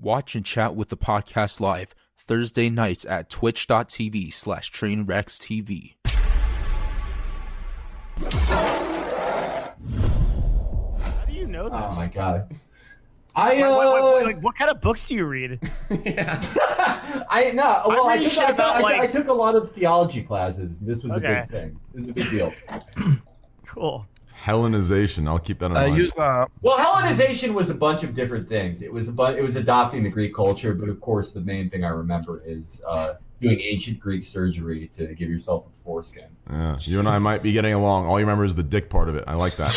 Watch and chat with the podcast live Thursday nights at twitch.tv slash trainwreckstv. How do you know this? Oh my god. I What, uh, what, what, like, what kind of books do you read? I no. Well, I, reading took, I, about, I, like- I took a lot of theology classes. This was Okay. a big thing. This is a big deal. Cool. Hellenization. I'll keep that in I mind. use uh, Well, Hellenization was a bunch of different things. It was a bu- it was adopting the Greek culture, but of course, the main thing I remember is uh, doing ancient Greek surgery to give yourself a foreskin. yeah, you and I might be getting along. All you remember is the dick part of it. I like that.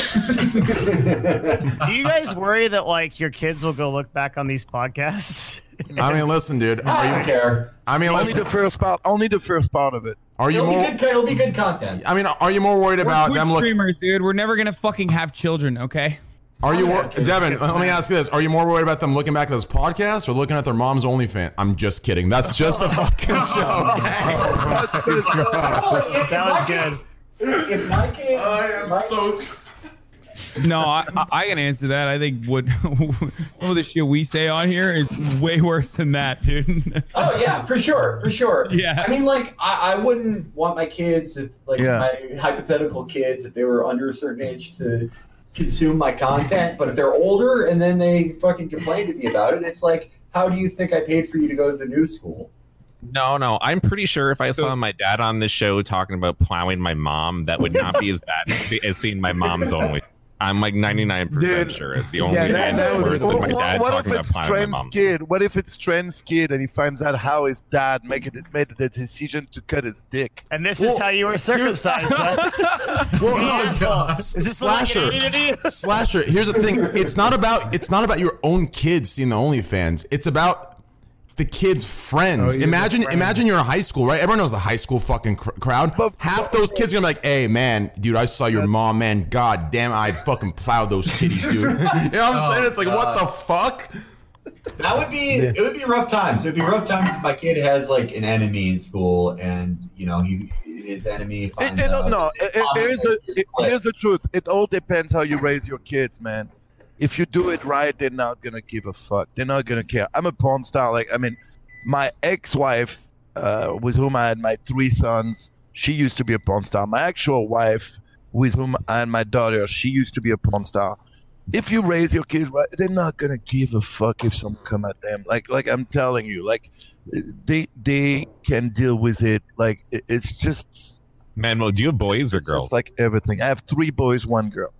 Do you guys worry that like your kids will go look back on these podcasts? I mean, listen, dude. I Are don't you, care. I mean, only listen. the first part. Only the first part of it. Are you It'll be more? good. It'll be good content. I mean, are you more worried We're about Twitch them looking? streamers, dude. We're never gonna fucking have children, okay? Are you, I'm wor- Devin? Let me ask you this: Are you more worried about them looking back at this podcast or looking at their mom's OnlyFans? I'm just kidding. That's just a fucking show. okay? Oh, if That was good. If my kids, I am my- No, I, I, I can answer that. I think what some of the shit we say on here is way worse than that, dude. Oh yeah, for sure, for sure. Yeah. I mean, like, I, I wouldn't want my kids, if like Yeah. my hypothetical kids, if they were under a certain age, to consume my content. But if they're older and then they fucking complain to me about it, it's like, how do you think I paid for you to go to the new school? No, no. I'm pretty sure if I saw my dad on the show talking about plowing my mom, that would not be as bad as seeing my mom's only. I'm like 99% Dude. sure. The only that- thing that is would worse be- than my dad what talking if about it's plowing my mom. kid? What if it's Trent's kid and he finds out how his dad make it, made the decision to cut his dick? And this is how you were circumcised. huh? Well, no, Asshole. Is this Slasher. an? Slasher. Here's the thing: it's not about it's not about your own kids seeing the OnlyFans. It's about the kids' friends. Oh, imagine, friend. imagine you're in high school, right? Everyone knows the high school fucking cr- crowd. But- Half those kids are gonna be like, "Hey, man, dude, I saw your mom, man. God damn, I'd fucking plow those titties, dude." you know what I'm oh, saying? It's like, what the fuck? That would be it. Would be rough times. It would be rough times if my kid has like an enemy in school, and you know he his enemy It, finds it, out. no, it, it, here's, the, it, here's the truth. It all depends how you raise your kids, man. If you do it right, they're not gonna give a fuck. They're not gonna care. I'm a porn star. Like, I mean, my ex-wife, uh, with whom I had my three sons, she used to be a porn star. My actual wife, with whom I had my daughter, she used to be a porn star. If you raise your kids right, they're not gonna give a fuck if some come at them. Like, like I'm telling you, like they they can deal with it. Like it's just Manuel, do you have boys or girls? just like everything. I have three boys, one girl.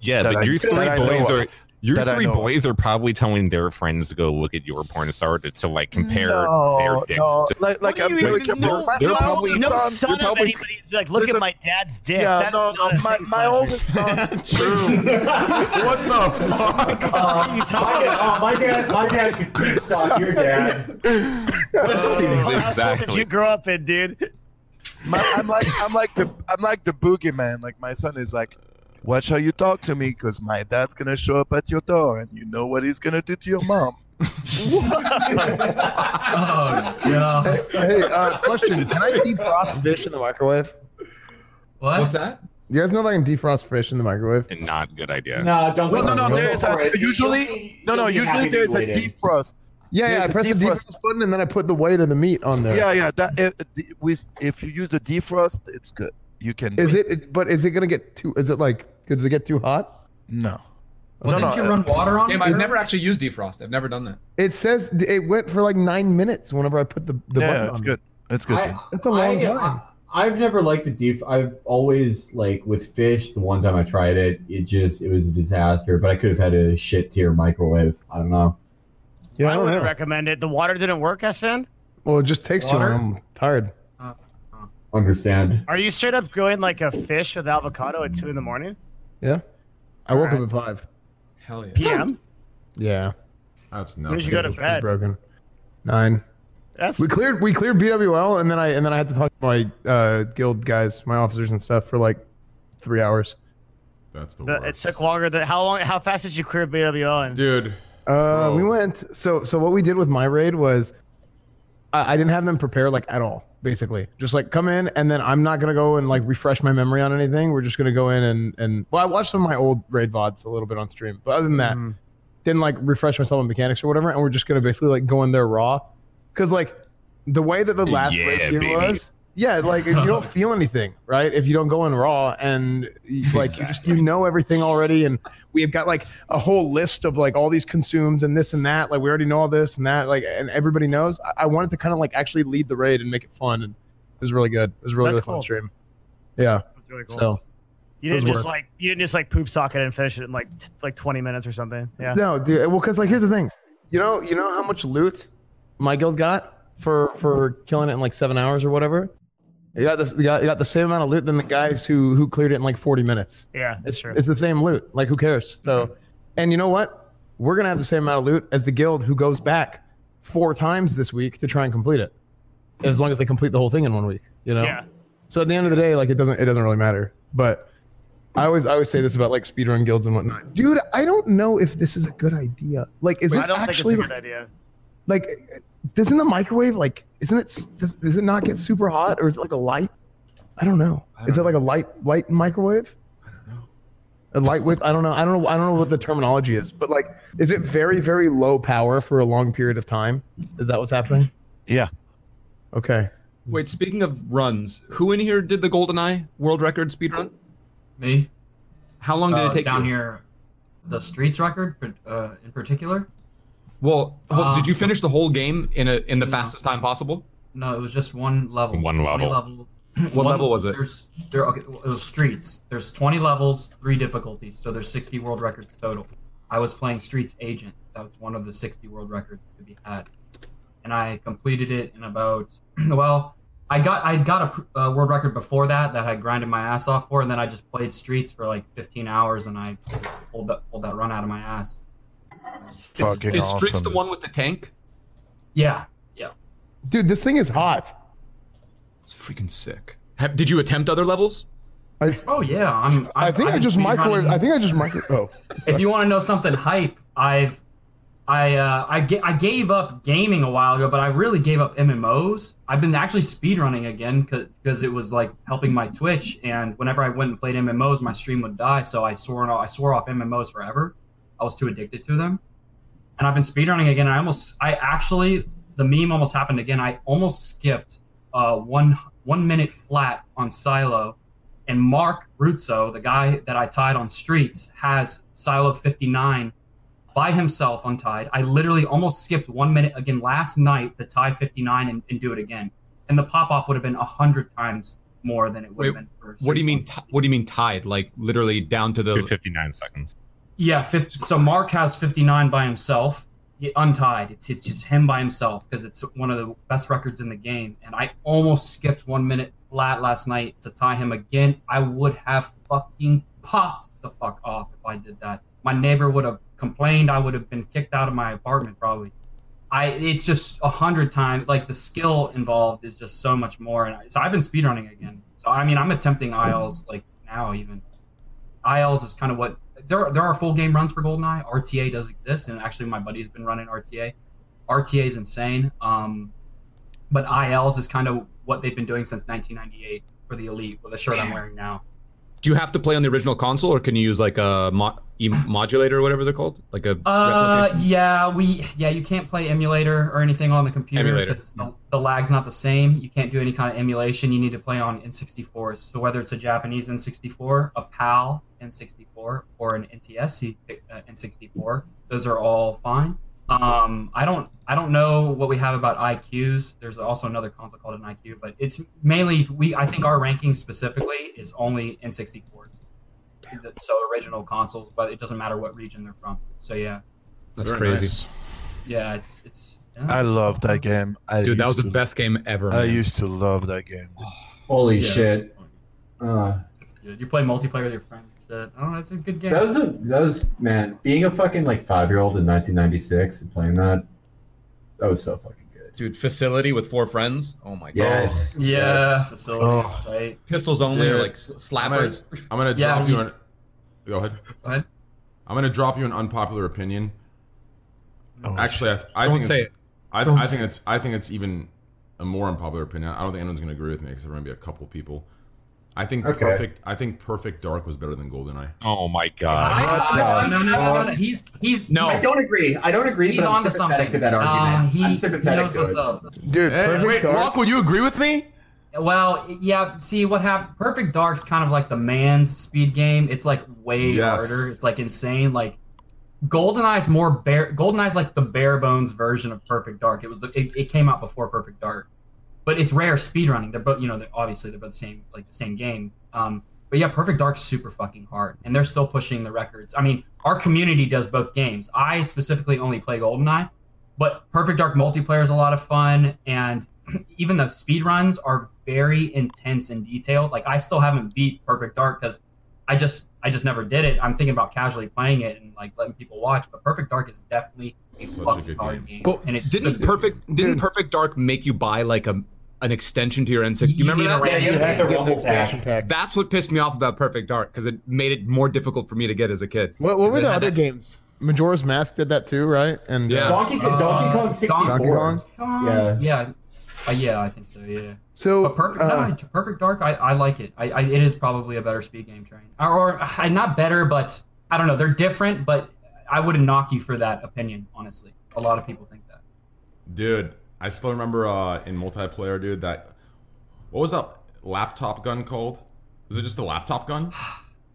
Yeah, but I- your three boys are your three boys are probably telling their friends to go look at your porn star to, to like compare no, their dicks. no. to, Like, like What do I'm you very even- careful. no, My, they're my probably- oldest no son, son you're of probably- anybody like, look Listen- at my dad's dick. yeah, That no, is no. not a My, thing, my son. oldest son. True. what the fuck? Uh, you my, talking dad, oh, my dad, my dad could creep sock your dad. What household Exactly. did you grow up in, dude? My, I'm like I'm like the I'm like the boogeyman. Like my son is like, watch how you talk to me, because my dad's gonna show up at your door, and you know what he's gonna do to your mom. Oh god. Hey, uh, question: Can I defrost fish in the microwave? What? What's that? You guys know if I can defrost fish in the microwave? and not a good idea. No, don't No, no, no. don't There go is for a, usually no, no. you'll be happy Usually there's a defrost. Yeah, yeah. I There's a press the defrost. defrost button and then I put the weight of the meat on there. Yeah, yeah. That if, if you use the defrost, it's good. You can. Is it? it- But is it gonna get too? Is it like? Does it get too hot? No. Well, no, didn't no. you run uh, water on? Damn, it? I've never actually used defrost. I've never done that. It says it went for like nine minutes whenever I put the the yeah, button it's on. good. It's good. I, That's a long I, time. I, have never liked the deep. I've always like with fish. The one time I tried it, it just it was a disaster. But I could have had a shit tier microwave. I don't know. Yeah, I I wouldn't recommend it. The water didn't work, Sven. Well, it just takes too long. I'm tired. Understand? Are you straight up going like a fish with avocado at two in the morning? Yeah. I woke Alright. up at five. Hell yeah. PM? Yeah. That's When nothing. did you go to It's pretty bed? Broken. Nine. That's We cleared we cleared BWL and then I and then I had to talk to my uh, guild guys, my officers and stuff for like three hours. That's the the, it worst. took longer than how long? How fast did you clear BWL? And Dude, Uh, we went. So so what we did with my raid was, I, I didn't have them prepare like at all. Basically, just like come in and then I'm not gonna go and like refresh my memory on anything. We're just gonna go in and and well, I watched some of my old raid vods a little bit on stream, but other than that, mm-hmm. didn't like refresh myself on mechanics or whatever, and we're just gonna basically like go in there raw, because like the way that the last Yeah, race here baby. was, yeah, like you don't feel anything, right? If you don't go in raw and you- like you just you know everything already, and we've got like a whole list of like all these consumes and this and that. Like we already know all this and that, like and everybody knows. I, I wanted to kind of like actually lead the raid and make it fun, and it was really good. It was really really fun cool. stream. Yeah. That's really cool. So you didn't just worth- like you didn't just like poop socket and finish it in like t- like 20 minutes or something. Yeah. No, dude. Well, because like here's the thing, you know, you know how much loot my guild got for for killing it in like seven hours or whatever. You got this. You got, you got the same amount of loot than the guys who who cleared it in like 40 minutes. Yeah, that's It's true. it's the same loot. Like who cares? So, mm-hmm. and you know what? We're gonna have the same amount of loot as the guild who goes back four times this week to try and complete it, as long as they complete the whole thing in one week. You know. Yeah. So at the end of the day, like it doesn't it doesn't really matter. But I always I always say this about like speedrun guilds and whatnot. Dude, I don't know if this is a good idea. Like, is I this don't actually think it's a good idea. like doesn't the microwave like isn't it does, does it not get super hot or is it like a light? I don't know. is it like a light light microwave? I don't know. A light wave? I don't know. I don't know. I don't know what the terminology is, but like, is it very very low power for a long period of time? Is that what's happening? Yeah. Okay. Wait, speaking of runs, who in here did the Golden Eye world record speed run? Me. How long did Uh, it take down you? here? The streets record, uh, in particular. Well, ho- Um, did you finish the whole game in a in the fastest time possible? No, it was just one level. One It's 20 level. What level was it? There's there. Okay, it was streets. There's 20 levels, three difficulties, so there's 60 world records total. I was playing Streets Agent. That was one of the 60 world records to be had, and I completed it in about. Well, I got I got a pr- uh, world record before that that I grinded my ass off for, and then I just played Streets for like 15 hours, and I pulled that pulled that run out of my ass. Fucking Is Streets awesome. the one with the tank? Yeah, yeah. Dude, this thing is hot. It's freaking sick. Have, did you attempt other levels? I, Oh yeah, I'm. I'm I think I've I just microwave. I think I just micro. Oh, if you want to know something hype, I've I uh, I, ga- I gave up gaming a while ago, but I really gave up MMOs. I've been actually speedrunning again because it was like helping my Twitch. And whenever I went and played MMOs, my stream would die. So I swore I swore off MMOs forever. I was too addicted to them. And I've been speedrunning again. I almost I actually the meme almost happened again. I almost skipped uh, one one minute flat on Silo and Marc Rützou, the guy that I tied on streets, has Silo 59 by himself untied. I literally almost skipped one minute again last night to tie 59 and, and do it again. And the pop off would have been a hundred times more than it would Wait, have been for What do you mean? T- what do you mean tied? Like literally down to the 59 seconds. Yeah, 50, so Mark has 59 by himself, untied. It's it's just him by himself because it's one of the best records in the game. And I almost skipped one minute flat last night to tie him again. I would have fucking popped the fuck off if I did that. My neighbor would have complained. I would have been kicked out of my apartment probably. I it's just a hundred times like the skill involved is just so much more. And I, so I've been speedrunning again. So I mean I'm attempting ILs like now even. ILs is kind of what there there are full game runs for GoldenEye. RTA does exist, and actually my buddy's been running RTA. RTA is insane. Um, but ILs is kind of what they've been doing since 1998 for the Elite with the shirt I'm wearing now. Do you have to play on the original console, or can you use like a mo- modulator or whatever they're called, like a Uh, yeah, we yeah you can't play emulator or anything on the computer because the, the lag's not the same. You can't do any kind of emulation. You need to play on N64s. So whether it's a Japanese N64, a PAL N64, or an NTSC uh, N64, those are all fine. Um, I don't I don't know what we have about iQues. There's also another console called an iQue, but it's mainly we I think our ranking specifically is only N64s. So original consoles, but it doesn't matter what region they're from. So yeah. That's Very crazy. nice. Yeah, it's it's. I love that game. I Dude, that was used the best game ever. I man. used to love that game. Holy Yeah, shit. Uh, You play multiplayer with your friends. Uh, oh, it's a good game. that was a, that was man being a fucking like five year old in 1996 and playing that. That was so fucking good. Dude, facility with four friends. Oh my god. Yes. yeah, yes. facilities tight. Pistols only or like s- slappers. I'm gonna Yeah, drop you you- an. Go ahead. Go ahead. I'm gonna drop you an unpopular opinion. Oh, Actually, I, th- I Don't think say it's, it. I, Don't I think it's I think it's even a more unpopular opinion. I don't think anyone's gonna agree with me because there are gonna be a couple people. I think Okay. perfect. I think Perfect Dark was better than GoldenEye. Oh my god. I- no, no, no, no, no. He's he's No. I don't agree. I don't agree. He's but I'm something. to that argument. Uh, he, I'm he sympathetic knows to what's it. up. Dude, Hey, wait, Dark. Locke, would you agree with me? Well, yeah. See what happened? Perfect Dark's kind of like the man's speed game. It's like way Yes. harder. It's like insane. Like GoldenEye's more bare. GoldenEye's like the bare bones version of Perfect Dark. It was the. It, it came out before Perfect Dark, but it's rare speedrunning. They're both. You know, they're, obviously they're both the same like the same game. Um, but yeah, Perfect Dark's super fucking hard, and they're still pushing the records. I mean, our community does both games. I specifically only play GoldenEye, but Perfect Dark multiplayer is a lot of fun, and even the speed runs are very intense and detailed. Like I still haven't beat Perfect Dark because I just I just never did it. I'm thinking about casually playing it and like letting people watch. But Perfect Dark is definitely a Such a fucking good hard game. Well, and it's didn't perfect didn't Perfect Dark make you buy like a an extension to your N6? You, You remember that? RAM. Yeah, you have to get the rumble pack. pack. That's what pissed me off about Perfect Dark because it made it more difficult for me to get as a kid. What, what were the other that- games? Majora's Mask did that too, right? And Yeah. uh, Donkey, Donkey Kong 64. Donkey Kong. Yeah. yeah, uh, yeah. I think so. Yeah. So But perfect, uh, no, perfect dark. I, I like it. I, I it is probably a better speed game train, or, or uh, not better, but I don't know. They're different, but I wouldn't knock you for that opinion. Honestly, a lot of people think that. Dude, I still remember uh, in multiplayer, dude, that what was that laptop gun called? Was it just a laptop gun?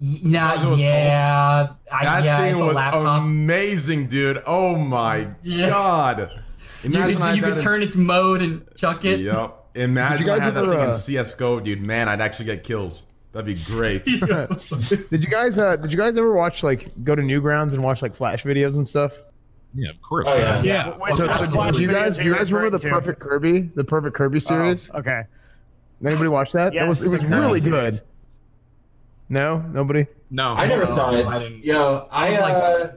Y- Nah, that what it was yeah, I, That yeah, thing it's a was laptop. amazing, dude. Oh my Yeah. god. you Imagine I could, you could turn its mode and chuck it. Yep. Imagine guys I had that ever, thing in uh, CS:GO, dude. Man, I'd actually get kills. That'd be great. did you guys uh, did you guys ever watch like go to Newgrounds and watch like flash videos and stuff? Yeah, of course. Oh, yeah. Yeah. Which- So, so do you guys do you guys remember the referring? Perfect Kirby, the Perfect Kirby series? Oh, okay. Anybody watch that? that was it was really series. good. No, nobody. No, I never saw it. I didn't- Yo, I, I was like- uh,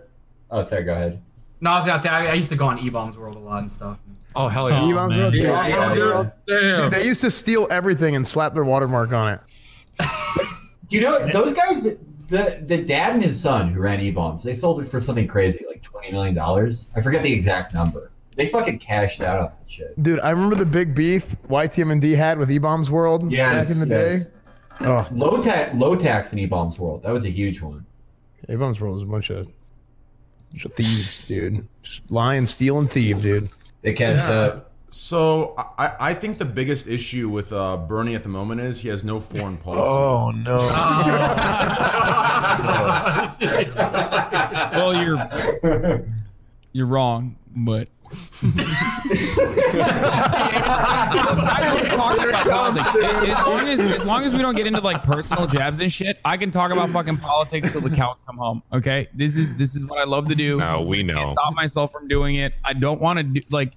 oh, sorry, go ahead. No, I was gonna say I, I used to go on eBaum's World a lot and stuff. Oh hell yeah! eBaum's World? Yeah, Yeah, yeah, yeah. Dude, they used to steal everything and slap their watermark on it. Do you know those guys? The the dad and his son who ran eBaum's, they sold it for something crazy, like twenty million dollars. I forget the exact number. They fucking cashed out on that shit. Dude, I remember the big beef YTMND had with eBaum's World Yes, back in the yes. day. Oh, Lowtax, low tax in eBaum's World. That was a huge one. eBaum's World was a bunch of, bunch of thieves, dude. Just lying, steal, and thieve, dude. They cashed out. so I, I think the biggest issue with uh, Bernie at the moment is he has no foreign policy. Oh no! Well, you're you're wrong, but I don't talk about politics. As long as, as long as we don't get into like personal jabs and shit, I can talk about fucking politics till the cows come home. Okay, this is this is what I love to do. No, we I know. can't stop myself from doing it. I don't want to do like.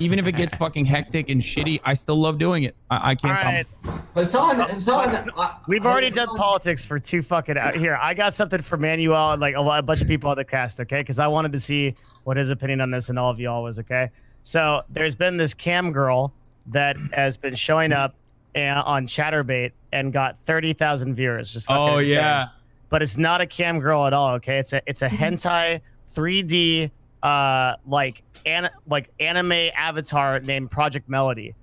Even if it gets fucking hectic and shitty, I still love doing it. I, I can't All right. stop. Hassan, Hassan, I- We've I- already done Hassan- politics for two fucking out here. I got something for Manuel and like a, a bunch of people on the cast, okay? Because I wanted to see what his opinion on this and all of y'all was, okay? So there's been this cam girl that has been showing up and, on Chaturbate and got thirty thousand viewers. Just fucking Oh insane. yeah. but it's not a cam girl at all. Okay, it's a it's a mm-hmm. hentai 3D uh like an like anime avatar named Project Melody,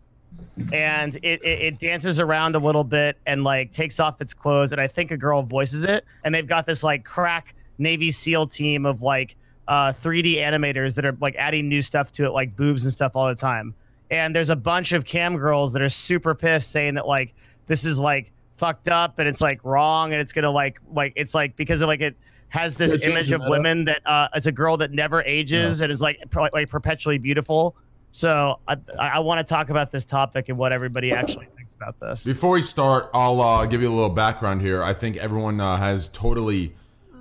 and it, it it dances around a little bit and like takes off its clothes, and I think a girl voices it, and they've got this like crack Navy SEAL team of like uh 3D animators that are like adding new stuff to it, like boobs and stuff all the time. And there's a bunch of cam girls that are super pissed, saying that like this is like fucked up and it's like wrong and it's gonna like like it's like because of like it has this image of that up. women that uh it's a girl that never ages and is like like perpetually beautiful. So I I want to talk about this topic and what everybody actually thinks about this. Before we start, I'll uh, give you a little background here. I think everyone uh, has totally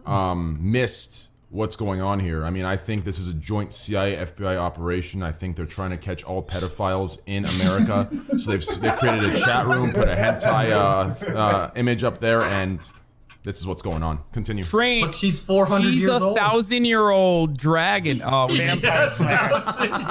um, missed what's going on here. I mean, I think this is a joint CIA FBI operation. I think they're trying to catch all pedophiles in America. so they've they created a chat room, put a hentai uh, uh, image up there, and this is what's going on. Continue. Train. But she's 400 She's years a old. thousand year old dragon. Oh, Vampire Slayer.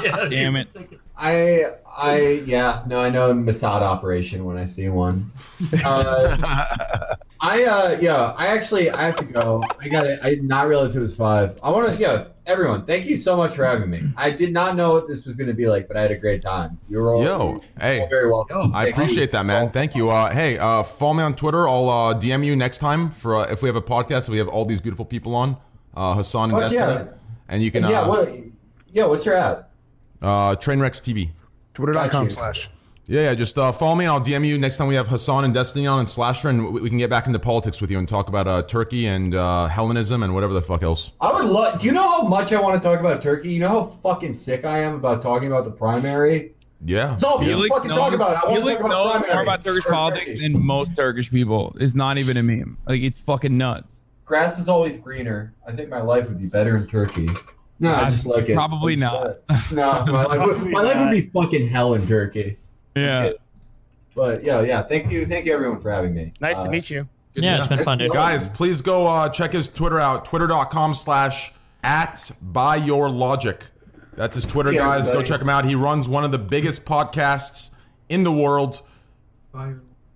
Yeah, Damn it. I I yeah no I know a Mossad operation when I see one. Uh, I uh yeah, I actually I have to go. I got it. I did not realize it was five. I want to yeah, everyone. Thank you so much for having me. I did not know what this was going to be like, but I had a great time. You were all Yo, hey, all very welcome. I Thank you. appreciate that, man. Thank you. Uh, hey, uh, follow me on Twitter. I'll uh, DM you next time for uh, if we have a podcast. We have all these beautiful people on, uh, Hassan and Destiny, yeah. and you can And yeah, uh, what? Yeah, what's your app? uh, Trainwrecks TV. Twitter.com Got you. slash. Yeah, yeah. Just uh, follow me, and I'll DM you next time we have Hassan and Destiny on and Slasher, and we, we can get back into politics with you and talk about uh, Turkey and uh, Hellenism and whatever the fuck else. I would love. Do you know how much I want to talk about Turkey? You know how fucking sick I am about talking about the primary. Yeah. That's all people Felix fucking knows, talk about. It. I want to talk about knows primary. more about Turkish Or politics than most Turkish people. It's not even a meme. Like it's fucking nuts. Grass is always greener. I think my life would be better in Turkey. No, I just like it. probably I'm not. sad. No, my life, would, my life would be fucking hell in Turkey. Yeah. But yeah, yeah. Thank you, thank you everyone for having me. Nice Uh, to meet you. Yeah, it's been fun, dude. Guys, please go uh, check his Twitter out. Twitter.com slash at by your logic. That's his Twitter, See guys. Go check him out. He runs one of the biggest podcasts in the world.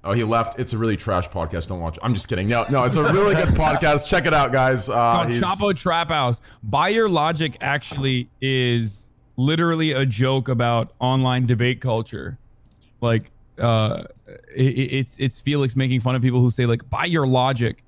Oh, he left. It's a really trash podcast. Don't watch. it. I'm just kidding. No, no, it's a really good podcast. Check it out, guys. Uh, Called he's- Chapo Trap House. By Your Logic actually is literally a joke about online debate culture. Like, uh, it, it's it's Felix making fun of people who say like, "By your logic."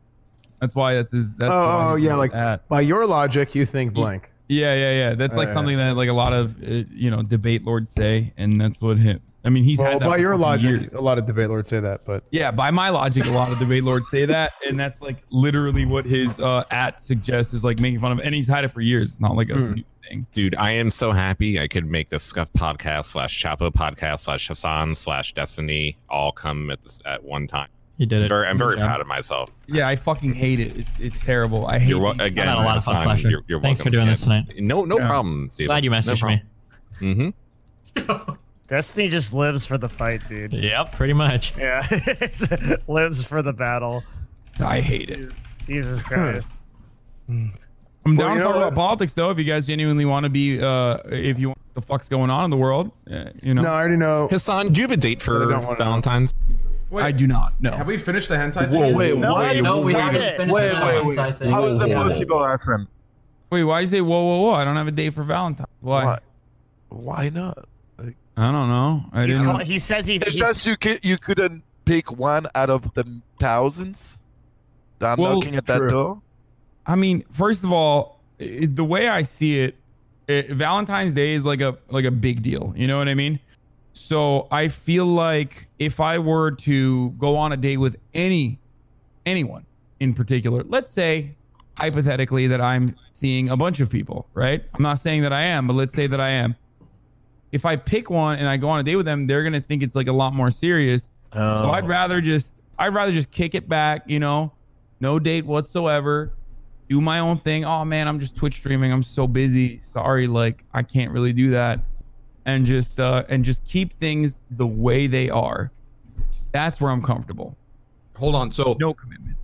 That's why that's his. That's Oh, oh, yeah, like that. by your logic, you think blank. Yeah, yeah, yeah. That's like Uh, something that like a lot of uh, you know debate lords say, and that's what him. I mean, he's well, had that by your logic, years. a lot of debate lords say that, but Yeah, by my logic, a lot of debate lords say that, and that's like literally what his uh, at suggests is like making fun of, and he's had it for years. It's not like a Hmm. new thing. Dude, I am so happy I could make the Scuff podcast slash Chapo podcast slash Hassan slash Destiny all come at this at one time. You did it. Very, I'm very proud of myself. Yeah, I fucking hate it. It's, it's terrible. I hate You're wel- these- again, I had a lot of fun, Hassan, Slasher. You're, you're Thanks for doing again. this tonight. No, no Yeah. problem. Steven. Glad you no messaged me. Mm-hmm. Destiny just lives for the fight, dude. Yep, pretty much. Yeah, lives for the battle. I hate it. Jesus Christ. I'm Well, down you to talk about politics though. If you guys genuinely want to be, uh, if you want the fuck's going on in the world, uh, you know. no, I already know. Hassan, do you have a date for I don't wanna know. Valentine's? I do not. No. Have we finished the hentai thing? Whoa, yet? wait, No, wait, no, we haven't haven't. finished wait, the wait, sentence, wait. I think. How is that Yeah. possible, Afram? Wait, why you say whoa, whoa, whoa? I don't have a date for Valentine's. Why? Why? Why not? I don't know. I He's didn't. call- he says he. It's he's- just you could you couldn't pick one out of the thousands that are Well, knocking at that true. door. I mean, first of all, i the way I see it, it, Valentine's Day is like a like a big deal. You know what I mean? So I feel like if I were to go on a date with any anyone in particular, let's say hypothetically that I'm seeing a bunch of people, right? I'm not saying that I am, but let's say that I am. If I pick one and I go on a date with them, they're gonna think it's like a lot more serious. So Oh. I'd rather just I'd rather just kick it back, you know, no date whatsoever, do my own thing. Oh man, I'm just Twitch streaming. I'm so busy. Sorry, like I can't really do that. And just uh and just keep things the way they are. That's where I'm comfortable. Hold on. So, No commitment.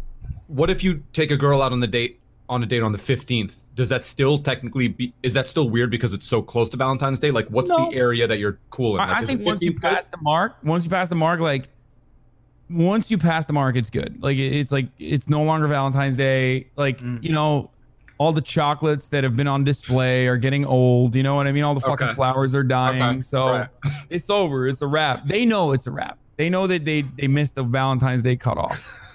what if you take a girl out on the date on a date on the 15th? Does that still technically be? Is that still weird because it's so close to Valentine's Day? Like, what's No. the area that you're cool in? Like, I, think once you good? pass the mark, once you pass the mark, like once you pass the mark, it's good. Like it's like it's no longer Valentine's Day. Like Mm. you know, all the chocolates that have been on display are getting old. You know what I mean? All the fucking Okay. flowers are dying. Okay, So right. it's over. It's a wrap. They know it's a wrap. They know that they they missed the Valentine's Day cutoff.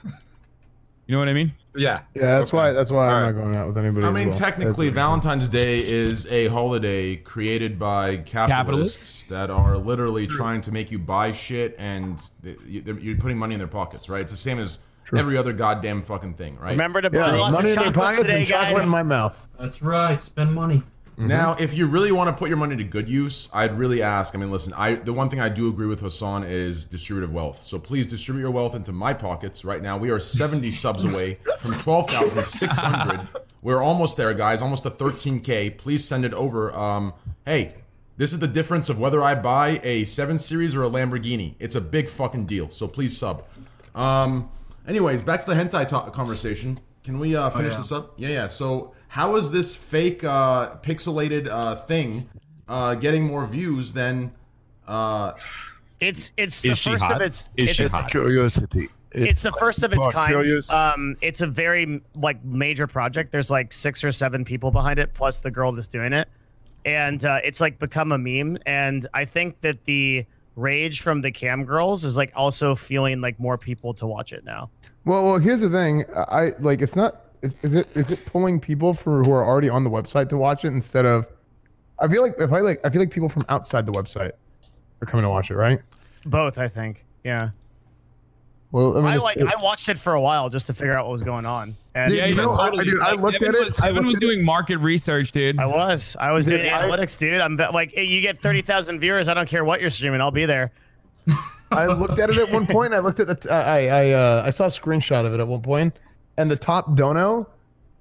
You know what I mean? Yeah. Yeah, that's Okay. why. That's why All I'm right. not going out with anybody. I mean, well. technically, That's- Valentine's Day is a holiday created by capitalists, that are literally trying to make you buy shit, and you- they're- putting money in their pockets, right? It's the same as every other goddamn fucking thing, right? Remember to Yeah, buy lots money of in their pockets today, and chocolate guys. in my mouth. That's right. Spend money. Now, if you really want to put your money to good use, I'd really ask. I mean, listen, I the one thing I do agree with Hassan is distributive wealth. So please distribute your wealth into my pockets. Right now, we are 70 subs away from 12,600. We're almost there, guys. Almost to 13k. Please send it over. Um, hey, this is the difference of whether I buy a 7 Series or a Lamborghini. It's a big fucking deal. So please sub. Um, anyways, back to the hentai ta- conversation. Can we uh, finish yeah. this up? Yeah, yeah. So how is this fake uh, pixelated uh, thing uh, getting more views than? Uh, It's it's the Is first hot? of its. Is it's, she it's- hot? Curiosity. it's, the first of its kind. Curious. Um, it's a very like major project. There's like six or seven people behind it, plus the girl that's doing it, and uh, it's like become a meme. And I think that the rage from the cam girls is like also feeling like more people to watch it now. Well, well, here's the thing. I like it's not. Is, is it is it pulling people for who are already on the website to watch it instead of? I feel like if I like, I feel like people from outside the website are coming to watch it, right? Both, I think. Yeah. Well, I mean, I like it- I watched it for a while just to figure out what was going on. And Yeah, you know, I- I- dude, I looked Evan at it, Was, I Evan was at it. doing market research, dude. I was. I was Dude, doing I- analytics, dude. I'm like, hey, you get thirty thousand viewers. I don't care what you're streaming. I'll be there. I looked at it at one point. I looked at the. I I uh, I saw a screenshot of it at one point, and the top dono,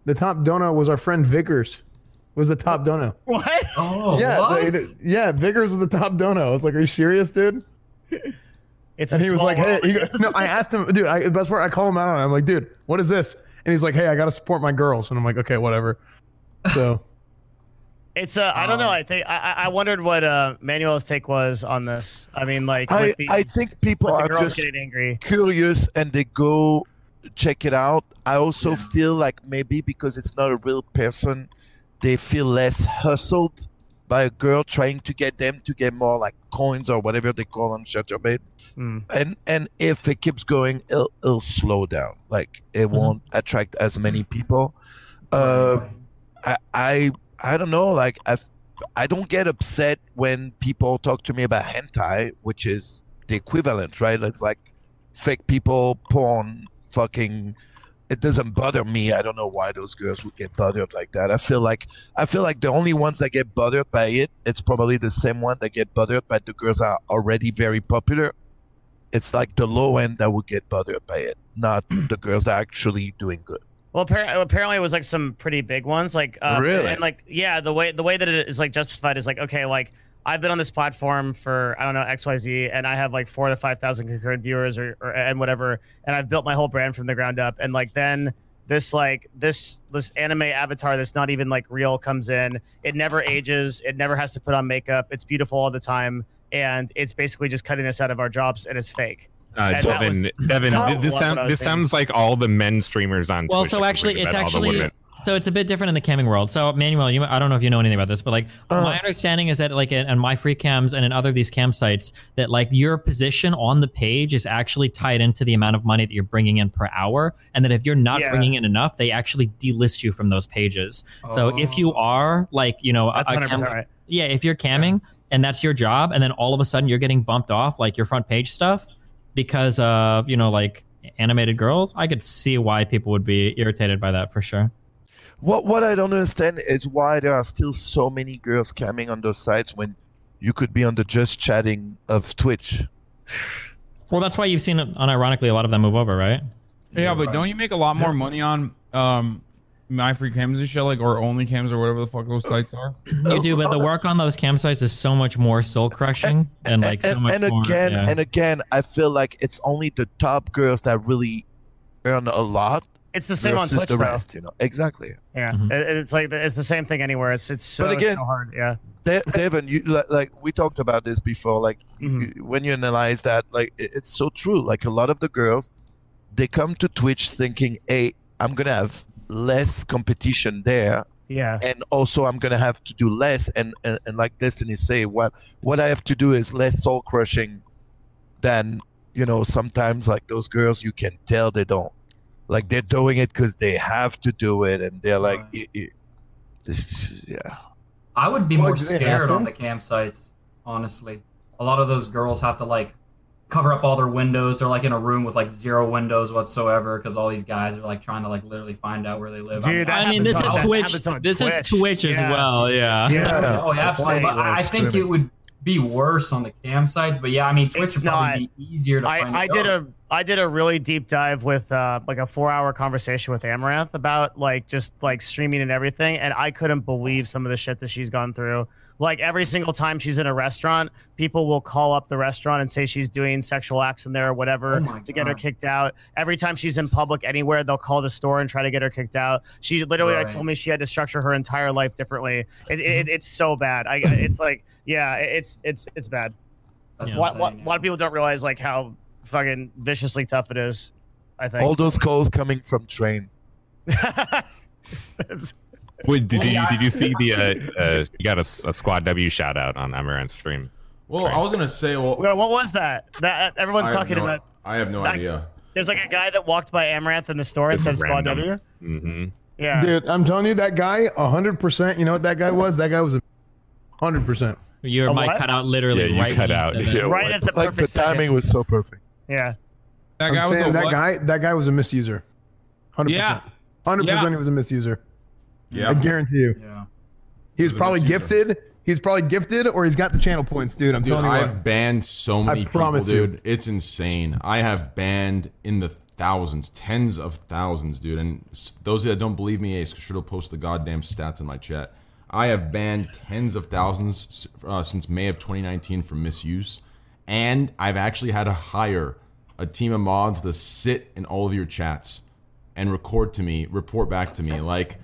the top dono was our friend Vickers, was the top dono. What? Oh, yeah, what? the- yeah, Vickers was the top dono. I was like, "Are you serious, dude?" It's and a he was like, "Hey," he goes, no, I asked him, dude. I, that's where I call him out on. it. I'm like, "Dude, what is this?" And he's like, "Hey, I gotta support my girls." And I'm like, "Okay, whatever." So It's uh, I don't know. I think I, I wondered what uh Manuel's take was on this. I mean, like, I, the, I think people are just getting angry. curious and they go check it out. I also feel like maybe because it's not a real person, they feel less hustled by a girl trying to get them to get more like coins or whatever they call on Chaturbate. Hmm. And and if it keeps going, it'll, it'll slow down. Like it Mm-hmm. won't attract as many people. Uh, I I I don't know. Like I I don't get upset when people talk to me about hentai, which is the equivalent, right? It's like fake people, porn, fucking. It doesn't bother me. I don't know why those girls would get bothered like that. I feel like I feel like the only ones that get bothered by it, it's probably the same one that get bothered by the girls are already very popular. It's like the low end that would get bothered by it, not the girls that are actually doing good. Well, apparently, it was like some pretty big ones. Like, uh, Really? And like, yeah, the way the way that it is like justified is like, okay, like I've been on this platform for I don't know X Y Z, and I have like four to five thousand concurrent viewers or, or and whatever, and I've built my whole brand from the ground up, and like then this like this this anime avatar that's not even like real comes in. It never ages. It never has to put on makeup. It's beautiful all the time, and it's basically just cutting us out of our jobs, and it's fake. Uh, And Devin, was- Devin, that th- was this, sound, this sounds like all the men streamers on Well, Twitch. so actually, it's about all the actually so it's a bit different in the camming world. So Manuel, you I don't know if you know anything about this, but like Uh. my understanding is that like in, in my free cams and in other of these campsites, that like your position on the page is actually tied into the amount of money that you're bringing in per hour, and that if you're not Yeah. bringing in enough, they actually delist you from those pages. So if you Oh. are like you know a- That's a hundred cam- right. yeah, if you're camming and that's your job, and then all of a sudden you're getting bumped off like your front page stuff because of you know like animated girls, I could see why people would be irritated by that for sure. What what I don't understand is why there are still so many girls camming on those sites when you could be on the just chatting of Twitch. Well, that's why you've seen, unironically, a lot of them move over, right? Yeah, but don't you make a lot more money on um my free cams and shit, like or only cams or whatever the fuck those sites are? You do, but the work on those campsites is so much more soul crushing and like so and, much and more. again yeah. and again, I feel like it's only the top girls that really earn a lot. It's the same on Twitch, the rest, you know. Exactly. Yeah, Mhm. it, it's like it's the same thing anywhere. It's it's so, But again- so hard. Yeah. De- Devin, you li- like we talked about this before. Like Mhm. you- when you analyze that, like it- it's so true. Like a lot of the girls, they come to Twitch thinking, "Hey, I'm gonna have less competition there, Yeah. and also I'm gonna have to do less." And and, and like Destiny say, what what I have to do is less soul crushing than you know. Sometimes like those girls, you can tell they don't like they're doing it because they have to do it, and they're like, Right. "I- I- "This, yeah." I would be Well, more do they have scared on the campsites, honestly. A lot of those girls have to like cover up all their windows. They're like in a room with like zero windows whatsoever because all these guys are like trying to like literally find out where they live. Dude, I'm- I mean, this is Twitch. happens on This is Twitch. Twitch as Yeah. well. Yeah. Yeah. Oh, yeah, absolutely. But I I think it would be worse on the campsites. But yeah, I mean, Twitch It's would probably be easier to find. I, I out. did a I did a really deep dive with uh, like a four hour conversation with Amouranth about like just like streaming and everything, and I couldn't believe some of the shit that she's gone through. Like every single time she's in a restaurant, people will call up the restaurant and say she's doing sexual acts in there or whatever Oh my to get her kicked out. Every time she's in public anywhere, they'll call the store and try to get her kicked out. She literally like, told me she had to structure her entire life differently. It, it, mm-hmm. it's so bad. I it's like yeah, it's it's it's bad. That's A lot, insane, lot- lot of people don't realize like how fucking viciously tough it is. I think. All those calls coming from train. Wait, did you did you see the uh, uh you got a, s- a squad W shout out on Amouranth stream? Well, I was gonna say, well, Well, what was that? That everyone's I have talking no- about. I have no that- idea. There's like a guy that walked by Amouranth in the store and It's said Squad random. W. Mm-hmm. Yeah. Dude, I'm telling you, that guy, 100%. You know what that guy was? That guy was a 100%. Your A mic what? cut out literally Yeah, you right cut when out. said that. Yeah, Right at the like perfect the timing second. was so perfect. Yeah. That I'm guy was saying a that what? guy, that guy was a misuser. 100%. Yeah. 100% Yeah. he was a misuser. Yeah. I guarantee you. Yeah. He was was probably gifted. He's probably gifted or he's got the channel points, dude. I'm Dude, telling you I've what. banned so many people, promise you. dude. It's insane. I have banned in the thousands, tens of thousands, dude. And those that don't believe me, Ace, should have posted the goddamn stats in my chat. I have banned tens of thousands uh, since May of 2019 for misuse, and I've actually had to hire a team of mods to sit in all of your chats and record to me, report back to me. Like,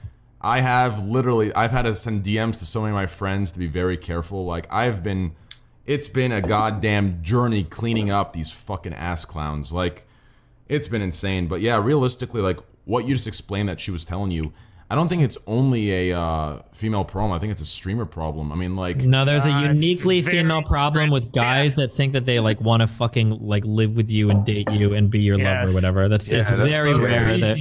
I have literally, I've had to send DMs to so many of my friends to be very careful. Like, I've been, it's been a goddamn journey cleaning up these fucking ass clowns. Like, it's been insane. But yeah, realistically, like what you just explained that she was telling you, I don't think it's only a uh, female problem. I think it's a streamer problem. I mean, like, No, there's a Uh, it's uniquely female problem with guys that think that they like want to fucking like live with you and date you and be your lover Yes. or whatever. That's it's that's very so rare that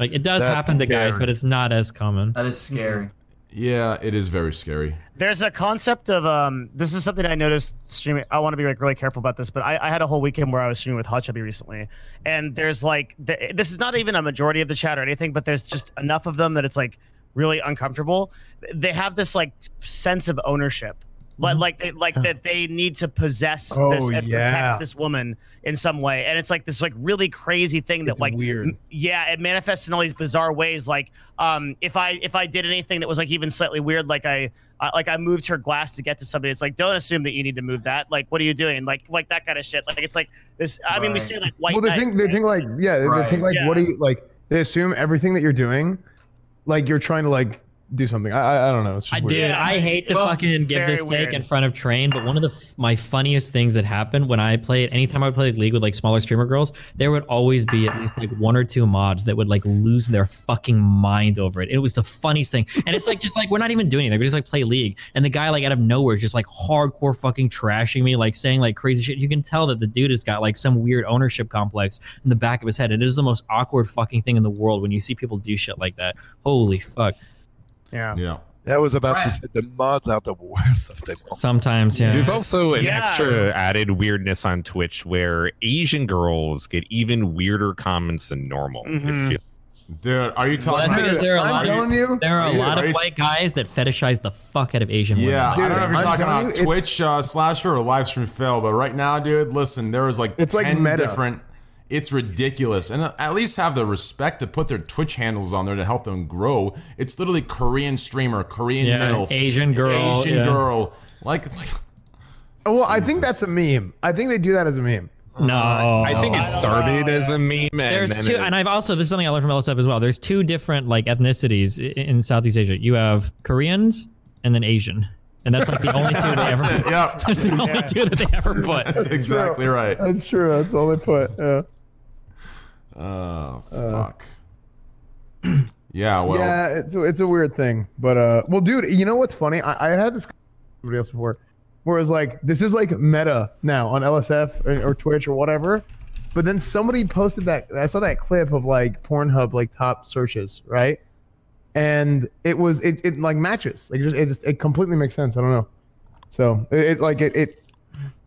like it does That's happen to guys, but it's not as common. That is scary. Yeah, it is very scary. There's a concept of um. This is something I noticed streaming. I want to be like really careful about this, but I, I had a whole weekend where I was streaming with Hachubby recently, and there's like th- this is not even a majority of the chat or anything, but there's just enough of them that it's like really uncomfortable. They have this like sense of ownership. Like, like they like that they need to possess this Oh, and yeah. protect this woman in some way, and it's like this like really crazy thing that It's like weird. m- yeah, it manifests in all these bizarre ways. Like, um, if I if I did anything that was like even slightly weird, like I uh, like I moved her glass to get to somebody, it's like don't assume that you need to move that. Like, what are you doing? Like like that kind of shit. Like it's like this. I mean, we Right. say like white. well, they knight, think they right? think like yeah, they- they Right. think like Yeah. what do you like? They assume everything that you're doing, like you're trying to like do something. I I, I don't know. It's just I weird. dude, Yeah. I hate to Well, fucking give very this take in front of Train, but one of the f- my funniest things that happened when I played, anytime I would play League with like smaller streamer girls, there would always be at least like one or two mods that would like lose their fucking mind over it. It was the funniest thing, and it's like just like we're not even doing anything. We just like play League, and the guy like out of nowhere is just like hardcore fucking trashing me, like saying like crazy shit. You can tell that the dude has got like some weird ownership complex in the back of his head. It is the most awkward fucking thing in the world when you see people do shit like that. Holy fuck! Yeah. Yeah. I was about to Right. say the mods out the worst of them all. Sometimes, yeah. There's also an Yeah. extra added weirdness on Twitch where Asian girls get even weirder comments than normal. It Mhm. Dude, are you Well, talking that's about? because there are a I'm lot of telling you. there are Are a lot of white guys that fetishize the fuck out of Asian women. Yeah, Dude, I don't know if you're I'm talking telling about you, Twitch uh, slasher or live stream fail, but right now, dude, listen, there is like It's like 10 meta. different. It's ridiculous, and uh, at least have the respect to put their Twitch handles on there to help them grow. It's literally Korean streamer, Korean Yeah, milf, Asian girl, Asian yeah. girl. Like, like Well, I think that's a meme. I think they do that as a meme. No, I think it I started as a meme. And There's two, and I've also this is something I learned from LSF as well. There's two different like ethnicities in Southeast Asia. You have Koreans and then Asian, and that's like the only two they ever. that's it. Yep, That's the only two that they ever put. that's exactly right. That's true. That's all they put. Yeah. Oh fuck. yeah, well, yeah, it's a, it's a weird thing, but uh, well, dude, you know what's funny? I, I had this with somebody else before, where like this is like meta now on LSF or, or Twitch or whatever, but then somebody posted that I saw that clip of like Pornhub like top searches, right? And it was it, it like matches like it just it just it completely makes sense. I don't know, so it, it like it, it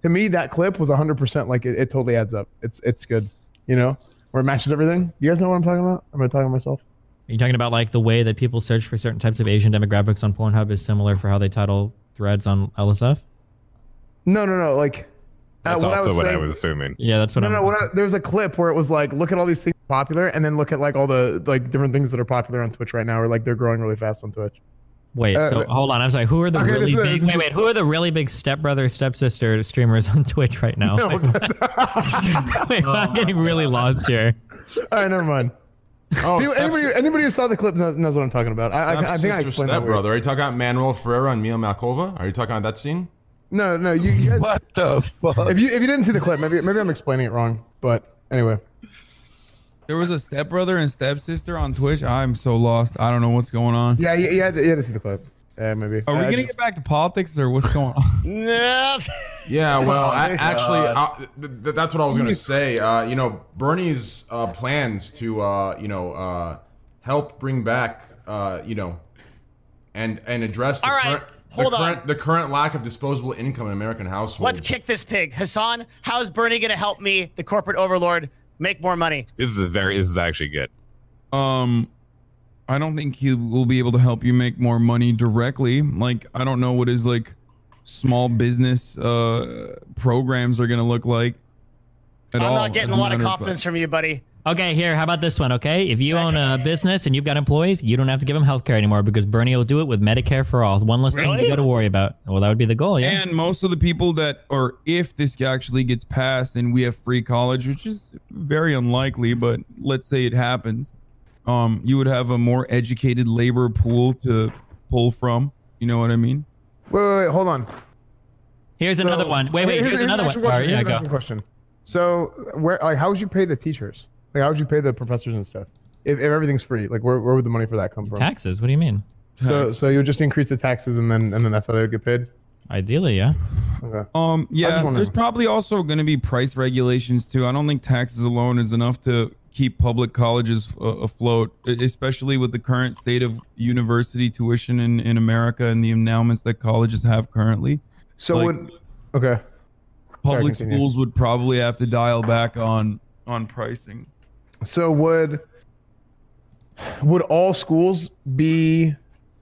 to me that clip was hundred percent like it, it totally adds up. It's it's good, you know, where it matches everything. You guys know what I'm talking about? Am I talking to myself? Are you talking about like the way that people search for certain types of Asian demographics on Pornhub is similar for how they title threads on LSF? No, no, no. Like uh, that's what I also was what I was assuming. Yeah, that's what No, I'm. no. What I, there was a clip where it was like, look at all these things popular, and then look at like all the like different things that are popular on Twitch right now, or like they're growing really fast on Twitch. Wait, Uh, so hold on. I'm sorry. Who are the Okay, really this is- big? this Wait, wait. Who are the really big stepbrother, stepsister streamers on Twitch right now? No, wait, Oh I'm getting really lost here. all right, never mind. oh, People- anybody, anybody who saw the clip knows, knows what I'm talking about. I, I, I think I stepsister, explained that. weird. stepbrother. Are you talking about Manuel Ferrara and Mia Malkova? Are you talking about that scene? No, no. You, you guys, What the fuck? if you if you didn't see the clip, maybe maybe I'm explaining it wrong. But anyway, There was a stepbrother and stepsister on Twitch. I'm so lost. I don't know what's going on. Yeah, yeah, yeah. had to, you had to see the clip. Yeah, maybe. Are we gonna just- get back to politics or what's going on? No. Yeah, well, Oh, a- my actually, God. uh, th- th- that's what I was going to say. Uh, you know, Bernie's uh, plans to, uh, you know, uh, help bring back, uh, you know, and and address the All right, current, hold the on. current the current lack of disposable income in American households. Let's kick this pig. Hassan, how is Bernie going to help me, the corporate overlord, make more money? This is a very. This is actually good. Um, I don't think he will be able to help you make more money directly. Like, I don't know what his like small business uh programs are gonna look like. At I'm all, not getting a lot of matter confidence from you, buddy. Okay, here, how about this one, okay? If you own a business and you've got employees, you don't have to give them healthcare anymore because Bernie will do it with Medicare for all. One less thing you got to worry about. Well, that would be the goal, yeah. And most of the people that, or if this actually gets passed and we have free college, which is very unlikely, but let's say it happens, um, you would have a more educated labor pool to pull from. You know what I mean? Wait, wait, wait, hold on. Here's another one. Wait, wait, here's, an another one. actual All question, right, yeah, here's an go. question. So, where, like, how would you pay the teachers? Like, how would you pay the professors and stuff? If, if everything's free, like, where, where would the money for that come from? Taxes, what do you mean? So, so you would just increase the taxes and then, and then that's how they would get paid. Ideally, yeah. Okay. Um, yeah, there's probably also going to be price regulations too. I don't think taxes alone is enough to keep public colleges uh, afloat, especially with the current state of university tuition in, in America and the endowments that colleges have currently. So Like, would, okay. Public continue. schools would probably have to dial back on on pricing. So would, would all schools be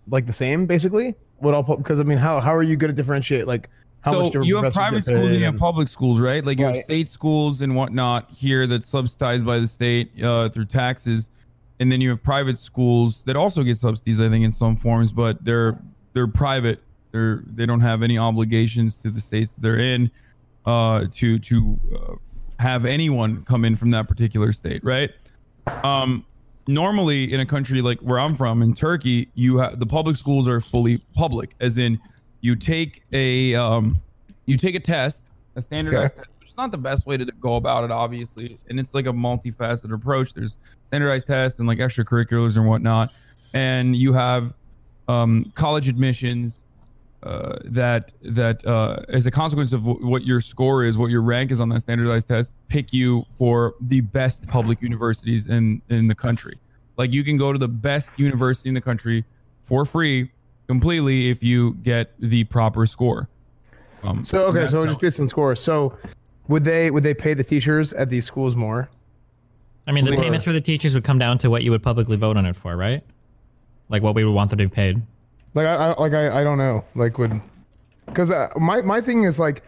like the same basically? Would all, because I mean, how, how are you going to differentiate like how so much you have private schools and you have public schools, right? Like you have state schools and whatnot here that's subsidized by the state uh, through taxes, and then you have private schools that also get subsidies, I think, in some forms, but they're they're private. They're they don't have any obligations to the states that they're in uh, to to uh, have anyone come in from that particular state, right? Um, normally in a country like where I'm from in Turkey, you have the public schools are fully public, as in you take a um, you take a test, a standardized test, which is not the best way to go about it, obviously, and it's like a multifaceted approach. There's standardized tests and like extracurriculars and whatnot, and you have um, college admissions uh, that that uh, as a consequence of w- what your score is, what your rank is on that standardized test, pick you for the best public universities in in the country. Like you can go to the best university in the country for free, completely if you get the proper score. Um, So okay, so just based on scores. So would they would they pay the teachers at these schools more? I mean, the Or- payments for the teachers would come down to what you would publicly vote on it for, right? Like what we would want them to be paid. Like I, I like I, I don't know. Like would because uh, my my thing is like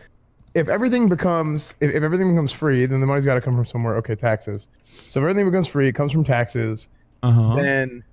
if everything becomes if, if everything becomes free, then the money's got to come from somewhere. Okay, taxes. So if everything becomes free, it comes from taxes. Uh-huh. Then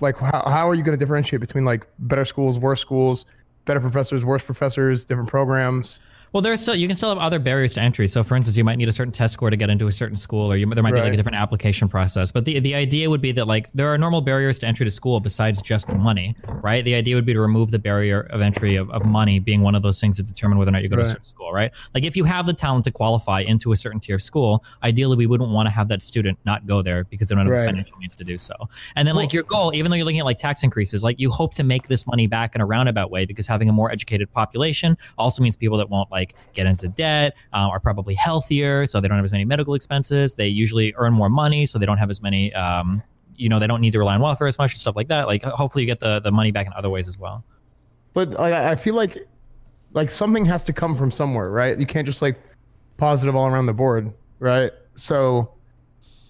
like how how are you going to differentiate between like better schools, worse schools, better professors, worse professors, different programs? Well, there's still you can still have other barriers to entry. So, for instance, you might need a certain test score to get into a certain school, or you, there might be like a different application process. But the the idea would be that like there are normal barriers to entry to school besides just money, right? The idea would be to remove the barrier of entry of, of money being one of those things to determine whether or not you go to a certain school, right? Like if you have the talent to qualify into a certain tier of school, ideally we wouldn't want to have that student not go there because they don't have Right. the financial means to do so. And then like your goal, even though you're looking at like tax increases, like you hope to make this money back in a roundabout way because having a more educated population also means people that won't like get into debt um, are probably healthier, so they don't have as many medical expenses. They usually earn more money, so they don't have as many. Um, you know, they don't need to rely on welfare as much and stuff like that. Like hopefully you get the the money back in other ways as well. But like I feel like like something has to come from somewhere, right? You can't just like positive all around the board, right? So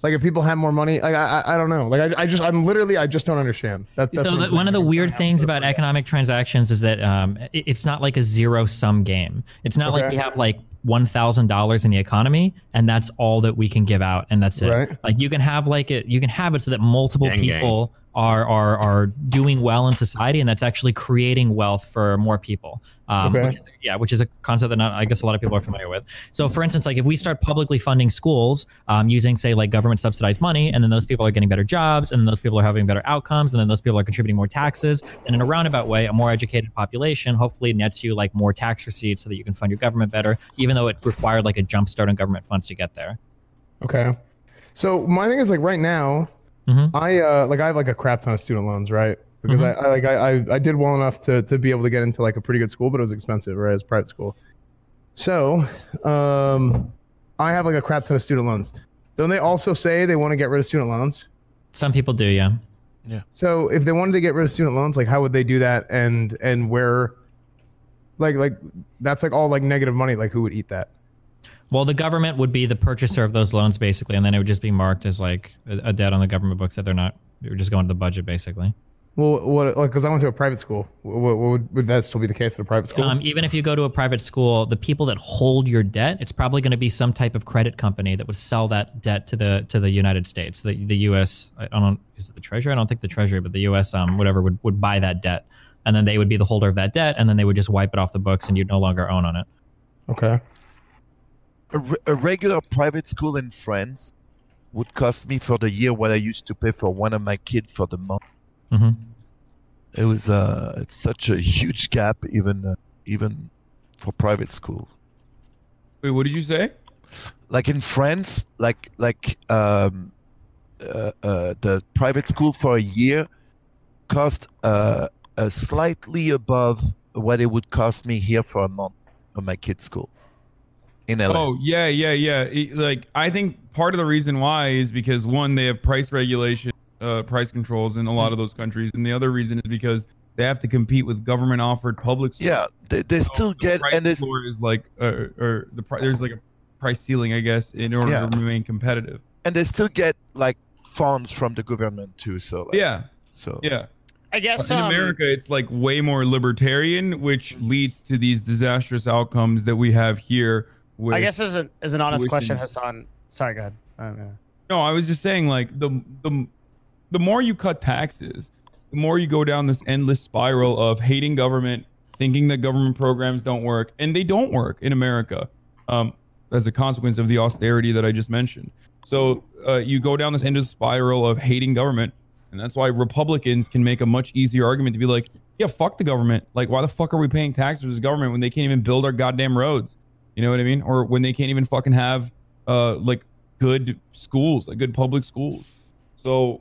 like if people have more money, like I I, I don't know. Like I, I just I'm literally I just don't understand. That, that's so the, I'm one of the weird things about economic transactions is that um, it- it's not like a zero sum game. It's not like we have like one thousand dollars in the economy and that's all that we can give out and that's it. Right. Like you can have like it, you can have it so that multiple Gang, gang. Are are are doing well in society and that's actually creating wealth for more people. Um, Okay. which is, yeah, which is a concept that not, I guess a lot of people are familiar with. So, for instance, like if we start publicly funding schools um, using, say, like government subsidized money, and then those people are getting better jobs, and then those people are having better outcomes, and then those people are contributing more taxes, and in a roundabout way, a more educated population hopefully nets you like more tax receipts so that you can fund your government better, even though it required like a jump start on government funds to get there. Okay. So my thing is like right now, Mhm. I uh like I have like a crap ton of student loans, right? Because Mhm. I, I like I, I I did well enough to to be able to get into like a pretty good school, but it was expensive, right? It's private school. So, um, I have like a crap ton of student loans. Don't they also say they want to get rid of student loans? Some people do, yeah. yeah. So if they wanted to get rid of student loans, like how would they do that? And and where, like like that's like all like negative money. Like who would eat that? Well, the government would be the purchaser of those loans, basically, and then it would just be marked as like a, a debt on the government books that they're not. It would just go into the budget, basically. Well, what like because I went to a private school. What, what would, would that still be the case at a private school? Um, even if you go to a private school, the people that hold your debt, it's probably going to be some type of credit company that would sell that debt to the to the United States, the the U.S. I don't is it the Treasury? I don't think the Treasury, but the U.S. um whatever would would buy that debt, and then they would be the holder of that debt, and then they would just wipe it off the books, and you'd no longer own on it. okay. A, re- a regular private school in France would cost me for the year what I used to pay for one of my kids for the month. Mhm. It was uh, it's such a huge gap, even uh, even for private schools. Wait, what did you say? Like in France, like like um, uh, uh, the private school for a year cost uh, uh, slightly above what it would cost me here for a month of my kid's school in LA. Oh yeah, yeah, yeah. It- like I think part of the reason why is because one, they have price regulation, uh, price controls in a lot of those countries, and the other reason is because they have to compete with government offered public. schools. Yeah, they, they still the get price and it's is like, uh, or the pri- there's like a price ceiling, I guess, in order Yeah. to remain competitive. and they still get like funds from the government too. So like, Yeah, so yeah. I guess in um, America, it's like way more libertarian, which leads to these disastrous outcomes that we have here. With, I guess as an as an honest question, Hassan. Sorry, go ahead. I. No, I was just saying like the the the more you cut taxes, the more you go down this endless spiral of hating government, thinking that government programs don't work, and they don't work in America, um, as a consequence of the austerity that I just mentioned. So uh, you go down this endless spiral of hating government, and that's why Republicans can make a much easier argument to be like, yeah, fuck the government. Like, why the fuck are we paying taxes to the government when they can't even build our goddamn roads? You know what I mean? Or when they can't even fucking have uh like good schools, like good public schools. So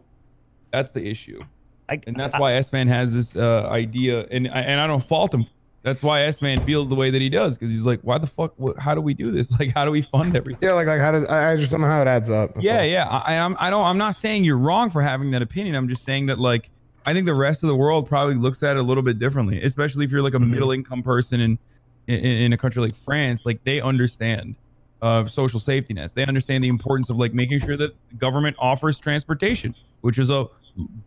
that's the issue. I, And that's why S Man has this uh, idea, and I, and I don't fault him. That's why S Man feels the way that he does because he's like, why the fuck? What, how do we do this? Like, how do we fund everything? Yeah, like like how does I, I just don't know how it adds up. That's Yeah, all. yeah. I, I'm, I don't. I'm not saying you're wrong for having that opinion. I'm just saying that like I think the rest of the world probably looks at it a little bit differently, especially if you're like a middle income person in, in in a country like France. Like they understand uh, social safety nets. They understand the importance of like making sure that government offers transportation, which is a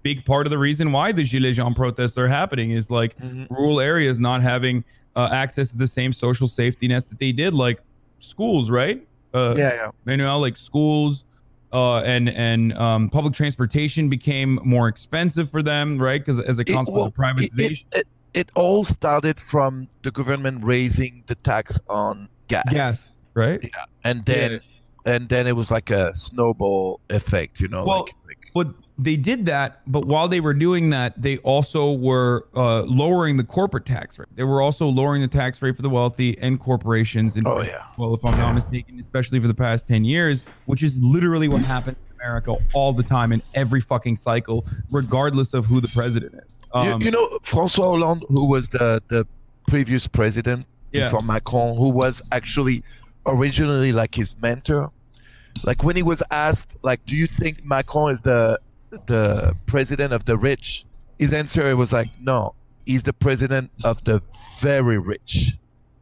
big part of the reason why the Gilets Jaunes protests are happening. Is like rural areas not having uh, access to the same social safety nets that they did, like schools, right? Uh, yeah, yeah. know like schools uh and and um public transportation became more expensive for them right because as a It- consequence well, of privatization It, it, it all started from the government raising the tax on gas. gas right Yeah, and then and then it was like a snowball effect. You know, Well, like, like but they did that but while they were doing that they also were uh lowering the corporate tax rate they were also lowering the tax rate for the wealthy and corporations and Oh, yeah. well if i'm not mistaken especially for the past 10 years which is literally what happens in america all the time in every fucking cycle regardless of who the president is Um, you know, François Hollande, who was the the previous president Yeah. before Macron, who was actually originally like his mentor. Like when he was asked, like, do you think Macron is the the president of the rich? His answer was like, no, he's the president of the very rich.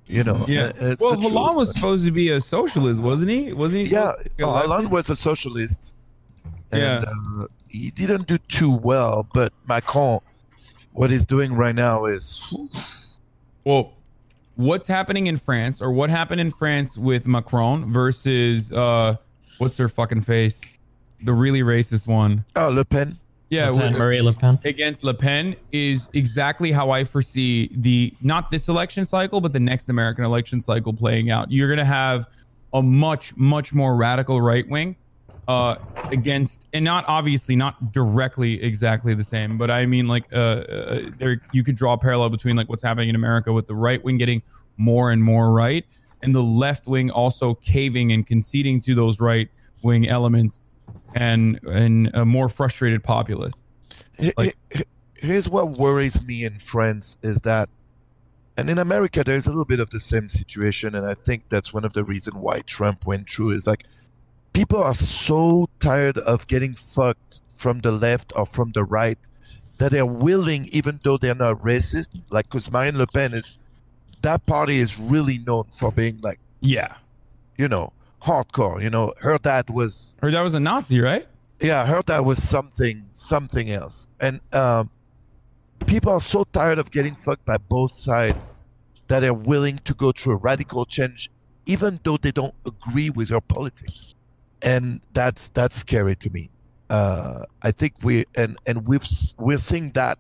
You know, Yeah. well, the truth. Hollande was supposed to be a socialist, wasn't he? Wasn't he? yeah, supposed to be a Hollande was a socialist. And, Yeah. uh, he didn't do too well, but Macron, what he's doing right now is Well, what's happening in France, or what happened in France with Macron versus uh, what's her fucking face, the really racist one? oh Le Pen. Yeah, Le Pen, with- Marie Le Pen. against Le Pen is exactly how I foresee the not this election cycle, but the next American election cycle playing out. You're gonna have a much, much more radical right wing uh, against, and not obviously not directly exactly the same, but I mean like uh, uh, there you could draw a parallel between like what's happening in America with the right wing getting more and more right, and the left wing also caving and conceding to those right wing elements and and a more frustrated populace. He- Here's what worries me in France is that, and in America, there's a little bit of the same situation, and I think that's one of the reasons why Trump went through is like people are so tired of getting fucked from the left or from the right that they're willing, even though they're not racist, like because Marine Le Pen is that party is really known for being like, Yeah, you know, hardcore. You know, her dad was her dad was a Nazi, right? yeah, her dad was something something else. And um, people are so tired of getting fucked by both sides that they're willing to go through a radical change, even though they don't agree with her politics. And that's that's scary to me. Uh, I think we and and we've we're seeing that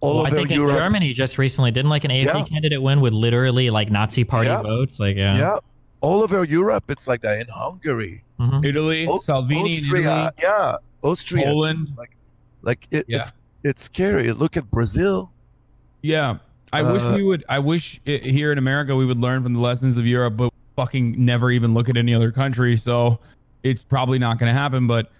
all Well, I over think in Germany just recently didn't like an AFD Yeah. candidate win with literally like Nazi party Yeah. votes. Like yeah, yeah, all over Europe, it's like that. In Hungary, Mhm. Italy, Au- Salvini, in Austria, Italy. yeah, Austria, Poland. like like it, Yeah. it's it's scary. Look at Brazil. Yeah, I wish Uh, we would. I wish i here in America we would learn from the lessons of Europe, but fucking never even look at any other country. So it's probably not going to happen. But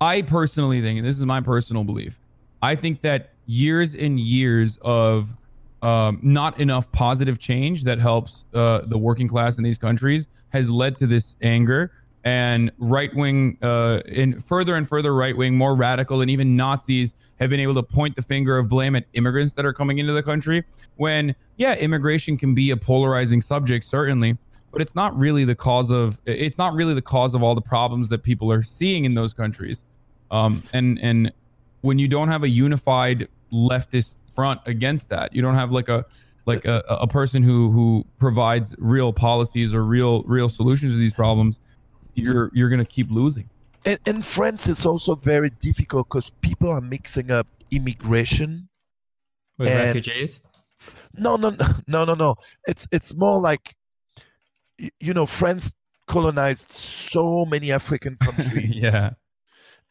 I personally think, and this is my personal belief, I think that years and years of um, not enough positive change that helps uh, the working class in these countries has led to this anger and right wing, uh, and further and further right wing, more radical, and even Nazis have been able to point the finger of blame at immigrants that are coming into the country. When, yeah, immigration can be a polarizing subject, certainly, but it's not really the cause of it's not really the cause of all the problems that people are seeing in those countries. Um, and and when you don't have a unified leftist front against that, you don't have like a like a, a person who who provides real policies or real real solutions to these problems, you're you're gonna keep losing. And in France, it's also very difficult because people are mixing up immigration. with and- refugees. No, no, no, no, no, no. It's it's more like, y- you know, France colonized so many African countries, yeah.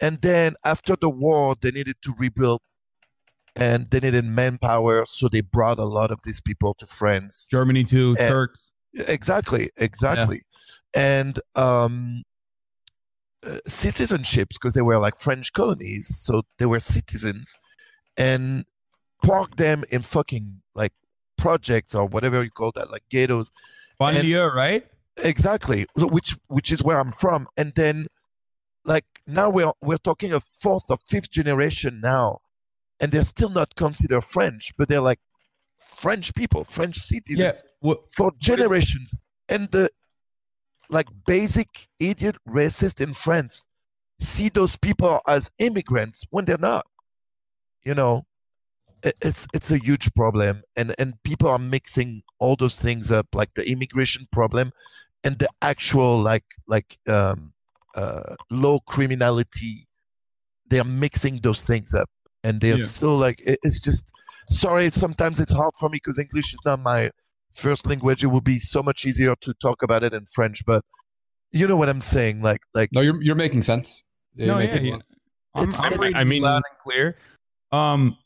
and then after the war, they needed to rebuild, and they needed manpower, so they brought a lot of these people to France. Germany too, And- Turks. Exactly, exactly. And um, uh, citizenships, because they were like French colonies, so they were citizens, and park them in fucking like projects or whatever you call that, like ghettos. And- year, right? Exactly, which which is where I'm from, and then like now we're we're talking a fourth or fifth generation now, and they're still not considered French, but they're like French people, French citizens What, for generations. And the like basic idiot racist in France see those people as immigrants when they're not. You know, it's it's a huge problem, and and people are mixing all those things up, like the immigration problem and the actual like like um, uh, low criminality. They are mixing those things up, and they're Yeah. so like it- it's just sorry. Sometimes it's hard for me because English is not my first language. It would be so much easier to talk about it in French, but you know what I'm saying. Like like No, you're you're making sense. No, you're yeah, making- yeah. I'm, It's- I'm I reading I mean- loud and clear. Um,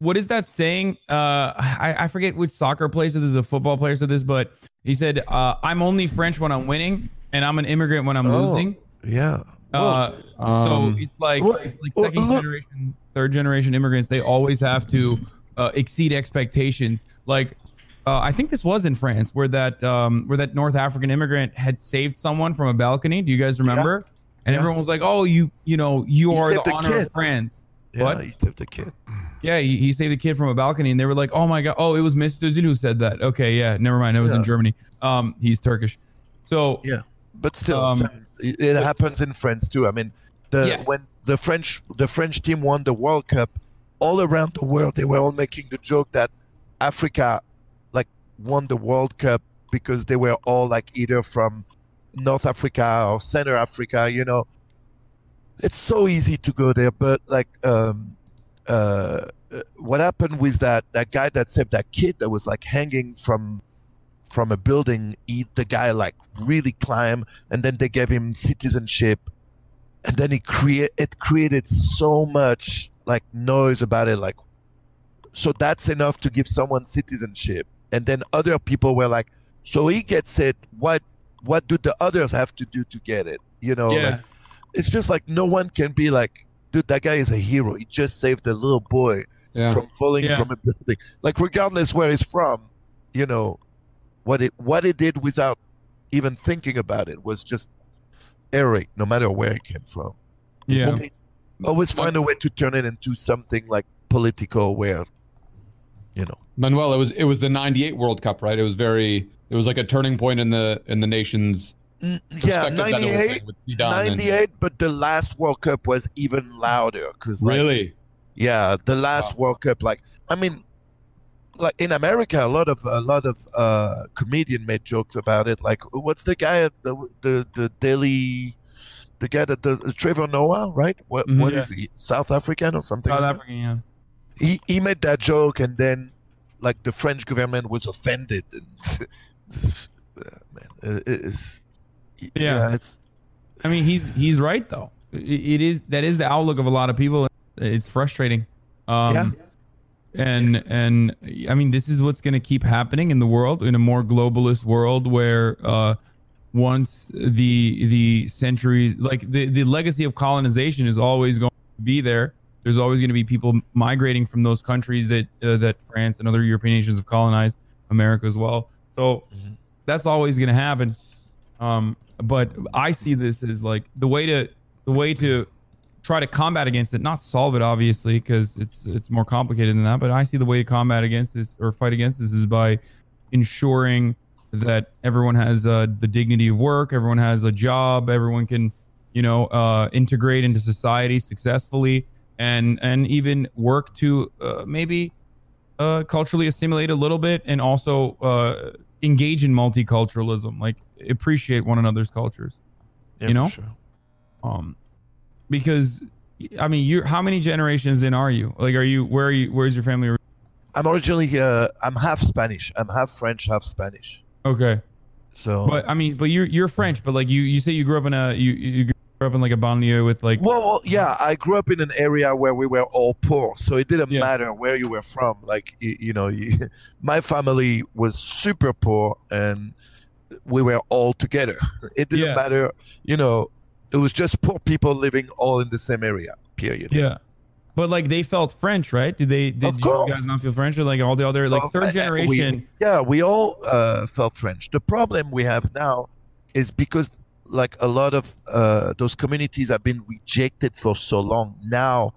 what is that saying? Uh, I, I forget which soccer player said this, a football player said this, but he said, uh, "I'm only French when I'm winning, and I'm an immigrant when I'm Oh, losing." yeah. Uh, Um, so it's like, well, like second look- generation, third generation immigrants. They always have to uh, exceed expectations. Like, uh, I think this was in France, where that um, where that North African immigrant had saved someone from a balcony. Do you guys remember? And Yeah. everyone was like, "Oh, you, you know, you He are the saved honor kid. of France." Yeah, What? he saved the kid. Yeah, he, he saved a kid from a balcony, and they were like, "Oh my god! Oh, it was Mesut Özil who said that." Okay, yeah, never mind. It was in Germany. Um, he's Turkish. So Yeah, but still, Um, it, it happens in France too. I mean, the Yeah. when the French the French team won the World Cup, all around the world they were all making the joke that Africa like won the World Cup because they were all like either from North Africa or Center Africa. You know, it's so easy to go there, but like. um uh, what happened with that that guy that saved that kid that was like hanging from from a building he, the guy like really climbed and then they gave him citizenship and then he create it created so much like noise about it like so that's enough to give someone citizenship. And then other people were like so he gets it what what do the others have to do to get it? You know yeah, like it's just like no one can be like, dude, that guy is a hero. He just saved a little boy Yeah. from falling Yeah. from a building. Like regardless where he's from, you know, what it what he did without even thinking about it was just heroic, no matter where he came from. Yeah. Always- Always find a way to turn it into something like political where you know. Manuel, it was it was the '98 World Cup, right? It was very it was like a turning point in the in the nation's Yeah, perspective that it was 98, like with Zidane and- 98, but the last World Cup was even louder because like, Really? yeah, the last World Cup, like I mean, like in America, a lot of a lot of uh comedian made jokes about it. Like, what's the guy at the the the Daily, the guy that does Trevor Noah, right? What Mhm. what Yeah. is he? South African or something? South like that? African, yeah. He he made that joke, and then like the French government was offended. And man, it- it's Yeah. it's I mean, he's he's right though. It is that is the outlook of a lot of people. It's frustrating. Um, Yeah. And and I mean, this is what's going to keep happening in the world in a more globalist world where uh, once the the centuries like the the legacy of colonization is always going to be there. There's always going to be people migrating from those countries that uh, that France and other European nations have colonized America as well. So that's always going to happen. Um, but I see this as like the way to the way to try to combat against it, not solve it, obviously, because it's it's more complicated than that. But I see the way to combat against this or fight against this is by ensuring that everyone has uh, the dignity of work, everyone has a job, everyone can, you know, uh, integrate into society successfully, and and even work to uh, maybe uh, culturally assimilate a little bit, and also uh, engage in multiculturalism, like appreciate one another's cultures. Yeah, you know, sure. um, because I mean, you're how many generations in are you? Like, are you where are you? Where's your family? I'm originally uh, I'm half Spanish. I'm half French, half Spanish. Okay. So, But I mean, but you're you're French, but like you you say you grew up in a you you grew up in like a banlieue with like well, well, yeah, I grew up in an area where we were all poor, so it didn't matter where you were from. Like you, you know, you, my family was super poor, and we were all together. It didn't Yeah. matter, you know. It was just poor people living all in the same area. Period. yeah. But like they felt French, right? Did they? Did you course. guys not feel French or like all the other like third generation? we- yeah, we all uh, felt French. The problem we have now is because like a lot of uh, those communities have been rejected for so long. Now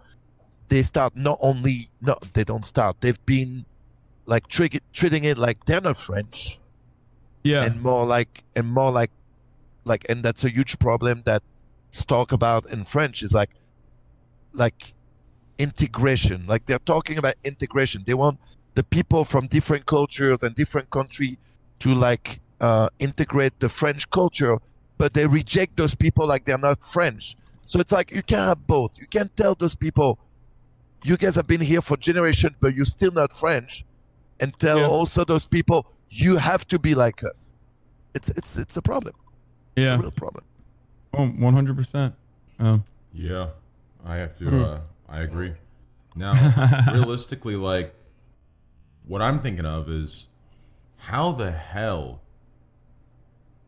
they start not only no, they don't start. They've been like treating it like they're not French. Yeah. and more like and more like like and that's a huge problem that talk about in French is like like integration. Like they're talking about integration. They want the people from different cultures and different country to like uh, integrate the French culture, but they reject those people like they're not French. So it's like you can't have both. You can't tell those people you guys have been here for generations, but you're still not French, and tell also those people you have to be like us. It's it's it's a problem. Yeah. real problem. Oh, one hundred percent. Um, Yeah, I have to. Hmm. Uh, I agree. Now, realistically, like what I'm thinking of is how the hell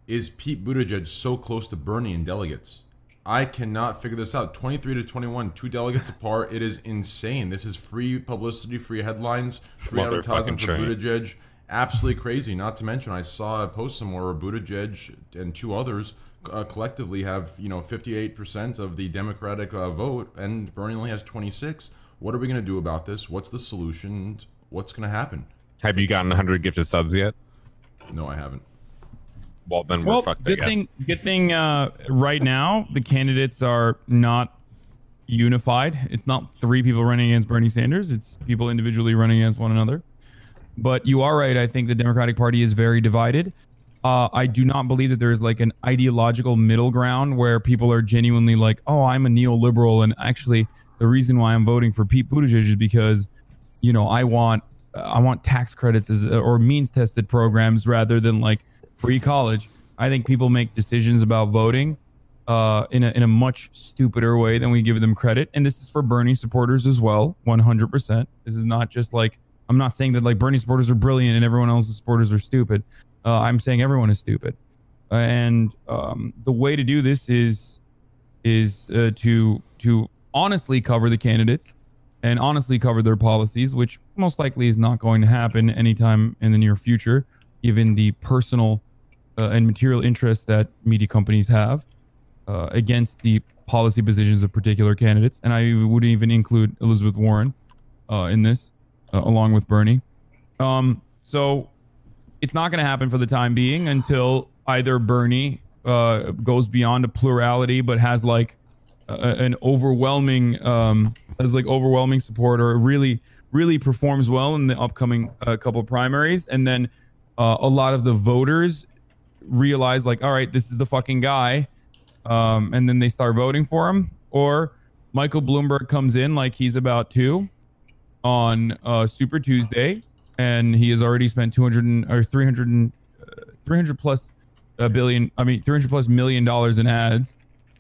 is Pete Buttigieg so close to Bernie in delegates? I cannot figure this out. 23 to 21, two delegates apart. It is insane. This is free publicity, free headlines, free advertising for train. Buttigieg. Absolutely crazy. Not to mention, I saw a post somewhere where Buttigieg and two others uh, collectively have, you know, 58% of the Democratic uh, vote, and Bernie only has 26. What are we going to do about this? What's the solution? What's going to happen? Have you gotten 100 gifted subs yet? No, I haven't. Well, then we're well, fucked. I good guess. thing. Good thing. Uh, right now, the candidates are not unified. It's not three people running against Bernie Sanders. It's people individually running against one another. But you are right. I think the Democratic Party is very divided. Uh, I do not believe that there is like an ideological middle ground where people are genuinely like, "Oh, I'm a neoliberal," and actually, the reason why I'm voting for Pete Buttigieg is because, you know, I want I want tax credits as or means tested programs rather than like free college. I think people make decisions about voting uh, in a in a much stupider way than we give them credit, and this is for Bernie supporters as well, 100. percent This is not just like I'm not saying that like Bernie supporters are brilliant and everyone else's supporters are stupid. Uh, I'm saying everyone is stupid, and um, the way to do this is is uh, to to honestly cover the candidates and honestly cover their policies, which most likely is not going to happen anytime in the near future, given the personal uh, and material interests that media companies have uh, against the policy positions of particular candidates. And I would even include Elizabeth Warren uh, in this, uh, along with Bernie. Um, so it's not going to happen for the time being until either Bernie uh, goes beyond a plurality, but has like a, an overwhelming, um, has like overwhelming support, or really, really performs well in the upcoming uh, couple primaries, and then uh, a lot of the voters realize like, all right, this is the fucking guy, um, and then they start voting for him, or Michael Bloomberg comes in like he's about to on uh, Super Tuesday, and he has already spent 200 and- or 300 and, uh, 300 plus a billion, I mean 300 plus million dollars in ads,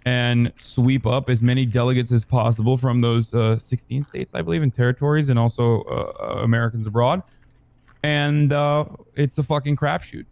and sweep up as many delegates as possible from those uh, 16 states, I believe, and territories, and also uh, uh, Americans abroad. And uh, it's a fucking crapshoot.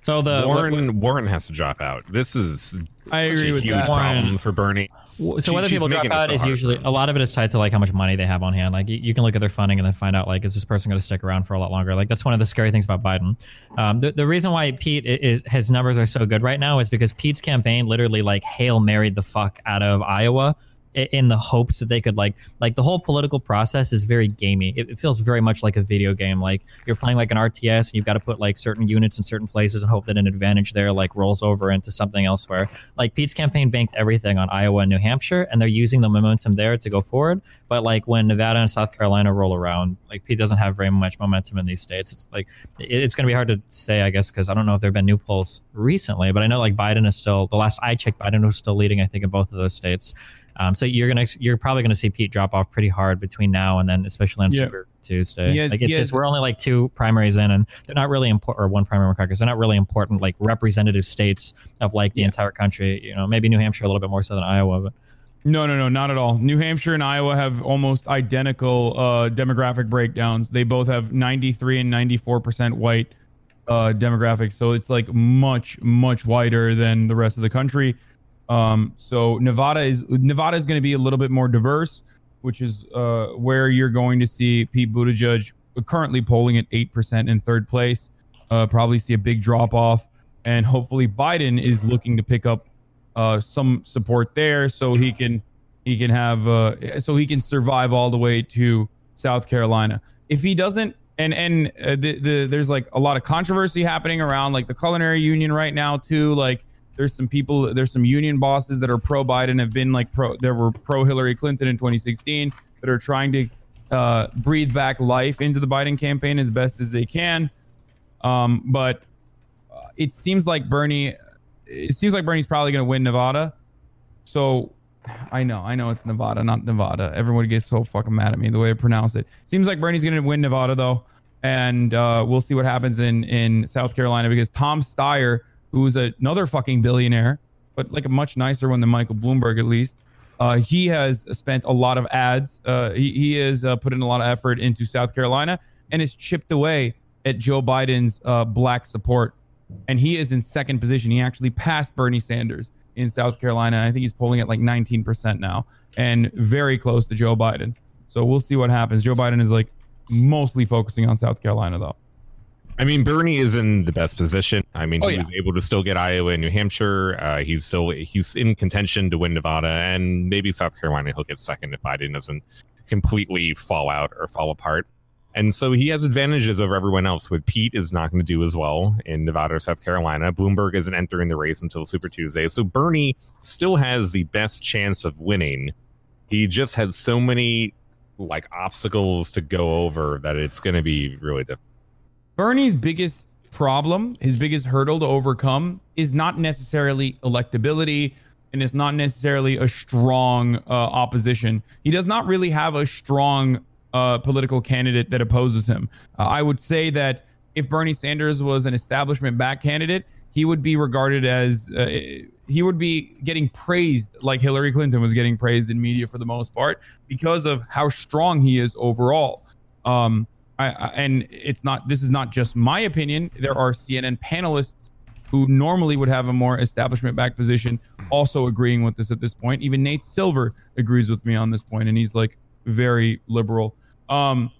So the Warren Warren has to drop out. This is I agree a with huge that. problem Warren- for Bernie. So She- whether people drop out is usually a lot of it is tied to like how much money they have on hand. Like you, you can look at their funding and then find out like is this person going to stick around for a lot longer? Like that's one of the scary things about Biden. Um, the, the reason why Pete is his numbers are so good right now is because Pete's campaign literally like hail married the fuck out of Iowa in the hopes that they could like like the whole political process is very gamey. It, it feels very much like a video game. Like you're playing like an RTS and you've got to put like certain units in certain places and hope that an advantage there like rolls over into something elsewhere. Like Pete's campaign banked everything on Iowa and New Hampshire, and they're using the momentum there to go forward. But like when Nevada and South Carolina roll around, like Pete doesn't have very much momentum in these states. It's like it, it's going to be hard to say, I guess, because I don't know if there have been new polls recently, but I know like Biden is still the last I checked, Biden was still leading, I think, in both of those states. Um, so you're gonna you're probably gonna see Pete drop off pretty hard between now and then, especially on Yeah. Super Tuesday. Has- like it's he has- just we're only like two primaries in, and they're not really important, or one primary caucus. They're not really important like representative states of like the entire country. You know, maybe New Hampshire a little bit more so than Iowa, but No, no, no, not at all. New Hampshire and Iowa have almost identical uh, demographic breakdowns. They both have 93 and 94 percent white uh, demographics, so it's like much, much whiter than the rest of the country. Um, so Nevada is Nevada is going to be a little bit more diverse, which is uh, where you're going to see Pete Buttigieg currently polling at eight percent in third place. Uh, probably see a big drop off, and hopefully Biden is looking to pick up uh, some support there, so he can he can have uh, so he can survive all the way to South Carolina. If he doesn't, and and uh, the, the there's like a lot of controversy happening around like the culinary union right now too. Like there's some people, there's some union bosses that are pro Biden, have been like pro, there were pro Hillary Clinton in 2016 that are trying to uh, breathe back life into the Biden campaign as best as they can. Um, but uh, it seems like Bernie, it seems like Bernie's probably going to win Nevada. So I know, I know it's Nevada, not Nevada. Everyone gets so fucking mad at me the way I pronounce it. Seems like Bernie's going to win Nevada though, and uh, we'll see what happens in in South Carolina because Tom Steyer, who's another fucking billionaire, but like a much nicer one than Michael Bloomberg at least. Uh, he has spent a lot of ads. Uh, he, he has uh, put in a lot of effort into South Carolina and has chipped away at Joe Biden's uh, black support. And he is in second position. He actually passed Bernie Sanders in South Carolina. I think he's polling at like 19% now and very close to Joe Biden. So we'll see what happens. Joe Biden is like mostly focusing on South Carolina though. I mean, Bernie is in the best position. I mean, Oh, he yeah. was able to still get Iowa and New Hampshire. Uh, he's still he's in contention to win Nevada and maybe South Carolina. He'll get second if Biden doesn't completely fall out or fall apart. And so he has advantages over everyone else. With Pete is not going to do as well in Nevada or South Carolina. Bloomberg isn't entering the race until Super Tuesday. So Bernie still has the best chance of winning. He just has so many like obstacles to go over that it's going to be really difficult. Bernie's biggest problem, his biggest hurdle to overcome, is not necessarily electability and it's not necessarily a strong uh, opposition. He does not really have a strong uh, political candidate that opposes him. Uh, I would say that if Bernie Sanders was an establishment back candidate, he would be regarded as uh, he would be getting praised like Hillary Clinton was getting praised in media for the most part because of how strong he is overall. Um, I, I, and it's not this is not just my opinion. There are CNN panelists who normally would have a more establishment back position also agreeing with this at this point. Even Nate Silver agrees with me on this point, and he's like very liberal. Um,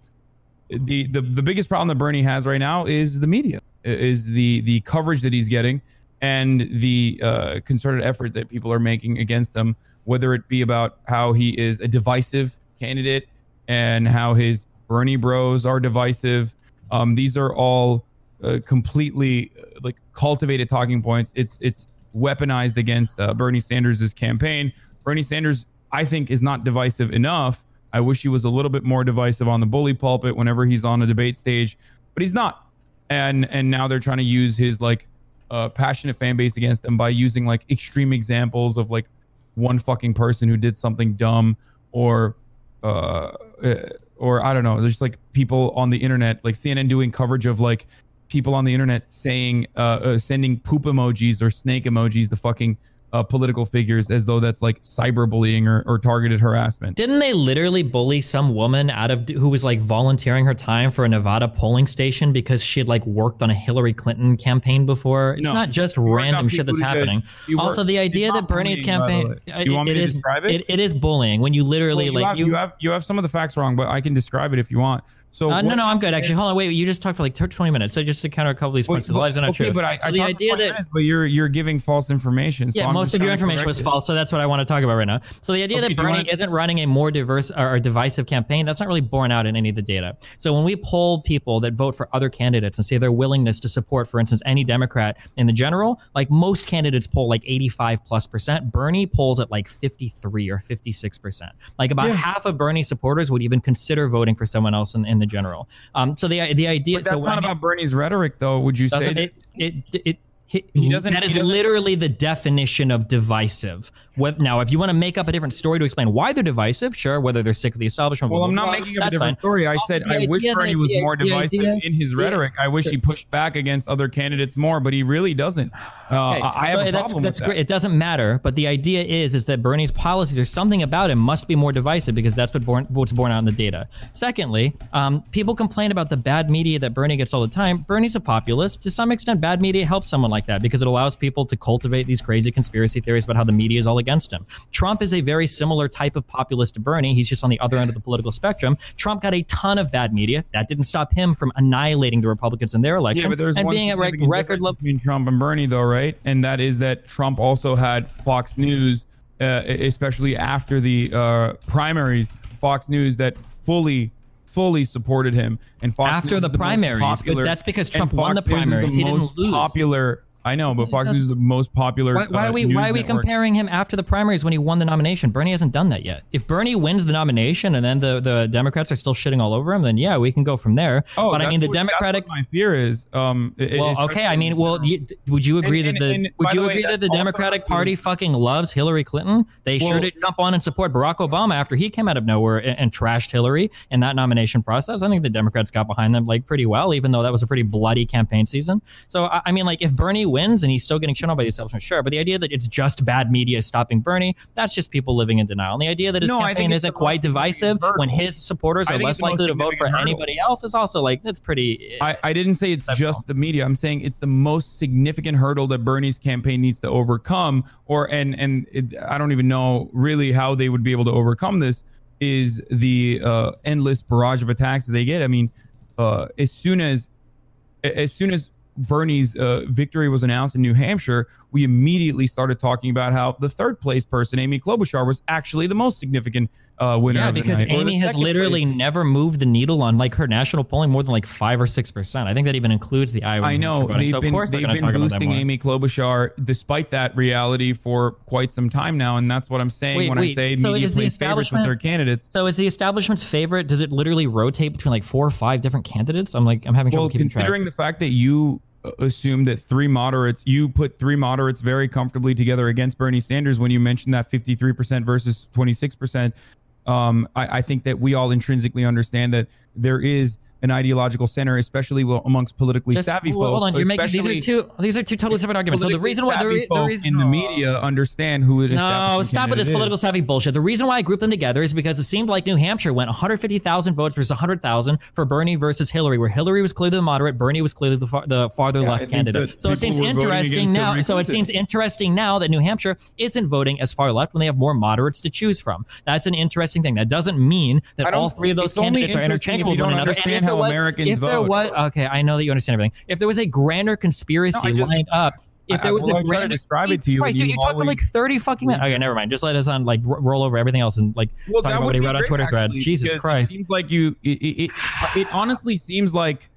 the the the biggest problem that Bernie has right now is the media, is the the coverage that he's getting, and the uh, concerted effort that people are making against him. Whether it be about how he is a divisive candidate and how his Bernie Bros are divisive, um, these are all uh, completely uh, like cultivated talking points. It's it's weaponized against uh, Bernie Sanders' campaign. Bernie Sanders, I think, is not divisive enough. I wish he was a little bit more divisive on the bully pulpit whenever he's on a debate stage, but he's not. And and now they're trying to use his like uh, passionate fan base against him by using like extreme examples of like one fucking person who did something dumb or uh, uh, or I don't know. There's like people on the internet, like CNN doing coverage of like people on the internet saying, uh, uh sending poop emojis or snake emojis to fucking uh, political figures as though that's like cyberbullying or, or targeted harassment. Didn't they literally bully some woman out of who was like volunteering her time for a Nevada polling station because she had like worked on a Hillary Clinton campaign before? It's No. not just You random shit that's people who did- happening. also, the idea that Bernie's bullying, the campaign way. You want me to is describe it? it is bullying when you literally Well, you, like have, you have you have some of the facts wrong, but I can describe it if you want. So uh, no, no, I'm good. Actually, hold on, wait. You just talked for like 20 minutes. So just to counter a couple of these points, because the lives are not okay, true. but I, so I the idea that minutes, but you're you're giving false information. So yeah, I'm most of your information was it. false, so that's what I want to talk about right now. So the idea Okay, that Bernie wanna- isn't running a more diverse or, or divisive campaign, that's not really borne out in any of the data. So when we poll people that vote for other candidates and say their willingness to support, for instance, any Democrat in the general, like most candidates poll like 85 plus percent. Bernie polls at like 53 or 56 percent. Like about Yeah. half of Bernie supporters would even consider voting for someone else in, in the general. Um, so the the idea. But that's so not about Bernie's rhetoric, though. Would you say? it, it, it, He doesn't- That is doesn't- literally the definition of divisive. What, now, if you want to make up a different story to explain why they're divisive, sure. Whether they're sick of the establishment. Well, blah, I'm not blah, making up a different fine. story. I Also, said I wish Bernie was more divisive idea- in his rhetoric. I wish he pushed back against other candidates more, but he really doesn't. Uh, Okay, I have so a that's problem that's with great. that. It doesn't matter, but the idea is is that Bernie's policies or something about him must be more divisive because that's what born, what's borne out in the data. Secondly, um, people complain about the bad media that Bernie gets all the time. Bernie's a populist. To some extent, bad media helps someone like that because it allows people to cultivate these crazy conspiracy theories about how the media is all against him. Trump is a very similar type of populist to Bernie. He's just on the other end of the political spectrum. Trump got a ton of bad media. That didn't stop him from annihilating the Republicans in their election Yeah, but there's and one being at rec- record low. between Trump and Bernie, though, right? And that is that Trump also had Fox News, uh, especially after the uh, primaries. Fox News that fully, fully supported him, and Fox After the most primaries, but that's because Trump won the primaries. He didn't lose. Popular. I know, but Fox News is the most popular. Why, why uh, are we news why are we network. comparing him after the primaries when he won the nomination? Bernie hasn't done that yet. If Bernie wins the nomination and then the, the Democrats are still shitting all over him, then yeah, we can go from there. Oh, but I mean, the what- that's Democratic. what my fear is. Um, it- Well, okay. I mean, well, you, would you agree And- that the and- and would you the way, agree that the Democratic not to- Party fucking loves Hillary Clinton? They sure did jump on and support Barack Obama after he came out of nowhere and, and trashed Hillary in that nomination process. I think the Democrats got behind them like pretty well, even though that was a pretty bloody campaign season. So I, I mean, like if Bernie wins and he's still getting shit on by the establishment, sure. But the idea that it's just bad media stopping Bernie, that's just people living in denial. And the idea that his No, campaign isn't quite divisive when his supporters are less it's the most likely to vote for hurdle. anybody else is also like that's pretty. I, I didn't say it's just the media. I'm saying it's the most significant hurdle that Bernie's campaign needs to overcome. Or and and it, I don't even know really how they would be able to overcome this. Is the uh, endless barrage of attacks that they get? I mean, uh, as soon as as soon as Bernie's uh, victory was announced in New Hampshire, we immediately started talking about how the third place person, Amy Klobuchar, was actually the most significant uh, winner. Yeah, of the because night, or the Amy has literally place. never moved the needle on like her national polling more than like five or six percent. I think that even includes the Iowa. I know they've so of been they've been talk about that boosting. Amy Klobuchar despite that reality for quite some time now, and that's what I'm saying Wait, when I wait, say so media is plays favorites with their candidates. So is the establishment's favorite? Does it literally rotate between like four or five different candidates? I'm like I'm having trouble Well, keeping considering track. the fact that you assume that three moderates, you put three moderates very comfortably together against Bernie Sanders when you mentioned that 53% versus 26%. Um, I, I think that we all intrinsically understand that there is an ideological center, especially amongst politically Just- savvy well, hold on, you're making these are two these are two totally separate arguments. So the reason why the, the reason in the media understand who it is. No, stop with this political savvy bullshit. The reason why I grouped them together is because it seemed like New Hampshire went 150,000 votes versus 100,000 for Bernie versus Hillary, where Hillary was clearly the moderate, Bernie was clearly the, far, the farther Yeah, left candidate. So it seems interesting now. So it seems interesting now that New Hampshire isn't voting as far left when they have more moderates to choose from. That's an interesting thing. That doesn't mean that all three of those candidates are interchangeable with one another. And understand if there how was, Americans if there vote. was, okay, I know that you understand everything. If there was a grander conspiracy No, just- lined up. If I- there was well, a try to grander, describe it to you, Christ, dude, you you talked for like thirty fucking minutes. Okay, never mind. Just let us on like ro- roll over everything else and like Well, talk about what he read on Twitter threads. Jesus Christ. It seems like you. It, it, it, it honestly seems like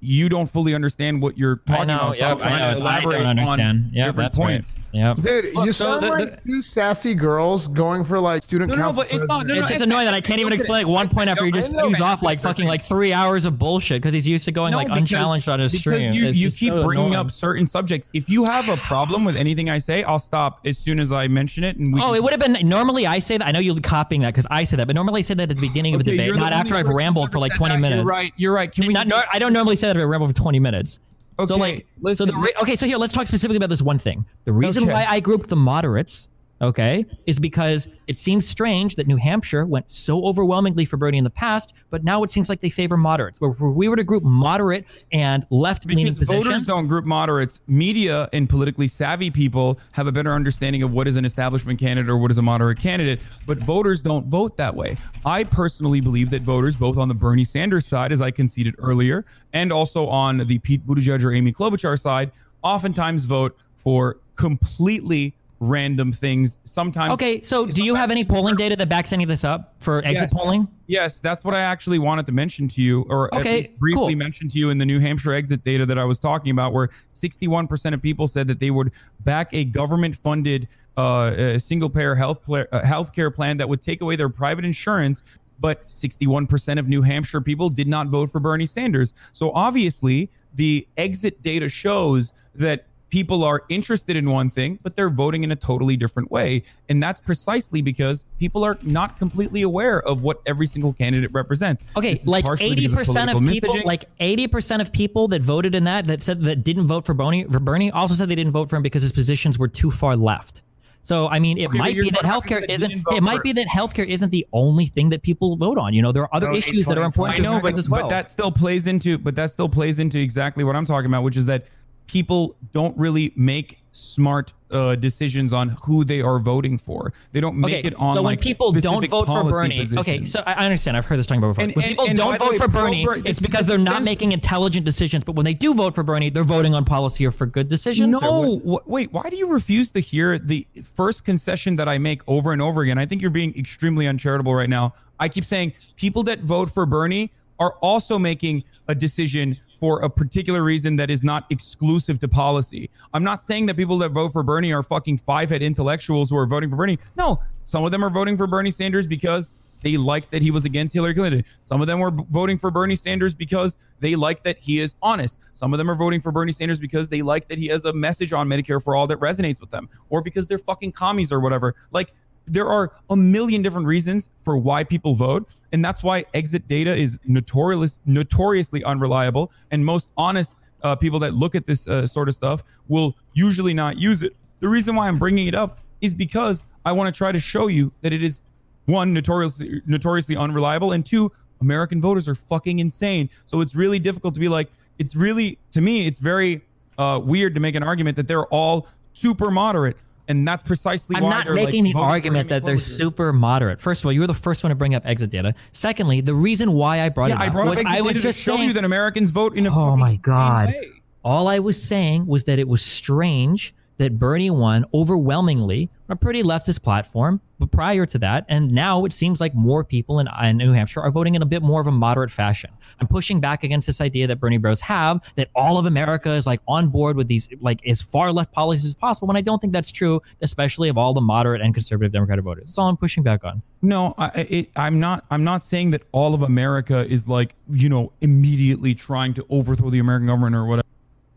you don't fully understand what you're I talking know, about. so yep, I'm trying I know, to it's- I don't understand. on Yep, different that's right. points. Yep. Dude, Look, you so sound the- like two sassy girls going for like student No, no, council. but it's not- no, president. it's just annoying that I can't even explain like one point after you just spews off like fucking like three hours of bullshit because he's used to going No, like because- unchallenged on his because stream. you, It's you keep so bringing annoying. up certain subjects. If you have a problem with anything I say, I'll stop as soon as I mention it. And we Oh, it would have been normally I say that. I know you're copying that because I say that, but normally I say that at the beginning of a debate, not after I've rambled for like 20 minutes. Right. You're right. Can we? Not, I don't normally say that if I ramble for 20 minutes. Okay, so like, listen, so the re- okay, so here let's talk specifically about this one thing. The reason Okay. why I grouped the moderates, okay, is because it seems strange that New Hampshire went so overwhelmingly for Bernie in the past, but now it seems like they favor moderates. Where if we were to group moderate and left-leaning because positions, voters don't group moderates. Media and politically savvy people have a better understanding of what is an establishment candidate or what is a moderate candidate, but voters don't vote that way. I personally believe that voters, both on the Bernie Sanders side, as I conceded earlier, and also on the Pete Buttigieg or Amy Klobuchar side, oftentimes vote for completely random things. Sometimes Okay, so do you have any polling data that backs any of this up for exit Yes. polling? Yes, that's what I actually wanted to mention to you, or at Okay, least briefly cool. mention to you in the New Hampshire exit data that I was talking about, where 61% of people said that they would back a government-funded uh, uh, single-payer health pla- uh, healthcare plan that would take away their private insurance. But 61% of New Hampshire people did not vote for Bernie Sanders. So obviously, the exit data shows that people are interested in one thing, but they're voting in a totally different way. And that's precisely because people are not completely aware of what every single candidate represents. Okay, like 80% of political people, messaging. like eighty percent of people that voted in that that said that didn't vote for Bernie, for Bernie, also said they didn't vote for him because his positions were too far left. So I mean, it Okay, might be that healthcare that isn't. It might be that healthcare isn't the only thing that people vote on. You know, there are other No, issues that are important. I to know, but, as well. but that still plays into but that still plays into exactly what I'm talking about, which is that people don't really make smart uh, decisions on who they are voting for. They don't make okay, it on so when like people don't vote for Bernie, okay, so I understand. I've heard this talking about before. And- when and- people and don't vote way, for Bernie, it's this- because they're not making intelligent decisions. But when they do vote for Bernie, they're voting on policy or for good decisions. No, wait. Why do you refuse to hear the first concession that I make over and over again? I think you're being extremely uncharitable right now. I keep saying people that vote for Bernie are also making a decision for a particular reason that is not exclusive to policy. I'm not saying that people that vote for Bernie are fucking five head intellectuals who are voting for Bernie. No, some of them are voting for Bernie Sanders because they like that he was against Hillary Clinton. Some of them were voting for Bernie Sanders because they like that he is honest. Some of them are voting for Bernie Sanders because they like that he has a message on Medicare for all that resonates with them, or because they're fucking commies or whatever. Like there are a million different reasons for why people vote, and that's why exit data is notorious, notoriously unreliable, and most honest uh, people that look at this uh, sort of stuff will usually not use it. The reason why I'm bringing it up is because I want to try to show you that it is one notoriously notoriously unreliable and two american voters are fucking insane so it's really difficult to be like it's really to me it's very uh, weird to make an argument that they're all super moderate and that's precisely I'm not making like, the argument that they're super moderate. First of all, you were the first one to bring up exit data. Secondly, the reason why I brought yeah it i up brought up was I was just to show saying you that americans vote in a Oh my God. way. All I was saying was that it was strange that Bernie won overwhelmingly a pretty leftist platform, but prior to that, and now it seems like more people in, in New Hampshire are voting in a bit more of a moderate fashion. I'm pushing back against this idea that Bernie Bros have that all of America is like on board with these like as far left policies as possible, when I don't think that's true, especially of all the moderate and conservative Democratic voters. That's all I'm pushing back on. No, I, it, I'm not. I'm not saying that all of America is like you know immediately trying to overthrow the American government or whatever.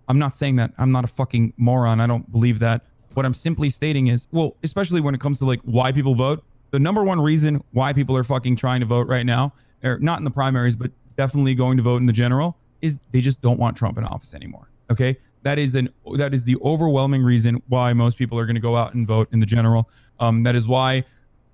I'm not saying that. I'm not a fucking moron. I don't believe that. What I'm simply stating is, well, especially when it comes to like why people vote. The number one reason why people are fucking trying to vote right now, or not in the primaries, but definitely going to vote in the general is they just don't want Trump in office anymore. Okay, that is an that is the overwhelming reason why most people are going to go out and vote in the general. Um, that is why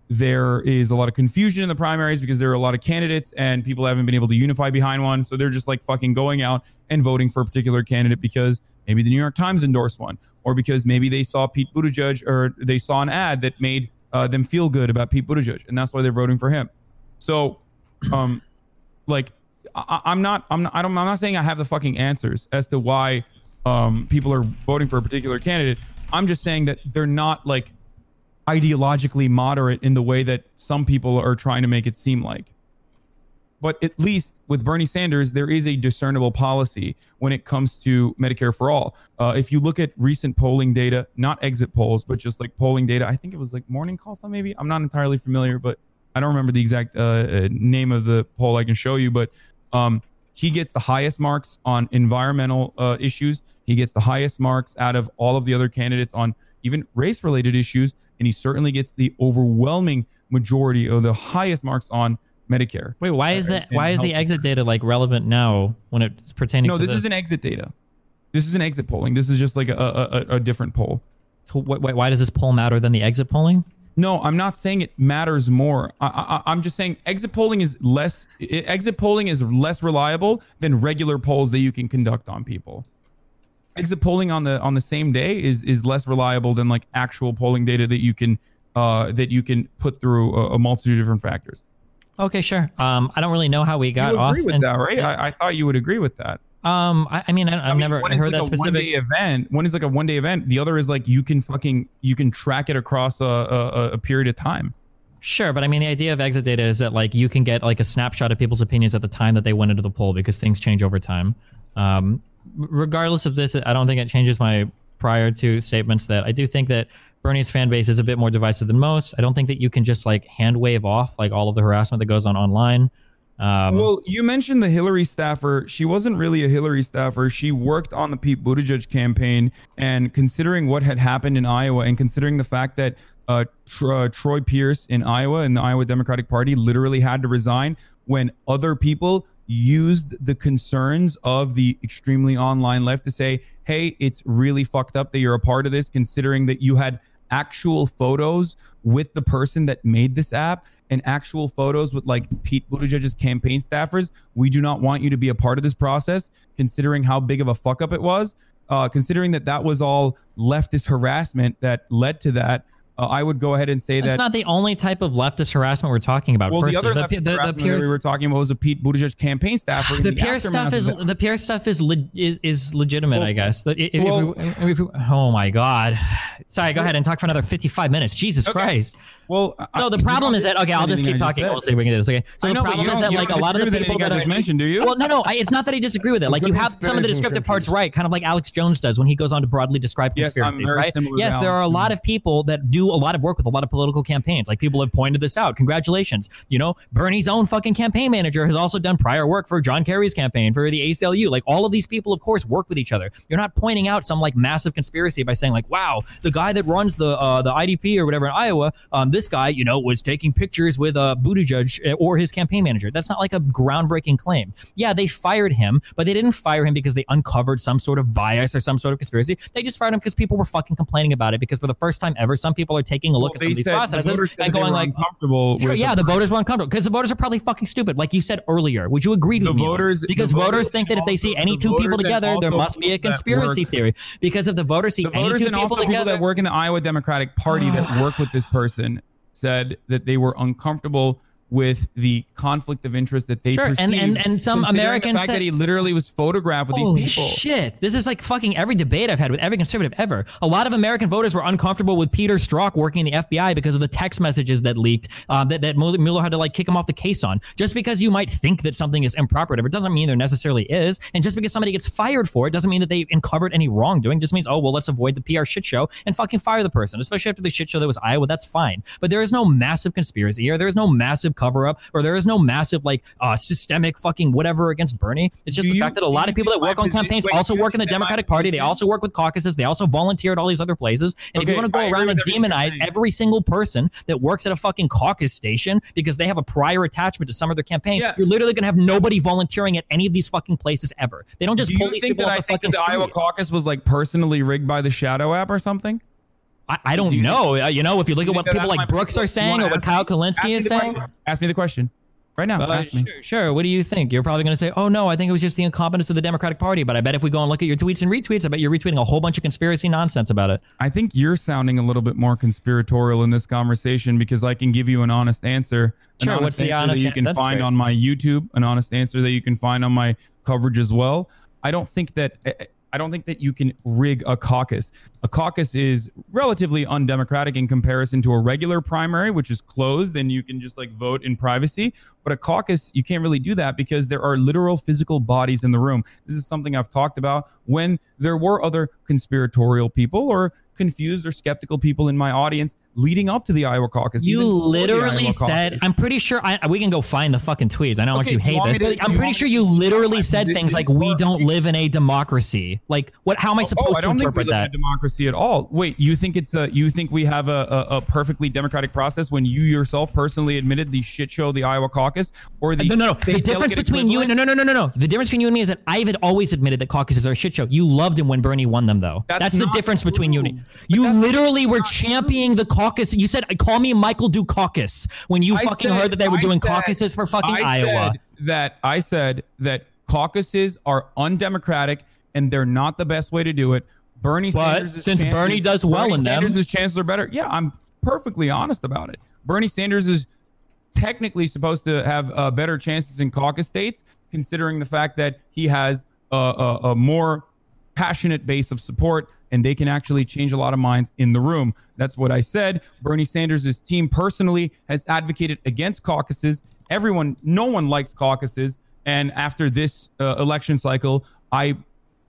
there is a lot of confusion in the primaries because there are a lot of candidates and people haven't been able to unify behind one. So they're just like fucking going out and voting for a particular candidate because maybe the New York Times endorsed one, or because maybe they saw Pete Buttigieg or they saw an ad that made uh, them feel good about Pete Buttigieg, and that's why they're voting for him. So, um, like, I, I'm not, I'm not, I don't, I'm not saying I have the fucking answers as to why um, people are voting for a particular candidate. I'm just saying that they're not like ideologically moderate in the way that some people are trying to make it seem like. But at least with Bernie Sanders, there is a discernible policy when it comes to Medicare for all. Uh, if you look at recent polling data, not exit polls, but just like polling data, I think it was like Morning Consult, maybe. I'm not entirely familiar, but I don't remember the exact uh, uh, name of the poll I can show you. But um, he gets the highest marks on environmental uh, issues. He gets the highest marks out of all of the other candidates on even race related issues. And he certainly gets the overwhelming majority or the highest marks on Medicare. Wait, why is that? Why is the exit data like relevant now when it's pertaining? No, to this isn't exit data. This is an exit polling. This is just like a, a, a, a different poll. So wh- wh- why does this poll matter than the exit polling? No, I'm not saying it matters more. I, I, I'm just saying exit polling is less. Exit polling is less reliable than regular polls that you can conduct on people. Exit polling on the on the same day is is less reliable than like actual polling data that you can uh, that you can put through a, a multitude of different factors. Okay, sure. Um, I don't really know how we got you off. agree with and- that, right? I, I thought you would agree with that. Um, I, I mean, I, I've mean, never heard like that specific. one-day event. One is like a one-day event. The other is like you can fucking you can track it across a, a, a period of time. Sure, but I mean, the idea of exit data is that like you can get like a snapshot of people's opinions at the time that they went into the poll because things change over time. Um, regardless of this, I don't think it changes my prior to statements that I do think that Bernie's fan base is a bit more divisive than most. I don't think that you can just like hand wave off like all of the harassment that goes on online. Um, well, you mentioned the Hillary staffer. She wasn't really a Hillary staffer. She worked on the Pete Buttigieg campaign, and considering what had happened in Iowa, and considering the fact that uh, uh, Troy Pierce in Iowa and the Iowa Democratic Party literally had to resign when other people used the concerns of the extremely online left to say, "Hey, it's really fucked up that you're a part of this," considering that you had actual photos with the person that made this app and actual photos with like Pete Buttigieg's campaign staffers. We do not want you to be a part of this process, considering how big of a fuck up it was. Uh, considering that that was all leftist harassment that led to that, uh, I would go ahead and say that's that. not the only type of leftist harassment we're talking about. well, the Firstly, other the, leftist the, the, harassment that Pierce, we were talking about was a Pete Buttigieg campaign staffer. the the Pierce stuff is the Pierce stuff is le- is, is legitimate, I guess. If- if- if well- we- if we- oh my god! Sorry, go ahead and talk for another fifty-five minutes. Jesus Christ! Well, so the problem is that okay, I'll just keep talking. We'll see if we can do this. Okay. So I the problem is that like a lot of the people that I just mentioned, do you? Well, no, no. I, it's not that I disagree with it. Like you have some of the descriptive parts right, kind of like Alex Jones does when he goes on to broadly describe conspiracies. right? Yes, there are a lot of people that do a lot of work with a lot of political campaigns. Like people have pointed this out. Congratulations. You know, Bernie's own fucking campaign manager has also done prior work for John Kerry's campaign for the ACLU. Like all of these people, of course, work with each other. You're not pointing out some like massive conspiracy by saying like, wow, the guy that runs the uh, the IDP or whatever in Iowa, um, this guy, you know, was taking pictures with uh, Buttigieg uh, or his campaign manager. That's not like a groundbreaking claim. Yeah, they fired him, but they didn't fire him because they uncovered some sort of bias or some sort of conspiracy. They just fired him because people were fucking complaining about it. Because for the first time ever, some people are taking a look at some of these the processes and going like, uncomfortable Sure, yeah, the- the voters were uncomfortable because the voters are probably fucking stupid, like you said earlier. Would you agree to The with me? voters- because voters voters think that if they see any two people together, there must be a conspiracy theory. Because if the voters see the any voters two and people also people together, that work in the Iowa Democratic Party that work with this person said that they were uncomfortable with the conflict of interest that they Sure, and- perceived, and- and some considering Americans the fact said- that he literally was photographed with Holy these people. shit! This is like fucking every debate I've had with every conservative ever. A lot of American voters were uncomfortable with Peter Strzok working in the FBI because of the text messages that leaked uh, that that Mueller had to like kick him off the case on. Just because you might think that something is improper, whatever, doesn't mean there necessarily is. And just because somebody gets fired for it doesn't mean that they uncovered any wrongdoing. Just means oh well, let's avoid the PR shit show and fucking fire the person. Especially after the shit show that was Iowa, that's fine. But there is no massive conspiracy here. There is no massive cover up, or there is no massive like uh, systemic fucking whatever against Bernie. It's just Do the you- fact that a lot of people that work on campaigns wait, also work in the think that my Democratic Party. They also work with caucuses. They also volunteer at all these other places. And if you want to go agree around and with everything you're demonize every single person that works at a fucking caucus station because they have a prior attachment to some of their campaign, Yeah. you're literally gonna have nobody volunteering at any of these fucking places ever. They don't just Do pull you these think people that off I the think fucking the Iowa caucus was like personally rigged by the Shadow app or something? I, I don't Do you know. Uh, you know, if you look at what people like Brooks are saying or what Kyle me- Kulinski is saying. question. Ask me the question right now. Uh, ask me. sure, sure. What do you think? You're probably going to say, "Oh no, I think it was just the incompetence of the Democratic Party." But I bet if we go and look at your tweets and retweets, I bet you're retweeting a whole bunch of conspiracy nonsense about it. I think you're sounding a little bit more conspiratorial in this conversation because I can give you an honest answer. An Sure, honest what's the answer honest that you can that's find fair. on my YouTube, an honest answer that you can find on my coverage as well. I don't think that I don't think that you can rig a caucus. A caucus is relatively undemocratic in comparison to a regular primary, which is closed and you can just like vote in privacy. But a caucus, you can't really do that because there are literal physical bodies in the room. This is something I've talked about when there were other conspiratorial people or confused or skeptical people in my audience leading up to the Iowa caucus. You even before the literally said, caucus. "I'm pretty sure." I, we can go find the fucking tweets. I know how much Okay, you you hate this, to- I'm pretty sure you literally said things like, "We don't live in a democracy." Like, what? How am I oh, oh, supposed oh, I to interpret that? democracy at all. Wait, you think it's a you think we have a, a, a perfectly democratic process when you yourself personally admitted the shit show the Iowa caucus or the no, no, no. The difference between you and no, no, no, no, no. The difference between you and me is that I had always admitted that caucuses are a shit show. You loved him when Bernie won them, though. That's That's, the difference between you and me. You literally were championing the caucus. You said, "Call me Michael Dukakis" when you I fucking said- heard that they were I doing said- caucuses for fucking I Iowa. Said that I said that caucuses are undemocratic and they're not the best way to do it. Bernie But Sanders' since chances- Bernie does well Bernie in them- Sanders' chances are better. Yeah, I'm perfectly honest about it. Bernie Sanders is technically supposed to have uh, better chances in caucus states, considering the fact that he has a, a, a more passionate base of support and they can actually change a lot of minds in the room. That's what I said. Bernie Sanders' team personally has advocated against caucuses. Everyone, no one likes caucuses. And after this uh, election cycle, I,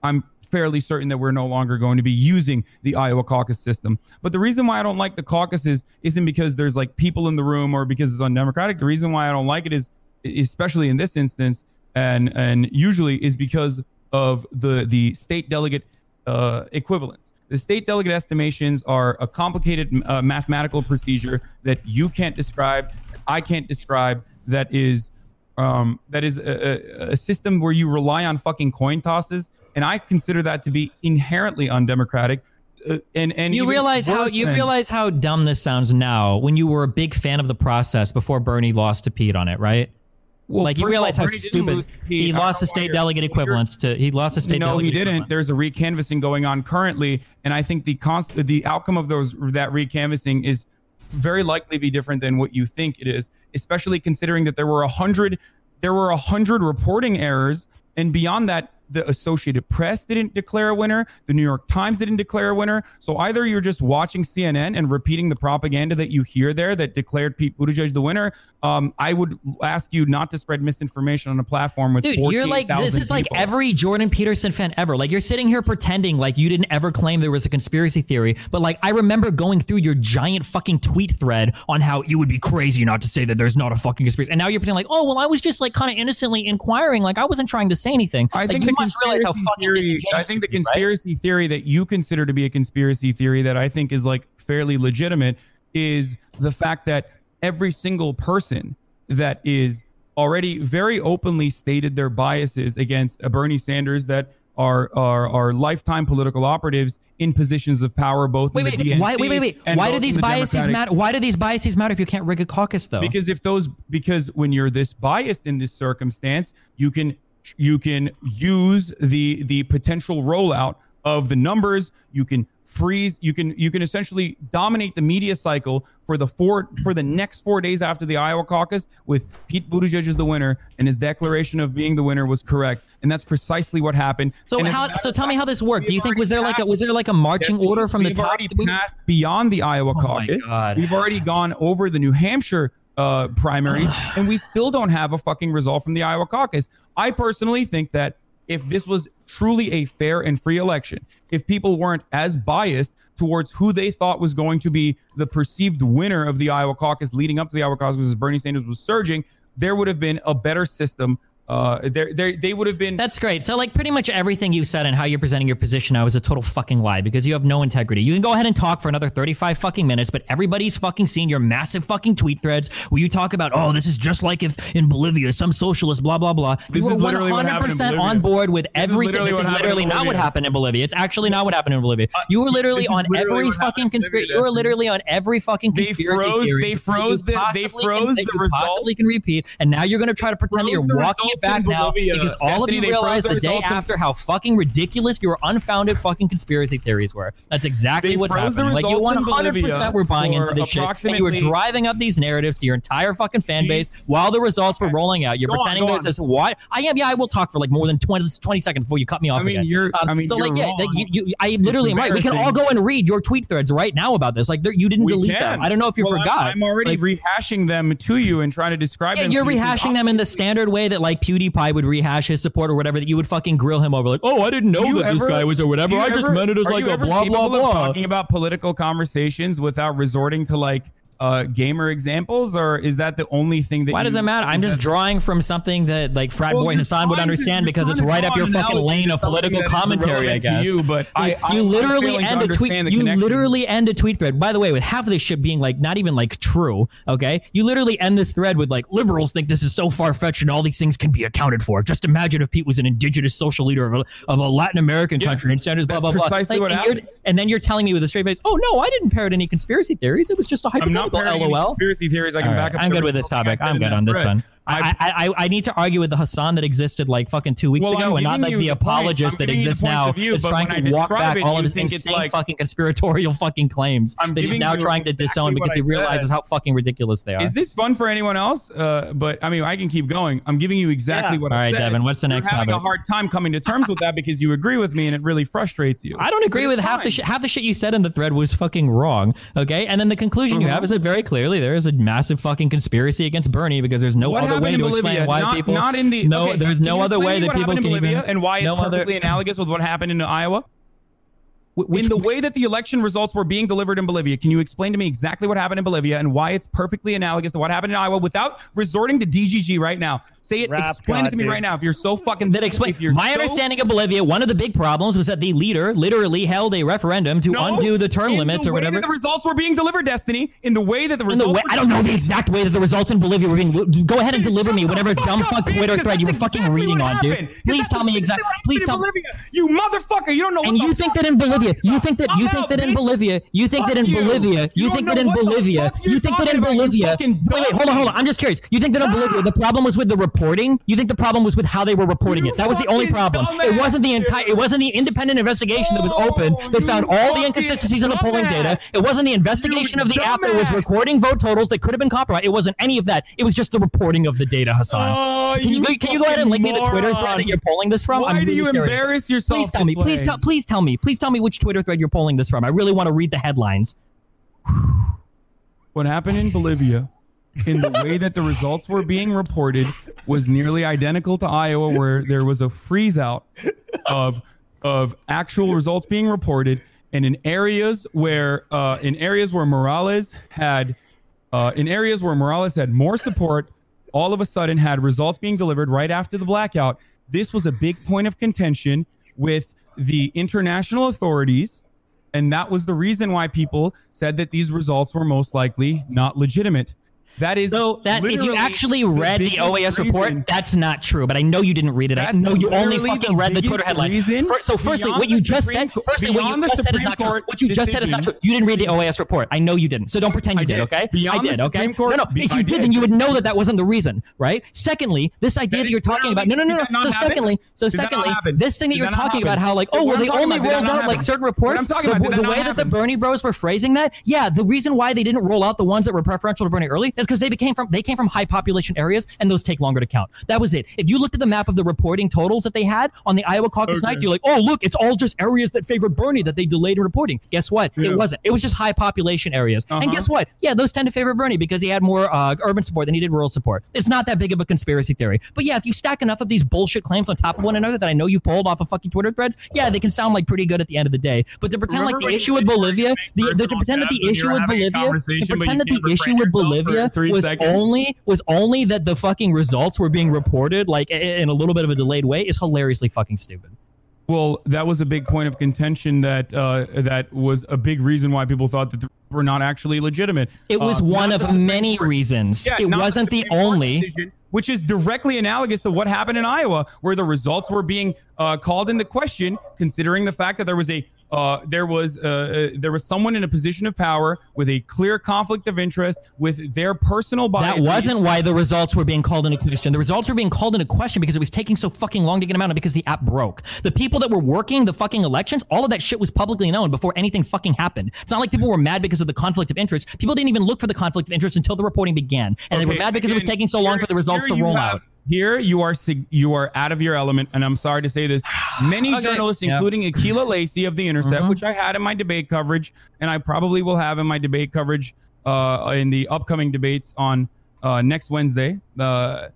I'm fairly certain that we're no longer going to be using the Iowa caucus system. But the reason why I don't like the caucuses isn't because there's like people in the room or because it's undemocratic. The reason why I don't like it is, especially in this instance, and and usually is because of the the state delegate uh, equivalents. The state delegate estimations are a complicated uh, mathematical procedure that you can't describe, I can't describe. That is um, that is a, a, system where you rely on fucking coin tosses, and I consider that to be inherently undemocratic. Uh, and and you realize how you than- realize how dumb this sounds now when you were a big fan of the process before Bernie lost to Pete on it, right? Well, like you of all, realize how stupid lose he lost the state delegate equivalents to he lost the state no, he didn't. equivalent. There's a recanvassing going on currently, and I think the const- the outcome of those that recanvassing is very likely be different than what you think it is, especially considering that there were a hundred there were a hundred reporting errors, and beyond that, the Associated Press didn't declare a winner, the New York Times didn't declare a winner. So either you're just watching CNN and repeating the propaganda that you hear there that declared Pete Buttigieg the winner. Um, I would ask you not to spread misinformation on a platform with Dude, you're like this 48,000 is like every Jordan Peterson fan ever. Like you're sitting here pretending like you didn't ever claim there was a conspiracy theory, but like I remember going through your giant fucking tweet thread on how you would be crazy not to say that there's not a fucking conspiracy, and now you're pretending like, oh well, I was just like kind of innocently inquiring, like I wasn't trying to say anything. I like, think must realize how fucking theory. I think the are, right? conspiracy theory that you consider to be a conspiracy theory that I think is like fairly legitimate is the fact that every single person that is already very openly stated their biases against a Bernie Sanders that are are are lifetime political operatives in positions of power both Wait, in wait, the DNC why, wait, wait, wait. Why do these the biases Democratic- matter? Why do these biases matter if you can't rig a caucus, though? because if those because when you're this biased in this circumstance you can you can use the the potential rollout of the numbers you can freeze you can you can essentially dominate the media cycle for the four for the next four days after the Iowa caucus with Pete Buttigieg as the winner and his declaration of being the winner was correct and that's precisely what happened So And how? So tell me how this worked. Do you think was there like a was there like a marching Yes, order from the we've top? already passed beyond the Iowa Oh caucus. We've already gone over the New Hampshire uh, primary, and we still don't have a fucking result from the Iowa caucus. I personally think that if this was truly a fair and free election, if people weren't as biased towards who they thought was going to be the perceived winner of the Iowa caucus leading up to the Iowa caucus as Bernie Sanders was surging, there would have been a better system. Uh, there, they would have been. That's great. So, like, pretty much everything you said and how you're presenting your position now is a total fucking lie because you have no integrity. You can go ahead and talk for another 35 fucking minutes, but everybody's fucking seen your massive fucking tweet threads where you talk about, oh, this is just like if in Bolivia, some socialist, blah, blah, blah. This you is were literally what happened in 100% Bolivia. on board with This is literally This is literally not what happened in Bolivia. It's actually not what happened in Bolivia. You were literally on literally every fucking conspiracy. You were literally on every fucking conspiracy They froze- theory. they froze the- they can- froze that the you result. possibly can repeat, and now you're going to try to pretend that you're the walking it back now Bolivia. because all of you realized the day after how fucking ridiculous your unfounded fucking conspiracy theories were. That's exactly what's happening. Like you 100 percent were buying into this shit, and you were driving up these narratives to your entire fucking fan base while the results were rolling out. You're Go pretending go there's on. this what? I am. Yeah, I will talk for like more than 20, 20 seconds before you cut me off. I mean, again. you're- Um, I mean, so like, yeah, wrong. you, you, I literally am right. We can all go and read your tweet threads right now about this. Like, you didn't We delete can. them. I don't know if you Well, I'm- forgot. I'm, already Like, rehashing them to you and trying to describe yeah, them. you're rehashing them in the standard way that like PewDiePie would rehash his support or whatever. That you would fucking grill him over, like, oh, I didn't know You that this guy was or whatever. I just ever- meant it as like a blah blah blah. Talking about political conversations without resorting to like uh, gamer examples, or is that the only thing that? Why does it matter? I'm just drawing from something that like frat Well, boy Hasan would understand because it's right up your fucking lane of political commentary. I guess you, but I- I- you literally end a tweet. You connection. literally end a tweet thread. By the way, with half of this shit being like not even like true. Okay, you literally end this thread with like liberals think this is so far fetched and all these things can be accounted for. Just imagine if Pete was an indigenous social leader of a, of a Latin American country and blah blah blah. precisely what and, happened. and then you're telling me with a straight face, oh no, I didn't parrot any conspiracy theories. It was just a hypothetical. Parroting any LOL. conspiracy theories. I can All back right, up. I'm good with this topic. I I'm good on this thread. one. I, I, I, I need to argue with the Hasan that existed like fucking two weeks Well, ago, I'm and not like the the apologist I'm that giving you the exists now of view, that's trying to walk back it, all of his insane like- fucking conspiratorial fucking claims I'm that he's now trying to exactly disown because he realizes how fucking ridiculous they are. Is this fun for anyone else? Uh, but I mean, I can keep going. I'm giving you exactly Yeah. what All I right, said. Devin, what's the You're next having a hard time coming to terms with that because you agree with me and it really frustrates you. I don't agree with half the fine. shit. Half the shit you said in the thread was fucking wrong. Okay, and then the conclusion you Uh-huh. have is that very clearly there is a massive fucking conspiracy against Bernie because there's no what other happened in Bolivia? not, people. not in the no. okay, there's no other way that what people happened can in Bolivia even, and why it's no other- perfectly analogous with what happened in Iowa. Which- in the way that the election results were being delivered in Bolivia, can you explain to me exactly what happened in Bolivia and why it's perfectly analogous to what happened in Iowa without resorting to DGG right now? Say it, Rap explain it God, to me dude. right now. If you're so fucking that explain my so- understanding of Bolivia. One of the big problems was that the leader literally held a referendum to No, undo the term in limits the or way whatever. That the results were being delivered, Destiny. In the way that the results. the way, I don't know the exact way that the results in Bolivia were being. Go ahead and Dude, deliver me whatever fuck dumb fuck Twitter thread you were that's fucking reading on, dude. Please tell me exactly. exactly Please tell me. You motherfucker! You don't know. And you think that in Bolivia, you think that you think that in. Bolivia, you think that in. Bolivia, You you think that in Bolivia, you're think that in Bolivia. Wait, wait, hold on, hold on. I'm just curious. You think that in Bolivia, the problem was with the reporting? You think the problem was with how they were reporting it? That was the only problem. It wasn't the entire. It wasn't the independent investigation that was open Oh, that found all the inconsistencies in the polling data. It wasn't the investigation of the app that was recording vote totals that could have been compromised. It wasn't any of that. It was just the reporting of the data, Hasan. Oh, So can you, you go, can you go ahead and link me the Twitter thread that you're polling this from? Why I'm do you curious. embarrass yourself? Please tell me. Please tell. Please tell me. Please tell me which Twitter thread you're pulling this from. I really want to read the headlines. What happened in Bolivia, in the way that the results were being reported, was nearly identical to Iowa, where there was a freeze out of of actual results being reported, and in areas where uh, in areas where Morales had uh, in areas where Morales had more support, all of a sudden had results being delivered right after the blackout. This was a big point of contention with the international authorities. And that was the reason why people said that these results were most likely not legitimate. That is So that if you actually read the OAS report, that's not true. But I know you didn't read it. I know you only fucking read the Twitter headlines. reason so firstly, what you just Supreme said, firstly, what you just said is not true. What you just said is not true. You didn't read the OAS report. I know you didn't. So don't pretend you did, did. okay? Beyond I did, okay? Court- no, no. If you did, then you would know that that wasn't the reason, right? Secondly, this idea that you're talking about. No, no, no, no. So secondly, so Did that not secondly, this thing that you're talking about, how like, oh, well, they only about, did that rolled out like certain reports. I'm talking about, the that the way that the? Bernie Bros were phrasing that, yeah, the reason why they didn't roll out the ones that were preferential to Bernie early is because they became from they came from high population areas, and those take longer to count. That was it. If you looked at the map of the reporting totals that they had on the Iowa caucus Okay. night, you're like, oh look, it's all just areas that favored Bernie that they delayed in reporting. Guess what? Yeah. It wasn't. It was just high population areas. And Uh-huh. guess what? Yeah, those tend to favor Bernie because he had more uh, urban support than he did rural support. It's not that big of a conspiracy theory. But yeah, if you stack enough of these bullshit claims on top of one another that I know you've pulled off of fucking Twitter threads, yeah, they can sound like pretty good at the end of the day. But to pretend Remember like the issue with Bolivia, the, the, to pretend that the issue with Bolivia, to pretend that the issue with yourself three was seconds? only was only that the fucking results were being reported like in a little bit of a delayed way is hilariously fucking stupid. Well, that was a big point of contention that uh, that was a big reason why people thought that they were not actually legitimate. It was Uh, one of the many reasons. Yeah, it wasn't the Court only. decision, which is directly analogous to what happened in Iowa, where the results were being uh, called into question, considering the fact that there was a uh, there was uh, uh, there was someone in a position of power with a clear conflict of interest with their personal bias. That wasn't why the results were being called into question. The results were being called into question because it was taking so fucking long to get them out and because the app broke. The people that were working the fucking elections, all of that shit was publicly known before anything fucking happened. It's not like people were mad because of the conflict of interest. People didn't even look for the conflict of interest until the reporting began. And they were mad because it was taking so long for the results to roll have- out. Here you are you are out of your element, and I'm sorry to say this. Many Okay. journalists, including Akela Lacy of The Intercept, Mhm. which I had in my debate coverage, and I probably will have in my debate coverage uh, in the upcoming debates on uh, next Wednesday, uh,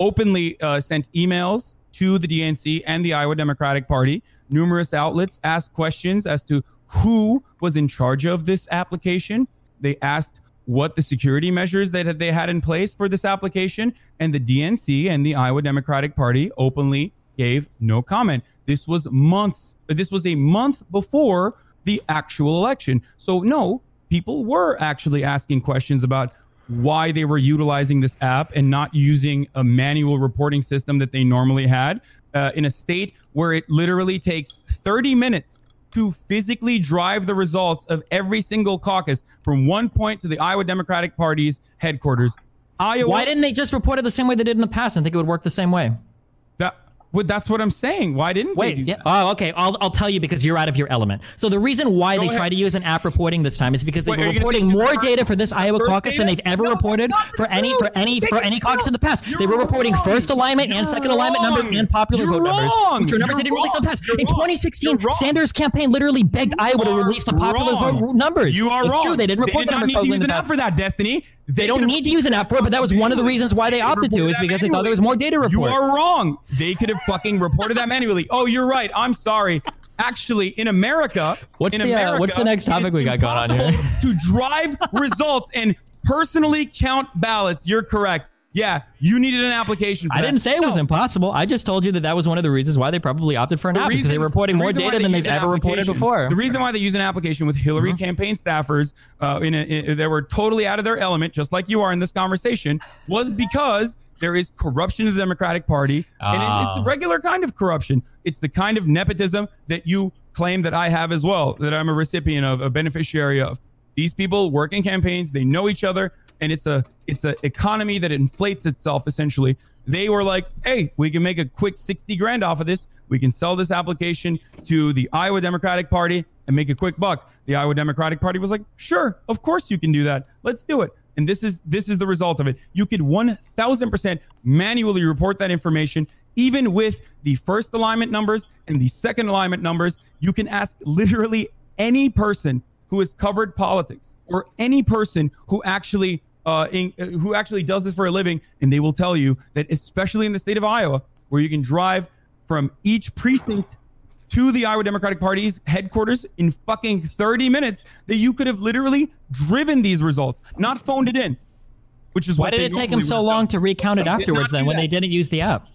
openly uh, sent emails to the DNC and the Iowa Democratic Party. Numerous outlets asked questions as to who was in charge of this application. They asked what the security measures that they had in place for this application, and the DNC and the Iowa Democratic Party openly gave no comment. This was months. This was a month before the actual election. So no, people were actually asking questions about why they were utilizing this app and not using a manual reporting system that they normally had uh, in a state where it literally takes 30 minutes to physically drive the results of every single caucus from one point to the Iowa Democratic Party's headquarters. Iowa. Why didn't they just report it the same way they did in the past and think it would work the same way? That, well, that's what I'm saying. Why didn't Wait, they yeah. Oh, okay. I'll, I'll tell you because you're out of your element. So the reason why Go they ahead. try to use an app reporting this time is because they Wait, were reporting more data for this Iowa caucus than they've ever No, reported for any for any for any caucus in the past. They were reporting wrong. first alignment and You're second alignment numbers and popular You're vote numbers, which are numbers they You're didn't release in the past. You're In 2016, Sanders' campaign literally begged Iowa to release the popular vote numbers. You are it's wrong. true. They didn't report did the numbers need to use an app for that, Destiny. They don't need to use an app for it, but that was one of the reasons why they opted to, is because they thought there was more data reporting. You are wrong. They could have fucking reported that manually. Oh, you're right. I'm sorry. Actually, in America, What's in the, uh, what's the next topic we got going on here? To drive results and personally count ballots. You're correct. Yeah, you needed an application. For I that. didn't say it was impossible. I just told you that that was one of the reasons why they probably opted for an The app because they reason- were reporting the more data they than they've ever reported before. Mm-hmm. The reason why they use an application with Hillary campaign staffers uh, in, a, in that were totally out of their element, just like you are in this conversation, was because there is corruption in the Democratic Party, and it- it's Ah. a regular kind of corruption. It's the kind of nepotism that you claim that I have as well, that I'm a recipient of, a beneficiary of. These people work in campaigns; they know each other, and it's a it's an economy that inflates itself essentially. They were like, "Hey, we can make a quick sixty grand off of this. We can sell this application to the Iowa Democratic Party and make a quick buck." The Iowa Democratic Party was like, "Sure, of course you can do that. Let's do it." And this is this is the result of it. You could one thousand percent manually report that information, even with the first alignment numbers and the second alignment numbers. You can ask literally any person who has covered politics or any person who actually uh, in, uh, who actually does this for a living, and they will tell you that, especially in the state of Iowa, where you can drive from each precinct to the Iowa Democratic Party's headquarters in fucking 30 minutes, that you could have literally driven these results, not phoned it in. Which is Why what did it take them so long done. to recount it afterwards then when that. they didn't use the app?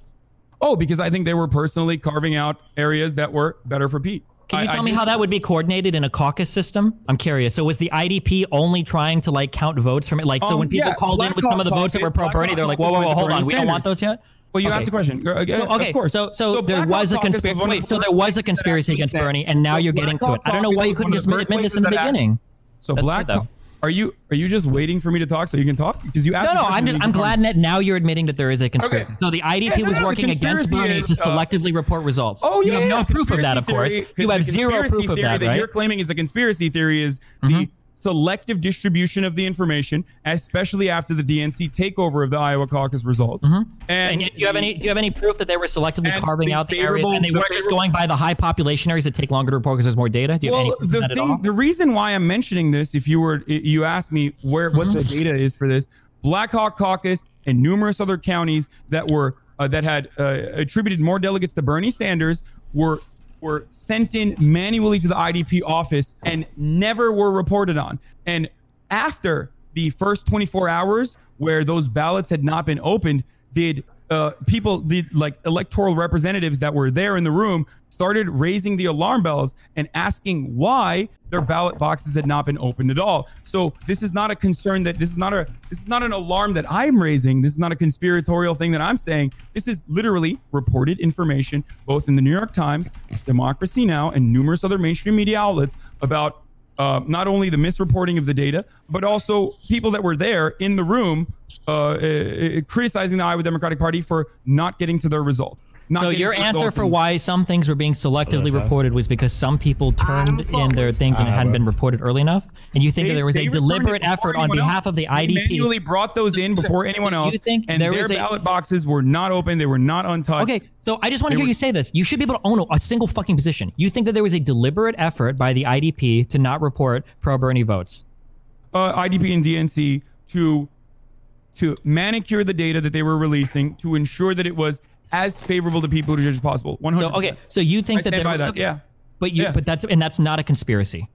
Oh, because I think they were personally carving out areas that were better for Pete. Can you I- I tell me how that would be coordinated in a caucus system? I'm curious. So was the IDP only trying to like count votes from it? Like, so Um, when people yeah, called in with some of the votes that were pro Bernie, they're like, whoa, whoa, whoa, hold on, we don't want those yet. Well, you Okay. asked the question. Uh, So uh, okay, of course. so so, there was a conspiracy. Wait, the so there was a conspiracy against Bernie, and now So you're Black getting to it. I don't know why you couldn't just admit this in the places that act- beginning. So That's Black. Are you are you just waiting for me to talk so you can talk? Because you asked. No, no, I'm just I'm glad that now you're admitting that there is a conspiracy. Okay. So the IDP Yeah, no, was no, working against Bernie is, to uh, selectively report results. Oh yeah, you have yeah, no proof of that, of course. You have zero proof of theory that, right? Mm-hmm. You're claiming is a conspiracy theory is the selective distribution of the information, especially after the DNC takeover of the Iowa caucus results. And, And, yet, do you have any? Do you have any proof that they were selectively carving out the areas, and they the were just going by the high population areas that take longer to report because there's more data? Do you have any well, proof the that at all? thing, the reason why I'm mentioning this, if you were, you asked me where what Mm-hmm. the data is for this, Black Hawk Caucus and numerous other counties that were uh, that had uh, attributed more delegates to Bernie Sanders were were sent in manually to the IDP office and never were reported on. And after the first 24 hours, where those ballots had not been opened, did uh, people, the like electoral representatives that were there in the room, started raising the alarm bells and asking why their ballot boxes had not been opened at all. So this is not a concern that this is not a this is not an alarm that I'm raising. This is not a conspiratorial thing that I'm saying. This is literally reported information, both in the New York Times, Democracy Now, and numerous other mainstream media outlets about uh, not only the misreporting of the data, but also people that were there in the room uh, uh, criticizing the Iowa Democratic Party for not getting to their result. Not So your answer for why some things were being selectively reported was because some people turned in their things and it hadn't been reported early enough, and you think that there was a they returned it deliberate effort on anyone else. behalf of the IDP. They IDP. manually brought those in before anyone else, You think and there their was a- ballot boxes were not open. They were not untouched. Okay, so I just want to hear were- you say this. You should be able to own a, a single fucking position. You think that there was a deliberate effort by the IDP to not report pro Bernie votes? uh, IDP and DNC to to manicure the data that they were releasing to ensure that it was as favorable to people as possible. One So hundred. okay, so you think I that stand by that, okay, yeah. but you Yeah. but that's and that's not a conspiracy.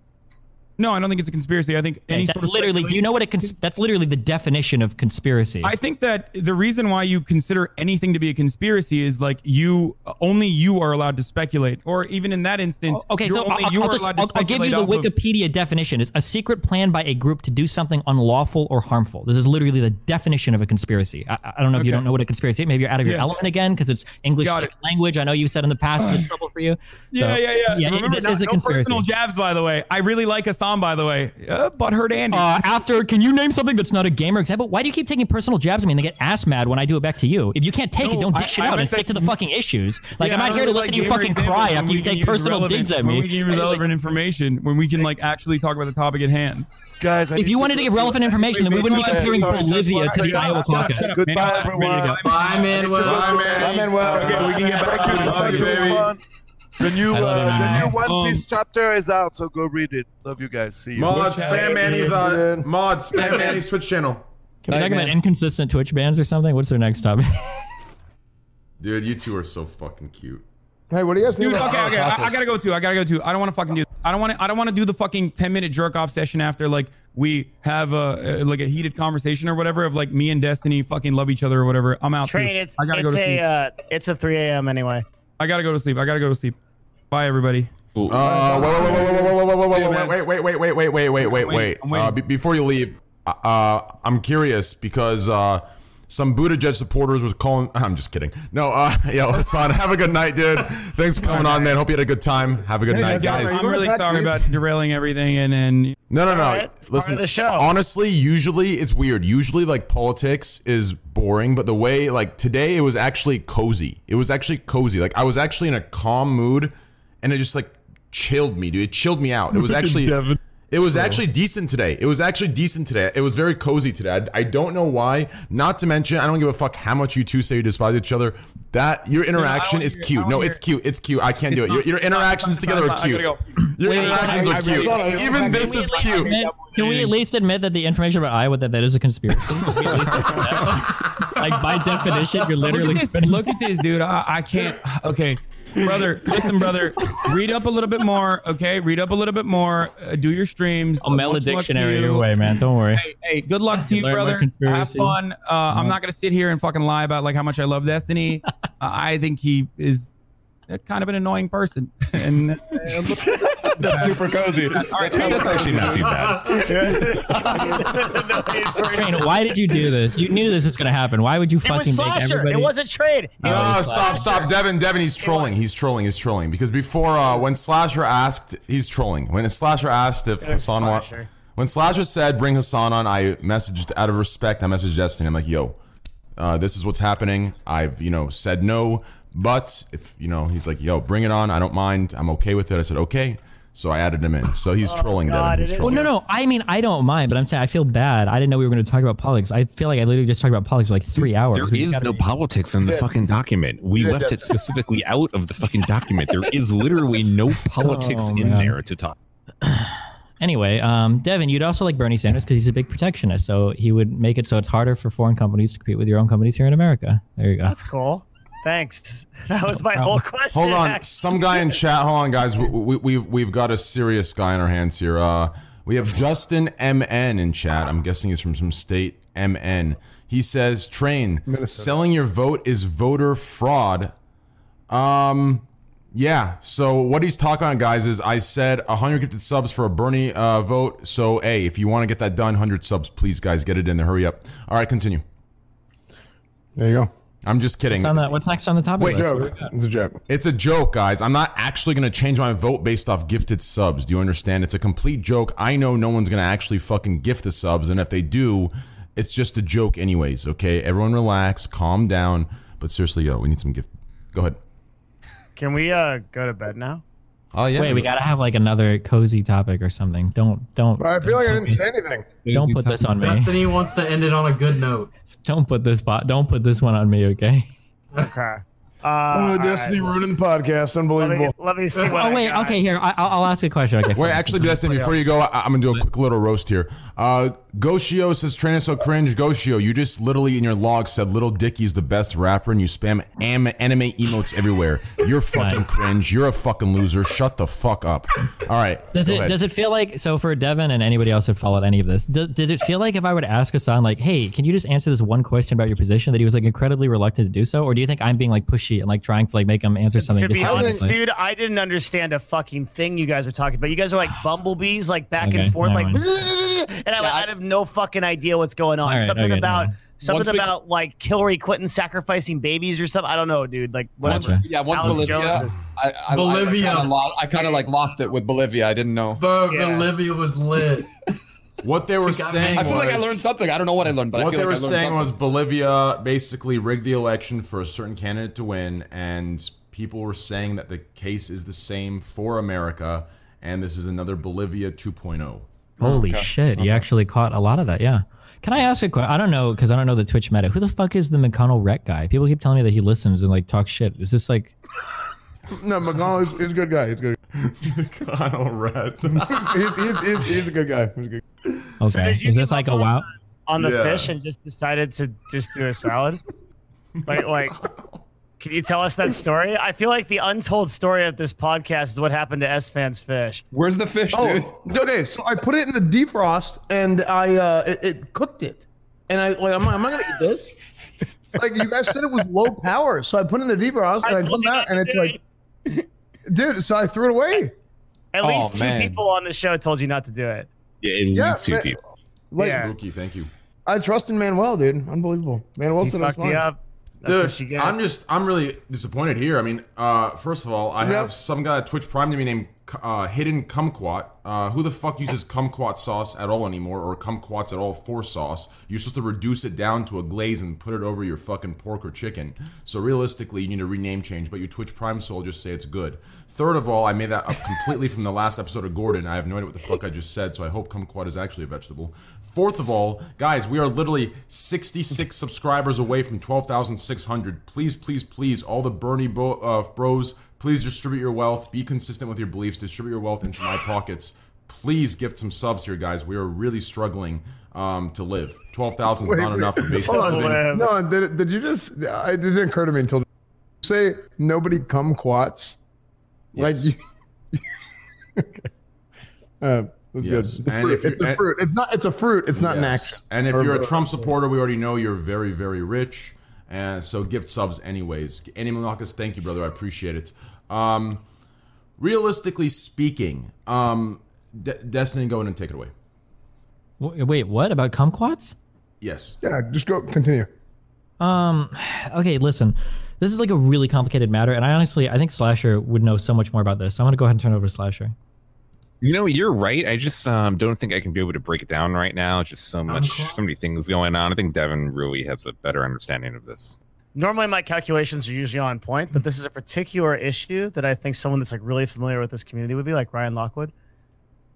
No, I don't think it's a conspiracy. I think any that's sort of literally. Do you know what a cons- that's literally the definition of conspiracy? I think that the reason why you consider anything to be a conspiracy is like you only you are allowed to speculate, or even in that instance, Okay, so only I'll, you I'll are just, allowed I'll, I'll give you the off of- Wikipedia definition: is a secret plan by a group to do something unlawful or harmful. This is literally the definition of a conspiracy. I, I don't know if you don't know what a conspiracy. is. Maybe you're out of your Yeah. element again because it's English second language. I know you said in the past it's trouble for you. Yeah, So, yeah, yeah. yeah Remember, this not, is a no conspiracy. personal jabs, by the way. I really like Assam, by the way. Uh, butthurt Andy. Uh, after, can you name something that's not a gamer example? Why do you keep taking personal jabs? at I mean, they get ass mad when I do it back to you. If you can't take it, don't I- dish it I out and stick to the fucking issues. Like, Yeah, I'm not here to listen like to you fucking cry after you take personal relevant- digs at me. when we can use relevant information when we can like actually talk about the topic at hand. Guys, I If you wanted to give relevant information, then we wouldn't be comparing sorry, Bolivia to the Iowa caucus. Goodbye, everyone. Bye, Manuel. Bye, Manuel. Okay, we can get back to it. Love you, baby. The new, I love you, uh, the new One Um, Piece chapter is out, so go read it. Love you guys. See you. Mod spam Manny's uh, mod spam Manny's Twitch channel. Can we talk about inconsistent Twitch bans or something? What's their next topic? Dude, you two are so fucking cute. Hey, what do you guys think Dude, okay, okay. I, I gotta go too. I gotta go too. I don't want to fucking do. I don't want to. I don't want to do the fucking ten minute jerk off session after like we have a, uh like a heated conversation or whatever of like me and Destiny fucking love each other or whatever. I'm out. Train, too. it's I gotta go to a sleep. uh, it's a 3 a.m. anyway. I gotta go to sleep. I gotta go to sleep. Bye, everybody. Uh, wait, wait, wait, wait, wait, wait, wait, wait, wait, wait, wait. Uh, before you leave, uh, I'm curious because uh, some Buttigieg supporters was calling. I'm just kidding. No, uh, yo, Hasan, have a good night, dude. Thanks for coming on, man. Hope you had a good time. Have a good Hey, night, guys, guys. I'm really sorry about derailing everything and and No, no, no. Alright, Listen, the show. honestly, usually it's weird. Usually, like politics is boring, but the way, like today, it was actually cozy. It was actually cozy. Like I was actually in a calm mood, and it just like chilled me, dude. It chilled me out. It was actually. It was actually decent today. It was actually decent today. It was very cozy today. I, I don't know why. Not to mention, I don't give a fuck how much you two say you despise each other. That your interaction wanna is hear- cute. No, it's cute. It's cute. I can't do it. It's Your, your interactions not- together are not- I cute. go. Your Wait, interactions I- are I cute. really- Even this is cute. Admit- Can we at least admit that the information about Iowa that that is a conspiracy? Can we at least admit that? like by definition, you're literally Look at this. Look at this, dude. I, I can't. Okay, brother. Listen, brother. Read up a little bit more. Okay, read up a little bit more. Uh, do your streams. I'll mail a dictionary you. your way, man. Don't worry. Hey, hey, good luck to you, brother. Have fun. Uh, I'm not gonna sit here and fucking lie about like how much I love Destiny. uh, I think he is uh, kind of an annoying person, and uh, That's super cozy. That's actually not too bad. Train, why did you do this? You knew this was gonna happen. Why would you fucking It fucking was make Slasher. everybody? It wasn't trade. It No, was stop, Slasher. stop, Devin. Devin, he's trolling. He's trolling. He's trolling because before, uh, when Slasher asked, he's trolling. When Slasher asked if Hasan wa- when Slasher said bring Hasan on, I messaged out of respect. I messaged Destiny. I'm like, yo, uh, this is what's happening. I've you know said no, but if you know, he's like, yo, bring it on. I don't mind. I'm okay with it. I said okay. So I added him in. So he's Oh, trolling Devin. He's Well, no, no. I mean, I don't mind, but I'm saying I feel bad. I didn't know we were going to talk about politics. I feel like I literally just talked about politics for like three hours. There We is gotta- no politics in the Yeah. fucking document. We Yeah, left it specifically out of the fucking document. There is literally no politics Oh, in man. there to talk. Anyway, um, Devin, you'd also like Bernie Sanders because he's a big protectionist. So he would make it so it's harder for foreign companies to compete with your own companies here in America. There you go. That's cool. Thanks. That was my whole question. Hold on, some guy in chat. Hold on, guys. We, we, we've we've got a serious guy in our hands here. Uh, we have Justin MN in chat. I'm guessing he's from some state. MN. He says, "Train selling your vote is voter fraud." Um, yeah. So what he's talking on, guys, is I said 100 gifted subs for a Bernie uh, vote. So hey, if you want to get that done, 100 subs, please, guys, get it in there. Hurry up. All right, continue. There you go. I'm just kidding. What's, on the, what's next on the topic Wait, list? It's a joke. It's a joke, guys. I'm not actually going to change my vote based off gifted subs. Do you understand? It's a complete joke. I know no one's going to actually fucking gift the subs, and if they do, it's just a joke, anyways. Okay, everyone relax, calm down. But seriously, yo, we need some gift. Go ahead. Can we uh go to bed now? Oh yeah. Wait, we gotta have like another cozy topic or something. Don't don't. I feel like I didn't say anything. Don't put this on me. Destiny wants to end it on a good note. Don't put this bot. Don't put this one on me, okay? Okay. Uh, oh, Destiny right. ruining the podcast. Let me, Unbelievable. let me see what Oh I wait, got. okay. Here, I, I'll, I'll ask a question. Okay. Wait, actually, Destiny, before you go, I, I'm gonna do a quick little roast here. Uh, Goshio says, "Train is so cringe." Goshio, you just literally in your log said "Lil Dicky's the best rapper," and you spam am- anime emotes everywhere. You're fucking Nice. cringe. You're a fucking loser. Shut the fuck up. All right. Does it ahead. does it feel like so for Devin and anybody else who followed any of this? Did, did it feel like if I would ask Hasan like, hey, can you just answer this one question about your position that he was like incredibly reluctant to do so, or do you think I'm being like pushy and like trying to like make him answer something? To be honest, dude, I didn't understand a fucking thing you guys were talking about. You guys are like bumblebees, like back Okay, and forth, like, and I, I have no fucking idea what's going on. All right, something okay, about never mind. something Once we- about like Hillary Clinton sacrificing babies or something. I don't know, dude. Like what? Gotcha. Yeah, once Alex Bolivia, Jones. I, I, Bolivia. I, kind of lost, I kind of like lost it with Bolivia. I didn't know. Bro, Yeah. Bolivia was lit. What they were got me. saying I feel like I learned something. I don't know what I learned, but I what feel they like were I saying something. was Bolivia basically rigged the election for a certain candidate to win, and people were saying that the case is the same for America, and this is another Bolivia oh. 2.0. Holy shit! You actually caught a lot of that. Yeah. Can I ask a question? I don't know because I don't know the Twitch meta. Who the fuck is the McConnell Rec guy? People keep telling me that he listens and like talks shit. Is this like? No, McConnell is, is a good guy. He's good. Kyle Rat. he's, he's, he's, he's a good guy. He's a good. Okay. did you is this like a wow? on the Yeah. fish and just decided to just do a salad? like, like, can you tell us that story? I feel like the untold story of this podcast is what happened to Esfand's Fish. Where's the fish, dude? Oh, okay. So I put it in the defrost and I uh it, it cooked it, and I like I'm, I'm not gonna eat this. Like you guys said, it was low power, so I put it in the defrost and I I, told come out and it's like, dude. So I threw it away. At Oh, least two man. people on the show told you not to do it. Yeah, at Yeah, least two man. people. Like Yeah. Spooky, thank you. I trust in Manuel, dude. Unbelievable. Manuel He said fucked you up. That's what you Dude. I'm just, I'm really disappointed here. I mean, uh, first of all, I Yeah. have some guy at Twitch Prime to me named uh, Hidden Kumquat. Uh, who the fuck uses kumquat sauce at all anymore, or kumquats at all for sauce? You're supposed to reduce it down to a glaze and put it over your fucking pork or chicken. So realistically, you need a rename change, but your Twitch Prime soul just say it's good. Third of all, I made that up completely from the last episode of Gordon. I have no idea what the fuck I just said, so I hope kumquat is actually a vegetable. Fourth of all, guys, we are literally 66 subscribers away from 12,600. Please, please, please, all the Bernie bo- uh, bros, please distribute your wealth. Be consistent with your beliefs. Distribute your wealth into my pockets. Please gift some subs here, guys. We are really struggling um, to live. 12,000 is not wait. enough for basic Hold on. living. No, did, did you just? I- It didn't occur to me until. Say nobody kumquats. quats. Yes. you. okay. Uh, that's Yes, good. It's a and fruit. if you're- It's a fruit. It's not. It's a fruit. It's not an Yes. action. And if you're a Trump supporter, we already know you're very, very rich. And so gift subs anyways. Andy Malakas, thank you, brother. I appreciate it. Um, realistically speaking, um, De- Destiny, go in and take it away. Wait, what about kumquats? Yes. Yeah, just go. Continue. Um, okay, listen. This is like a really complicated matter, and I honestly, I think Slasher would know so much more about this. So I'm gonna go ahead and turn it over to Slasher. You know, you're right. I just um, don't think I can be able to break it down right now. Just so much, so many things going on. I think Devin really has a better understanding of this. normally my calculations are usually on point, but this is a particular issue that I think someone that's like really familiar with this community would be like Ryan Lockwood.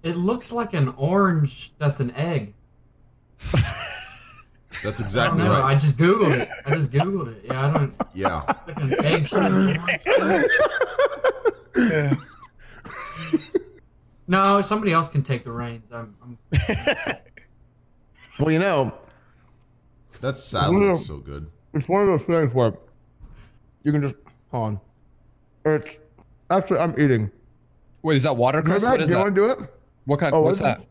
It looks like an orange that's an egg. That's exactly don't right. I just googled it. I just googled it. Yeah, I don't. Yeah. Like an egg shaped No, somebody else can take the reins. I'm, I'm Well, you know, That salad looks so good. it's one of those things where you can just hold on. It's actually I'm eating. Wait, is that watercress? Remember What is do you that? want to do it? What kind? Oh, what's what is that?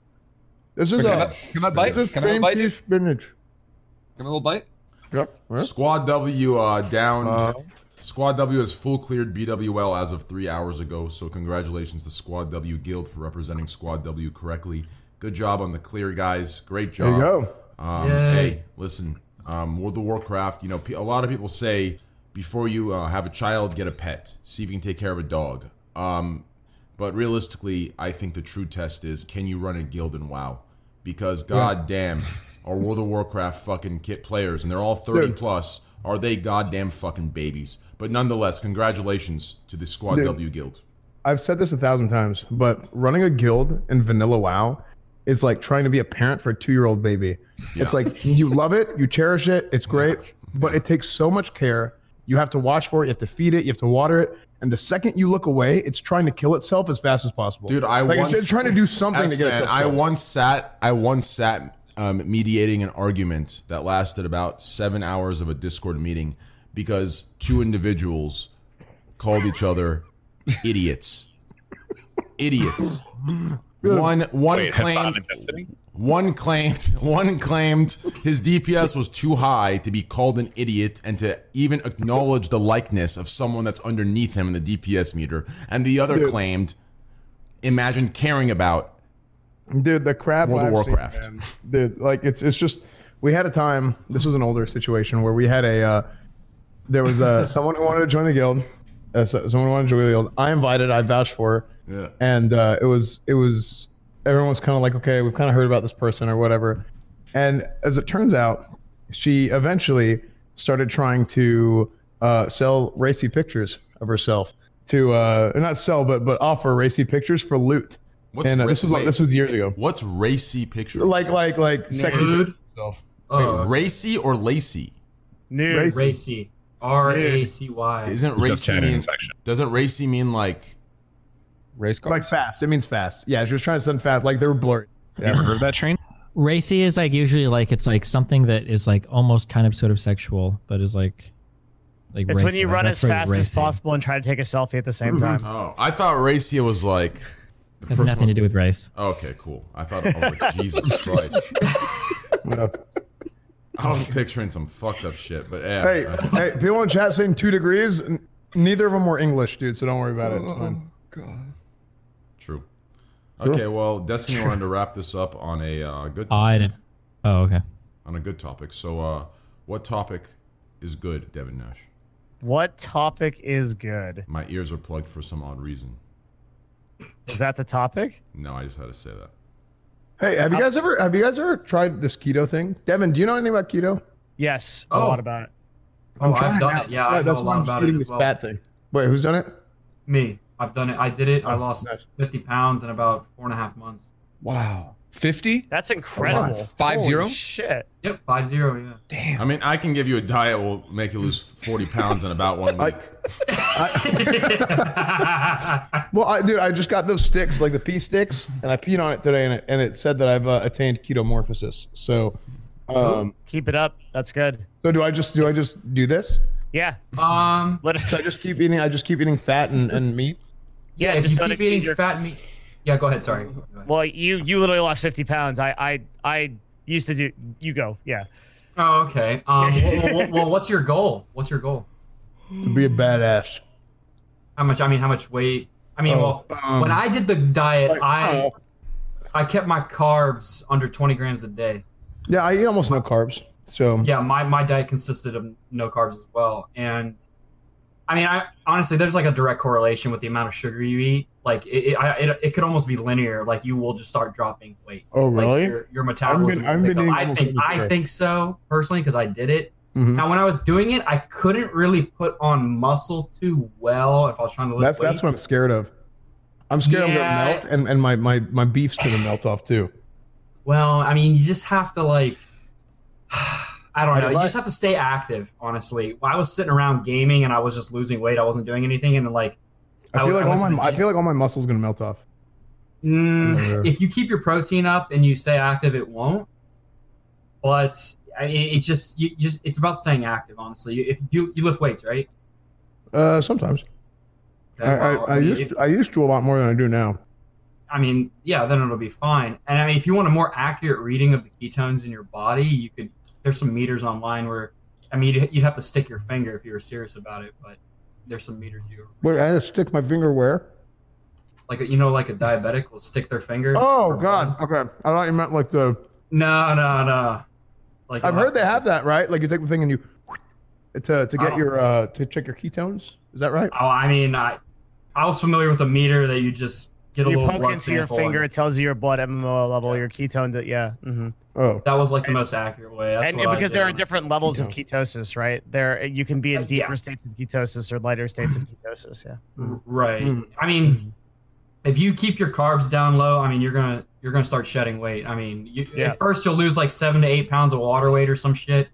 This So is can I a have- can I a bite? This Can I have a cream bite? cheese spinach. Give me a little bite. Yep. Squad W uh, down. Uh, Squad W has full cleared BWL as of three hours ago. So congratulations to Squad W Guild for representing Squad W correctly. Good job on the clear, guys. Great job. There job. you go. Um, hey, listen. Um, World of Warcraft. You know, a lot of people say before you uh, have a child, get a pet. See if you can take care of a dog. Um, but realistically, I think the true test is can you run a guild in WoW? Because god damn, our World of Warcraft fucking kit players, and they're all 30 Dude. plus, are they goddamn fucking babies. But nonetheless, congratulations to the Squad Dude. W Guild. I've said this a thousand times, but running a guild in vanilla WoW is like trying to be a parent for a two-year-old baby. It's like you love it, you cherish it, it's great, but it takes so much care. You have to watch for it, you have to feed it, you have to water it, and the second you look away, it's trying to kill itself as fast as possible. Dude, I like once it's trying to do something to get itself. I once sat. I once sat um, mediating an argument that lasted about seven hours of a Discord meeting because two individuals called each other idiots. Idiots. One one Wait, claimed Hasan and Destiny? one claimed one claimed his DPS was too high to be called an idiot and to even acknowledge the likeness of someone that's underneath him in the DPS meter, and the other Dude. claimed, imagine caring about Dude, the crap. World of I've seen, Warcraft. Dude, like it's it's just we had a time. This was an older situation where we had a uh, there was uh, someone who wanted to join the guild. Uh, so, someone who wanted to join the guild. I invited. I vouched for her. Yeah. And uh, it was it was everyone was kind of like, okay, we've kind of heard about this person or whatever. And as it turns out, she eventually started trying to uh, sell racy pictures of herself to uh, not sell, but but offer racy pictures for loot. What's and uh, ra- this was like this was years ago. What's racy picture? Like like like sexy Nude? stuff. Oh. Wait, racy or lacy? Nude. Racy. R A C Y. Isn't racy mean? Doesn't racy mean like? Race car. Like fast. It means fast. Yeah, she was trying to send fast. Like they were blurry. Have you ever heard of that train? Racy is like usually like it's like something that is like almost kind of sort of sexual, but is like like It's when you Like, run as very fast as possible and try to take a selfie at the same time. Oh, I thought racy was like. The Has nothing to do with race. Okay, cool. I thought I was like Jesus Christ. I was picturing some fucked up shit, but yeah. Hey, uh, hey, people in chat saying two degrees. N- Neither of them were English, dude. So don't worry about it. It's fine. God. True. Okay, well, Destiny wanted to wrap this up on a uh, good I didn't. Oh, okay. on a good topic. So, uh, what topic is good, Devin Nash? What topic is good? My ears are plugged for some odd reason. Is that the topic? No, I just had to say that. Hey, have you guys ever have you guys ever tried this keto thing? Devin, do you know anything about keto? Yes, a Oh. lot about it. Oh, trying I've done it. Yeah, I know that's a why lot I'm about it shooting as this well. fat thing. Wait, who's done it? Me, I've done it. I did it. I Oh, lost nice. 50 pounds in about four and a half months. Wow. 50? That's incredible. Five Holy zero? Shit. Yep, five zero. Yeah. Damn. I mean, I can give you a diet will make you lose 40 pounds in about one week. Well, I, dude, I just got those sticks, like the pee sticks, and I peed on it today, and it, and it said that I've uh, attained ketomorphosis. So, um, Keep it up. That's good. so do I just do I just do this? Yeah. um. Let So I just keep eating. I just keep eating fat and, and meat. Yeah. Yeah, if just you don't keep eating your- fat meat. Yeah. Go ahead. Sorry. Go ahead. Well, you you literally lost 50 pounds. I I I used to do. You go. Yeah. Oh, okay. Um. well, well, well, what's your goal? What's your goal? To be a badass. How much? I mean, how much weight? I mean, Oh, well, um, when I did the diet, like, I oh. I kept my carbs under 20 grams a day. Yeah, I eat almost no carbs. So Yeah, my, my diet consisted of no carbs as well. And I mean, I honestly, there's like a direct correlation with the amount of sugar you eat. Like it, it, I, it, it could almost be linear. Like you will just start dropping weight. Oh, Like really? your, your metabolism. Will been eating I think I think so personally because I did it. Mhm. Now, when I was doing it, I couldn't really put on muscle too well if I was trying to lift That's that's what I'm scared of. I'm scared I'm gonna melt, and, and my, my my beef's gonna melt off too. Well, I mean, you just have to like, I don't I know. You just have to stay active. Honestly, I was sitting around gaming and I was just losing weight. I wasn't doing anything, and like, I feel like all my I feel like all my muscles gonna melt off. Mm, if you keep your protein up and you stay active, it won't. But I mean, it's just you just it's about staying active. Honestly, if you you lift weights, right? Uh, sometimes. Okay, I, well, I, I mean, used if- I used to a lot more than I do now. I mean, yeah, then it'll be fine. And I mean, if you want a more accurate reading of the ketones in your body, you could. There's some meters online where, I mean, you'd, you'd have to stick your finger if you were serious about it. But there's some meters you Wait, I just stick my finger where? like. You know, like a diabetic will stick their finger. Oh God. Okay, I thought you meant like the. No, no, no. Like I've heard they have that right. Like you take the thing and you to to get Oh. your uh to check your ketones. Is that right? Oh, I mean, I I was familiar with a meter that you just get a you little poke blood into your finger, it tells you your blood MMO level, your ketone. To, yeah. hmm Oh. That was like the most accurate way. That's and what because did. there are different levels of ketosis, right? There, you can be in Uh, deeper yeah. states of ketosis or lighter states of ketosis. Yeah. Right. Mm. I mean, if you keep your carbs down low, I mean, you're gonna you're gonna start shedding weight. I mean, you, Yeah. at first you'll lose like seven to eight pounds of water weight or some shit,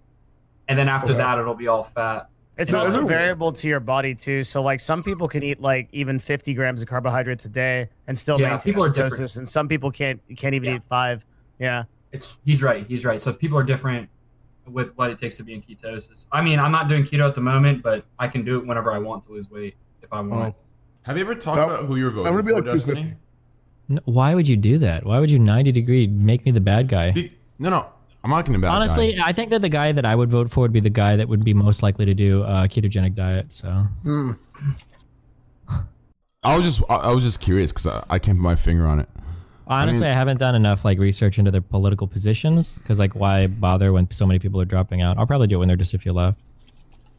and then after Okay. that it'll be all fat. It's Yeah, also variable to your body too. So like some people can eat like even 50 grams of carbohydrates a day and still Yeah, maintain people are ketosis, different. and some people can't can't even eat five. Yeah. It's he's right. He's right. So people are different with what it takes to be in ketosis. I mean, I'm not doing keto at the moment, but I can do it whenever I want to lose weight if I want. Oh. Have you ever talked No. about who you're I'm voting gonna be for, like Destiny? No, why would you do that? Why would you 90 degree make me the bad guy? No, no, I'm not going to bad Honestly, guy. I think that the guy that I would vote for would be the guy that would be most likely to do a ketogenic diet. So Hmm. I was just I, I was just curious because I, I can't put my finger on it. honestly, I, mean- haven't done enough like research into their political positions because like why bother when so many people are dropping out? I'll probably do it when they're just a few left.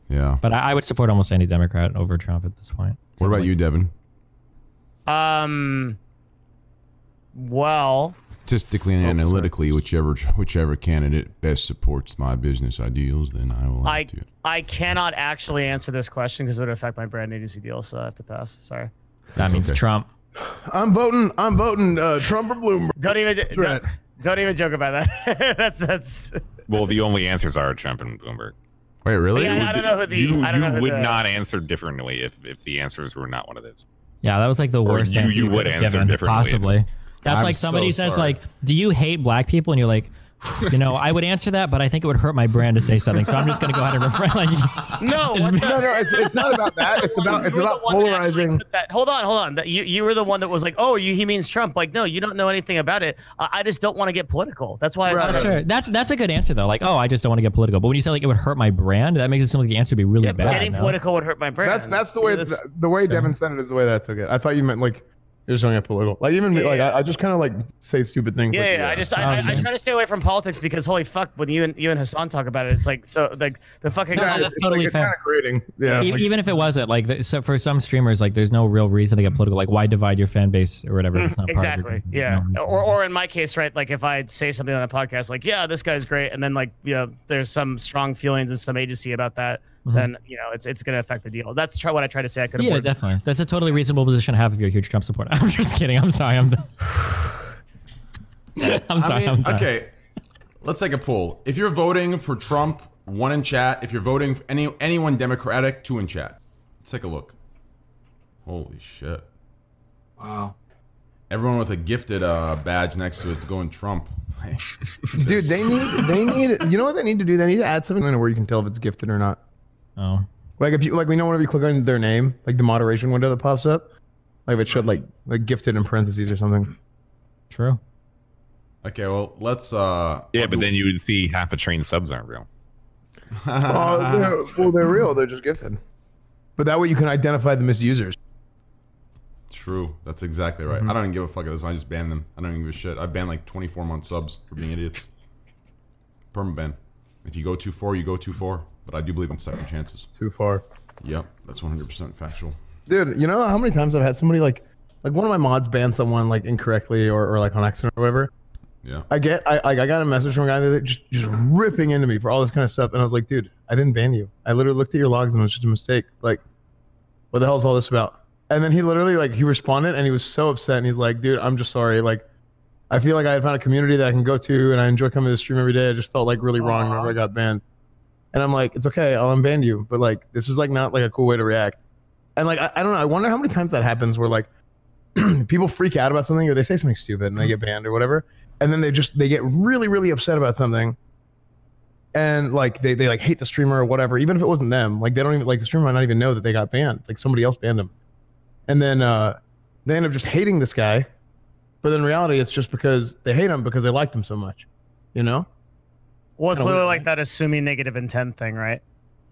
Yeah. But I, I would support almost any Democrat over Trump at this point. What about you, Devin? Um. Well, Statistically and analytically, whichever whichever candidate best supports my business ideals, then I will. I have to. I cannot actually answer this question because it would affect my brand agency deal, so I have to pass. Sorry. That means Trump. I'm voting. I'm voting uh, Trump or Bloomberg. Don't even right. don't, don't even joke about that. that's that's. Well, the only answers are Trump and Bloomberg. Wait, really? Yeah, I don't know who the you, I don't you know who would the, not answer differently if, if the answers were not one of those. Yeah, that was like the Or worst you- answer you would answer given, differently. Possibly. That's I'm like somebody so says sorry. like, "Do you hate black people?" And you're like, "You know, I would answer that, but I think it would hurt my brand to say something, so I'm just going to go ahead and refrain." Like, No, what the- No, no, it's, it's not about that. It's about it's about the that polarizing. that- hold on, hold on. That you you were the one that was like, oh, you he means Trump. Like, no, you don't know anything about it. I, I just don't want to get political. That's why I said it. Sure, that's that's a good answer though. Like, oh, I just don't want to get political. But when you say like it would hurt my brand, that makes it seem like the answer would be really bad. Getting no? political would hurt my brand. That's that's the way This- the, the way Devin said it is the way that I took it. I thought you meant like you're just going to get political. Like even me, like I, I just kind of like say stupid things. Yeah, like, yeah, I just I, I, I try to stay away from politics because holy fuck, when you and you and Hasan talk about it, it's like so like the fucking No, guy. that's totally fair. grading. Yeah. E- even if it wasn't like, the, so for some streamers, like, there's no real reason to get political. Like, why divide your fan base or whatever? it's not part of your- exactly. Yeah. no or, or in my case, right? Like if I say something on a podcast, like, yeah, this guy's great, and then like, you know, there's some strong feelings and some agency about that, Mhm. then you know, it's it's gonna affect the deal. That's try what I try to say. I could have. Yeah, definitely. That's a totally reasonable position to have if you're a huge Trump supporter. I'm just kidding. I'm sorry. I'm done. I'm sorry. I mean, I'm done. okay. Let's take a poll. If you're voting for Trump, one in chat. If you're voting for any anyone Democratic, two in chat. Let's take a look. Holy shit! Wow. Everyone with a gifted uh, badge next to it's going Trump. Dude, they need they need you know what they need to do? They need to add something in it where you can tell if it's gifted or not. Oh. Like if you like we know whenever you click on their name, like the moderation window that pops up, like if it showed like like gifted in parentheses or something. True. Okay, well let's. uh Yeah, but then you would see half a train subs aren't real. oh, they're, well, they're real. They're just gifted. But that way you can identify the misusers. True. That's exactly right. Mhm. I don't even give a fuck at this one. I just ban them. I don't even give a shit. I've banned like 24 month subs for being idiots. Perma ban. If you go too far, you go too far. But I do believe in second chances. Too far. Yep, that's 100% factual. Dude, you know how many times I've had somebody like like one of my mods ban someone like incorrectly or, or like on accident or whatever, Yeah. I get I I I got a message from a guy that just just ripping into me for all this kind of stuff, and I was like, dude, I didn't ban you. I literally looked at your logs and it was just a mistake. Like, what the hell is all this about? And then he literally like he responded and he was so upset and he's like, dude, I'm just sorry. Like, I feel like I had found a community that I can go to and I enjoy coming to the stream every day. I just felt like really wrong whenever I got banned. And I'm like, it's okay, I'll unban you, but like this is like not like a cool way to react. And like I, I don't know, I wonder how many times that happens where like people freak out about something or they say something stupid and they get banned or whatever and then they just they get really really upset about something and like they, they like hate the streamer or whatever even if it wasn't them like they don't even like the streamer might not even know that they got banned like somebody else banned them. And then uh they end up just hating this guy but in reality it's just because they hate him because they liked him so much you know Well, it's literally like that assuming negative intent thing, right?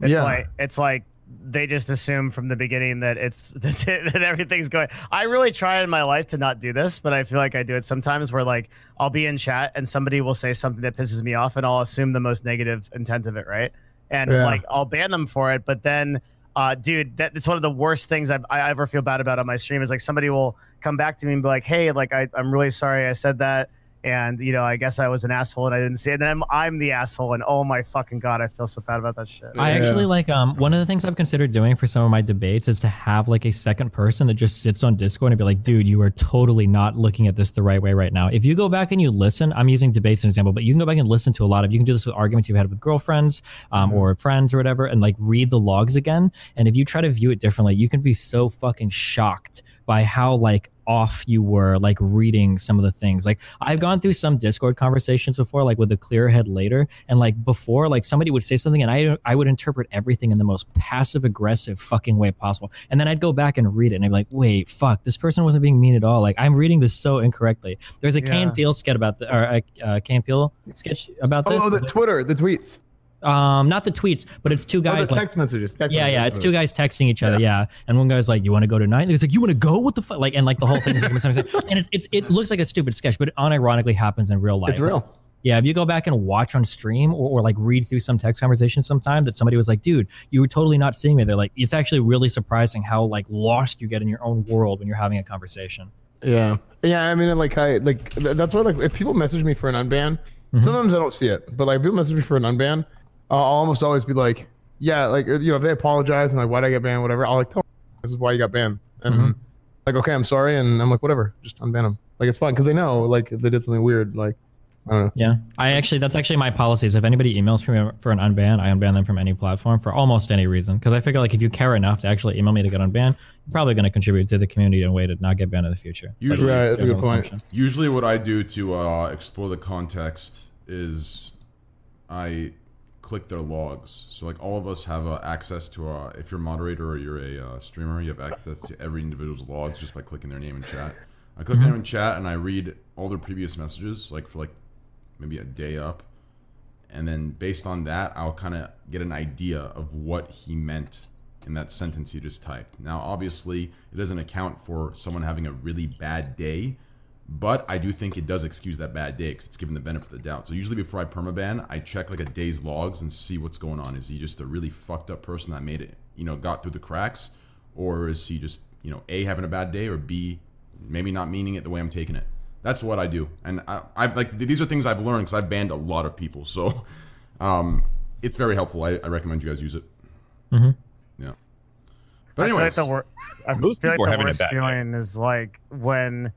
It's Yeah. like it's like they just assume from the beginning that it's that, it, that everything's going. I really try in my life to not do this, but I feel like I do it sometimes. Where like I'll be in chat and somebody will say something that pisses me off, and I'll assume the most negative intent of it, right? And Yeah. like I'll ban them for it, but then. Uh, dude, that, that's one of the worst things I've, I ever feel bad about on my stream is like somebody will come back to me and be like, "Hey, like I, I'm really sorry I said that, and you know I guess I was an asshole and I didn't see it." And then I'm, I'm the asshole, and oh my fucking god, I feel so bad about that shit. I actually like um one of the things I've considered doing for some of my debates is to have like a second person that just sits on Discord and be like, dude, you are totally not looking at this the right way right now. If you go back and you listen, I'm using debates as an example, but you can go back and listen to a lot of you can do this with arguments you've had with girlfriends um, or friends or whatever, and like read the logs again. And if you try to view it differently, you can be so fucking shocked by how like off you were like reading some of the things. Like i've gone through some discord conversations before like with a clear head later and like before like somebody would say something and i i would interpret everything in the most passive aggressive fucking way possible. And then i'd go back and read it and i'd be like wait fuck this person wasn't being mean at all. Like i'm reading this so incorrectly. There's a Kane Yeah. Peel sketch about the or a uh, Key and Peele sketch about this. oh the twitter the tweets um not the tweets but it's two guys the like text messages text yeah, yeah. messages. It's two guys texting each other. Yeah. And one guy's like, "You want to go tonight?" And he's like, "You want to go? What the fuck?" Like, and like the whole thing is like. And it's, it's it looks like a stupid sketch, but it unironically happens in real life. It's real. Yeah. If you go back and watch on stream or, or like read through some text conversation sometime that somebody was like, "Dude, you were totally not seeing me." They're like, it's actually really surprising how like lost you get in your own world when you're having a conversation. Yeah, yeah. I mean, like I like that's why like if people message me for an unban, Mm-hmm. sometimes I don't see it, but like if people message me for an unban, I'll almost always be like, yeah, like you know if they apologize and like why did I get banned, whatever, I'll like tell them this is why you got banned, and Mhm. like okay, I'm sorry, and I'm like whatever, just unban them. Like it's fine because they know like if they did something weird, like I don't know. Yeah, I actually that's actually my policy. Is if anybody emails me for an unban, I unban them from any platform for almost any reason. Because I figure like if you care enough to actually email me to get unbanned, you're probably going to contribute to the community in a way to not get banned in the future. It's like Usually, a general assumption. Usually, what I do to uh, explore the context is I click their logs. So, like, all of us have uh, access to. Uh, if you're a moderator or you're a uh, streamer, you have access to every individual's logs just by clicking their name in chat. I click their name in chat and I read all their previous messages, like for like maybe a day up, and then based on that, I'll kind of get an idea of what he meant in that sentence he just typed. Now, obviously, it doesn't account for someone having a really bad day, but I do think it does excuse that bad day because it's given the benefit of the doubt. So usually before I permaban, I check like a day's logs and see what's going on. Is he just a really fucked up person that made it, you know, got through the cracks, or is he just, you know, a having a bad day, or b maybe not meaning it the way I'm taking it. That's what I do, and I, I've like these are things I've learned because I've banned a lot of people. So, um, it's very helpful. I, I recommend you guys use it. Mm-hmm. Yeah. But I feel like anyways, the wor- I Most feel like people are the having a worst bad day. feeling is like when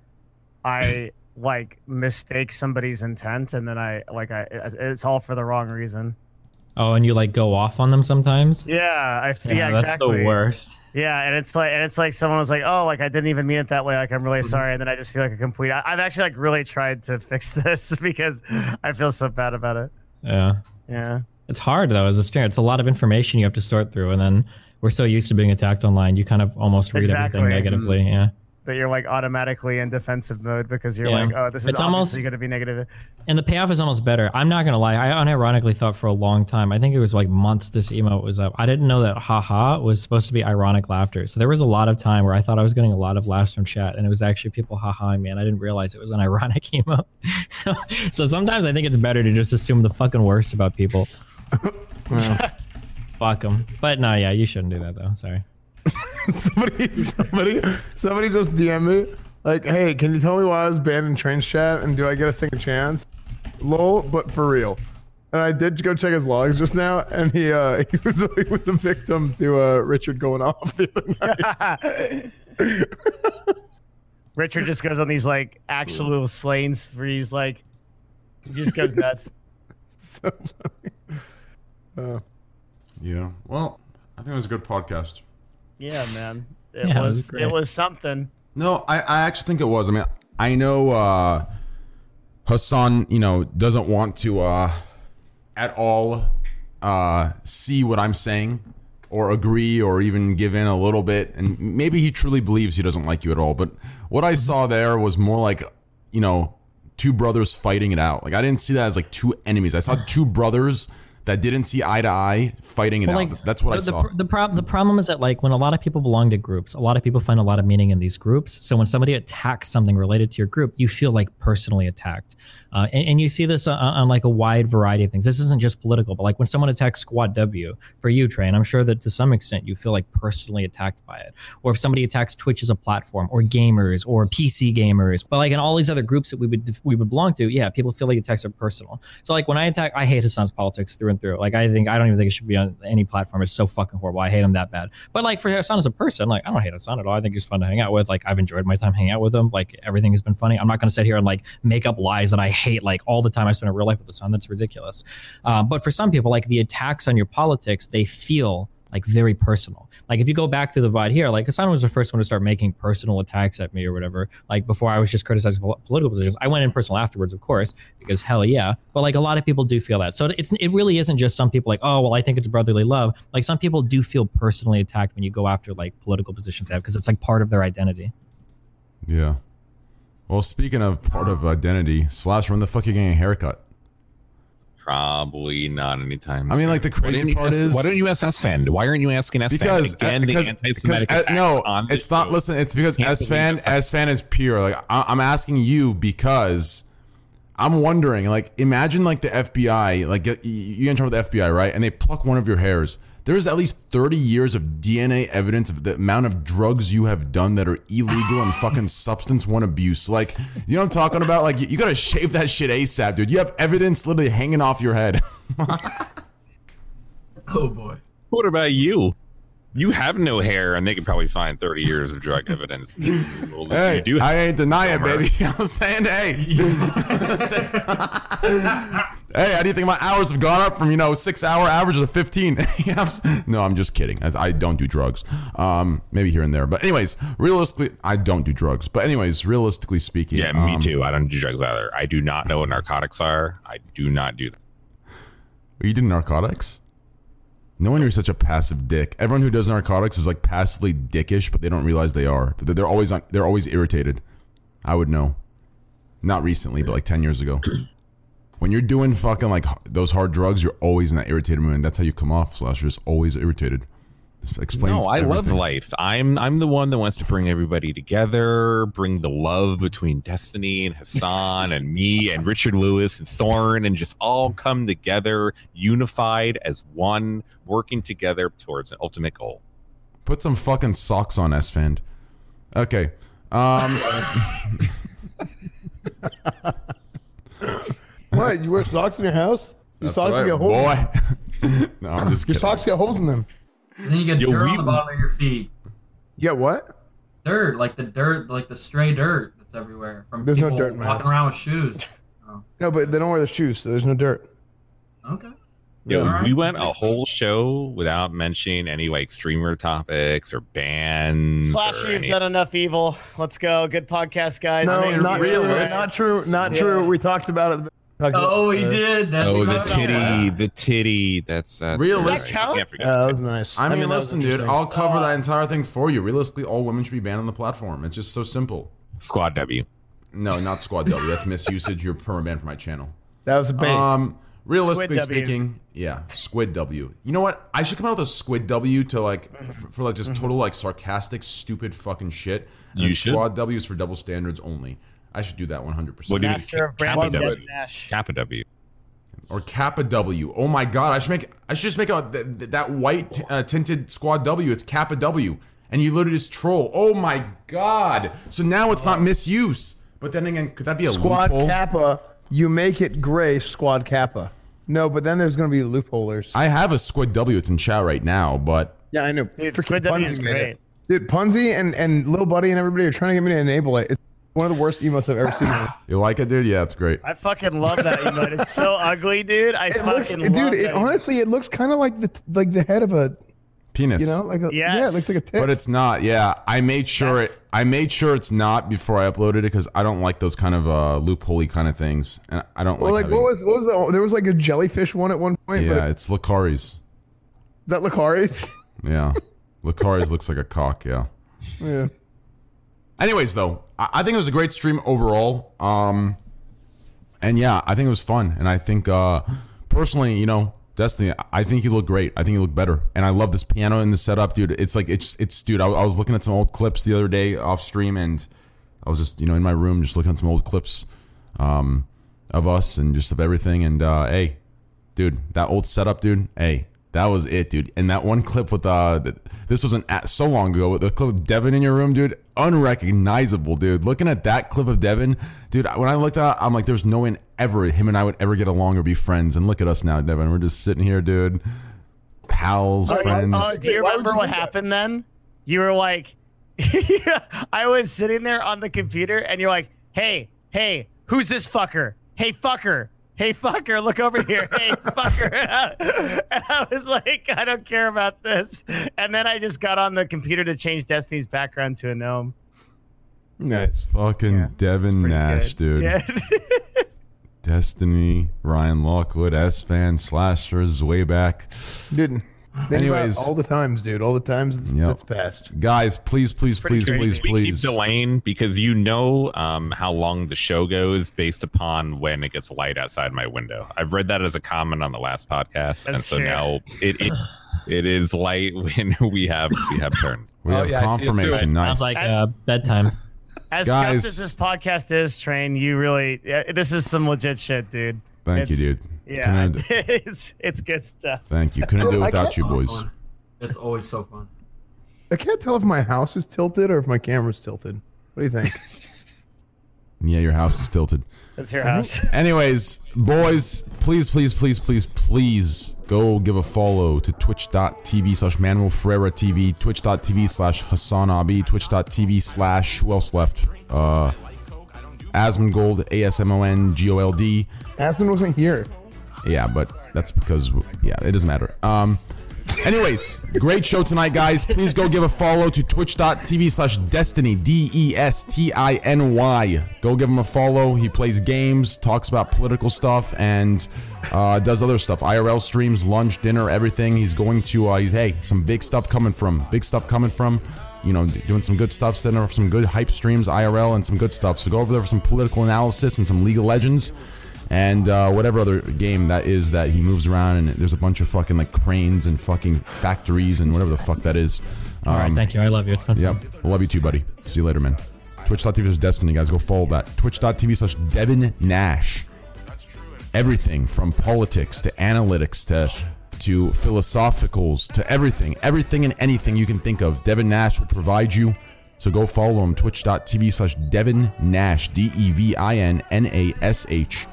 I like mistake somebody's intent and then I like I it's all for the wrong reason. Oh, and you like go off on them sometimes. Yeah, I f- yeah, Yeah, that's exactly. the worst. Yeah, and it's like and it's like someone was like, "Oh, like I didn't even mean it that way. Like I'm really mm-hmm. sorry." And then I just feel like a complete. I, I've actually like really tried to fix this because I feel so bad about it. Yeah. Yeah. It's hard though as a streamer. It's a lot of information you have to sort through, and then we're so used to being attacked online, you kind of almost read Exactly. everything negatively. Mm-hmm. Yeah. That you're like automatically in defensive mode because you're Yeah. like, "Oh, this is It's obviously almost- going to be negative." And the payoff is almost better. I'm not gonna lie. I unironically thought for a long time. I think it was like months this emote was up. I didn't know that haha was supposed to be ironic laughter. So there was a lot of time where I thought I was getting a lot of laughs from chat, and it was actually people haha me, and I didn't realize it was an ironic emote. So, so sometimes I think it's better to just assume the fucking worst about people. Fuck them. But no, yeah, you shouldn't do that though. Sorry. somebody, somebody, somebody just DM me Like, hey, can you tell me why I was banned in Trains chat and do I get a second chance? Lol, but for real. And I did go check his logs just now, and he uh he was he was a victim to uh Richard going off the other night. Richard just goes on these like actual slaying sprees, like he just goes nuts. so funny. Uh, Yeah. Well, I think it was a good podcast. Yeah, man. It Yeah, it was, was it was something. No, I, I actually think it was. I mean, I know uh, Hasan, you know, doesn't want to uh, at all uh, see what I'm saying or agree or even give in a little bit. And maybe he truly believes he doesn't like you at all. But what I saw there was more like, you know, two brothers fighting it out. Like, I didn't see that as like two enemies. I saw two brothers that didn't see eye to eye fighting it Well, out. like, That's what I the, saw. The, the, prob- the problem is that like when a lot of people belong to groups, a lot of people find a lot of meaning in these groups. So when somebody attacks something related to your group, you feel like personally attacked. Uh, and, and you see this on, on like a wide variety of things. This isn't just political, but like when someone attacks Squad W for you, Trey, and I'm sure that to some extent you feel like personally attacked by it. Or if somebody attacks Twitch as a platform, or gamers, or PC gamers, but like in all these other groups that we would we would belong to, yeah, people feel like attacks are personal. So like when I attack, I hate Hasan's politics through and through. Like I think I don't even think it should be on any platform. It's so fucking horrible. I hate him that bad. But like for Hasan as a person, like I don't hate Hasan at all. I think he's fun to hang out with. Like I've enjoyed my time hanging out with him. Like everything has been funny. I'm not gonna sit here and like make up lies that I hate like all the time I spend in real life with Hasan. That's ridiculous. Um, but for some people, like the attacks on your politics, they feel like very personal. Like if you go back to the VOD here, like Hasan was the first one to start making personal attacks at me or whatever. Like before I was just criticizing pol- political positions. I went in personal afterwards, of course, because hell yeah. But like a lot of people do feel that. So it's it really isn't just some people like, oh well, I think it's brotherly love. Like some people do feel personally attacked when you go after like political positions they have because it's like part of their identity. Yeah. Well, speaking of part of identity, Slash, when the fuck you getting a haircut? Probably not anytime. I mean, soon. like, the Why crazy part ask- is- why don't you ask Esfand? Why aren't you asking Esfand because again? uh, the because, because, uh, no, on the it's not. show? Listen, it's because Can't Esfand believe. Esfand is pure. Like I, I'm asking you because I'm wondering. Like imagine like the FBI. Like you you get in trouble with the FBI, right? And they pluck one of your hairs. There's at least 30 years of DNA evidence of the amount of drugs you have done that are illegal and fucking substance one abuse. Like, you know what I'm talking about? Like, you, you gotta shave that shit ASAP, dude. You have evidence literally hanging off your head. Oh boy. What about you? You have no hair, and they could probably find 30 years of drug evidence. Hey, you do I ain't denying it, baby. I'm saying, hey. hey, how do you think my hours have gone up from, you know, six hour averages of 15? You I'm no, I'm just kidding. I, I don't do drugs. Um, maybe here and there. But, anyways, realistically, I don't do drugs. But, anyways, realistically speaking. Yeah, me um, too. I don't do drugs either. I do not know what narcotics are. I do not do that. Are you did narcotics? No wonder you're such a passive dick. Everyone who does narcotics is like passively dickish, but they don't realize they are. They're they're always on, they're always irritated. I would know. Not recently, but like ten years ago. When you're doing fucking like those hard drugs, you're always in that irritated mood. And that's how you come off. Slash, you're just always irritated. This explains. no, I love life. I'm I'm the one that wants to bring everybody together, bring the love between Destiny and Hasan and me and Richard Lewis and Thorin, and just all come together, unified as one, working together towards an ultimate goal. Put some fucking socks on, Esfand. Okay. Um. what? You wear socks in your house? Your That's socks right, get holes. boy. no, I'm just Your kidding. socks get holes in them. And then you get Yo, dirt we- on the bottom of your feet. You get what? Dirt, like the dirt, like the stray dirt that's everywhere from There's no people dirt walking around with shoes. Oh, No, but they don't wear the shoes, so there's no dirt. okay. Yo, Alright. we went a whole show without mentioning any like streamer topics or bans. Slash, or you've any- done enough evil. Let's go. Good podcast, guys. No, mean, not true. Not true. Not Yeah. true. We talked about it. Talked about Oh, he did. That's Oh, the exactly- titty, the titty. That's that's Real- right. Does that count? Can't forget Yeah, that was nice. I mean, that was listen, dude. I'll cover that entire thing for you. Realistically, all women should be banned on the platform. It's just so simple. Squad W. No, not Squad W. That's misusage. You're perma-banned from my channel. That was a bait. Um, realistically Squid W. speaking, yeah, Squid W. You know what? I should come out with a Squid W to like for, for like just total like sarcastic, stupid fucking shit. And You then should. Squad W is for double standards only. I should do that 100. What percent do you Master of Kappa Brandon W. Nash. Kappa W. Or Kappa W. Oh my god, I should make I should just make a th- th- that white t- uh, tinted Squad W. It's Kappa W. and you literally just troll. Oh my god! So now it's not misuse. But then again, could that be a Squad loophole? Kappa, you make it gray. Squad Kappa. No, but then there's gonna be loopholers. I have a Squid W. It's in chat right now, but Yeah, I know. Dude, Freaking Squid W Punzi is made great. Dude, Punzi and and Lil Buddy and everybody are trying to get me to enable it. It's one of the worst emotes I've ever seen. you like it, dude? Yeah, it's great. I fucking love that emote. It's so ugly, dude. I It looks, fucking love dude, it that. honestly, it looks kind of like the like the head of a Penis. you know, like a yeah, it looks like a tit. But it's not. Yeah, I made sure it. I made sure it's not before I uploaded it because I don't like those kind of uh, loopholey kind of things, and I don't well, like. like having, what was what was the there was like a jellyfish one at one point. yeah, but it's Lacari's. that Lacari's. Yeah, Lacari's looks like a cock. Yeah. Yeah. Anyways, though, I, I think it was a great stream overall. Um, and yeah, I think it was fun, and I think uh, personally, you know, Destiny, I think you look great. I think you look better, and I love this piano in the setup, dude. It's like it's it's, dude. I, I was looking at some old clips the other day off stream, and I was just you know in my room just looking at some old clips, um, of us and just of everything. And uh, hey, dude, that old setup, dude. Hey, that was it, dude. And that one clip with uh, this wasn't at, so long ago. With the clip of Devin in your room, dude, unrecognizable, dude. Looking at that clip of Devin, dude. When I looked at, I'm like, there's no way ever him and I would ever get along or be friends. And look at us now, Devin. We're just sitting here, dude. Pals, Oh, friends. Oh, do you remember what happened then? You were like, I was sitting there on the computer, and you're like, "Hey, hey, who's this fucker? Hey, fucker." Hey fucker, look over here. Hey fucker. and I was like, I don't care about this. And then I just got on the computer to change Destiny's background to a gnome. Nice. Fucking Devin Nash, dude. Yeah. Destiny, Ryan Lockwood, Esfand, slashers, way back. Dude. Think Anyways, all the times, dude. All the times Yep. that's passed. guys, please, please, please, Pretty please, crazy. We keep please. delaying because you know um, how long the show goes based upon when it gets light outside my window. I've read that as a comment on the last podcast, and so true. now it, it it is light when we have we have turn. We have confirmation. Nice. Sounds like uh, bedtime. As Guys. scuffed as this podcast is, Train, you really, yeah, this is some legit shit, dude. Thank you, dude. Yeah, Couldn't- it's, it's good stuff. Thank you. Couldn't do it without you, boys. It's always so fun. I can't tell if my house is tilted or if my camera's tilted. What do you think? Yeah, your house is tilted. That's your house. Anyways, boys, please, please, please, please, please go give a follow to twitch.tv slash Manuel Ferrara TV, twitch.tv slash Hasan Abi, twitch.tv slash who else left? Uh Asmongold, A S M O N G O L D. Aspen wasn't here. Yeah, but that's because yeah, it doesn't matter. Um anyways, great show tonight, guys. Please go give a follow to twitch.tv slash destiny D E S T I N Y. Go give him a follow. He plays games, talks about political stuff, and uh, does other stuff. IRL streams, lunch, dinner, everything. He's going to uh he's, hey, some big stuff coming from big stuff coming from you know, doing some good stuff, setting up some good hype streams, IRL, and some good stuff. So go over there for some political analysis and some League of Legends and uh, whatever other game that is that he moves around and there's a bunch of fucking like cranes and fucking factories and whatever the fuck that is. All right, Um, thank you. I love you. It's been Yep. fun. Love you too, buddy. See you later, man. Twitch.tv slash Destiny, guys. Go follow that. Twitch.tv slash Devin Nash. Everything from politics to analytics to to philosophicals to everything. Everything and anything you can think of. Devin Nash will provide you. So go follow him. Twitch.tv slash Devin Nash. D E V I N N A S H.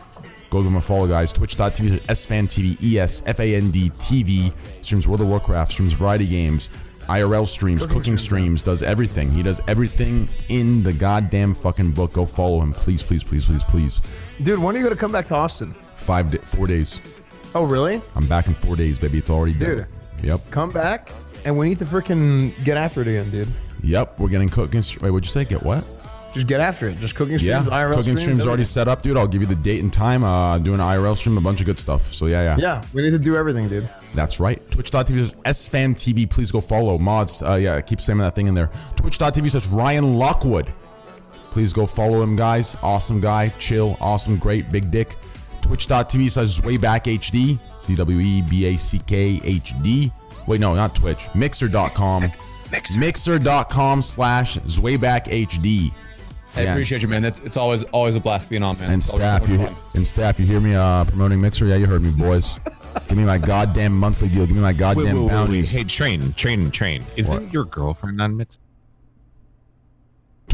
Go give him a follow, guys. Twitch.tv slash EsfandTV. E S F A N D TV. Streams World of Warcraft. Streams variety games. IRL streams, cooking streams, does everything. He does everything in the goddamn fucking book. Go follow him, please, please, please, please, please. Dude, when are you gonna come back to Austin? Five, da four days. Oh, really? I'm back in four days, baby. It's already Dude. done. Yep, Come back, and we need to freaking get after it again, dude. yep. We're getting cooking. Wait, what'd you say? Get what? Just get after it. Just cooking Yeah, streams, IRL cooking streams, streams already set up, dude. I'll give you the date and time. Uh, doing an IRL stream, a bunch of good stuff. So yeah, yeah. Yeah, we need to do everything, dude. That's right. Twitch.tv slash EsfandTV. Please go follow. Mods, uh, yeah, keep saying that thing in there. Twitch.tv slash Ryan Lockwood. Please go follow him, guys. Awesome guy. Chill. Awesome. Great. Big dick. Twitch.tv slash ZwaybackHD. C W E B A C K H D. Wait, no, not Twitch. Mixer.com. Mixer. Mixer.com slash ZwaybackHD. I Yeah, appreciate you, man. It's, it's always always a blast being on, man. And It's staff, you fun. and staff, you hear me uh, promoting Mixer? Yeah, you heard me, boys. Give me my goddamn monthly deal. Give me my goddamn wait, wait, wait. bounties. Hey, train, train, train. Isn't What? your girlfriend on Mits?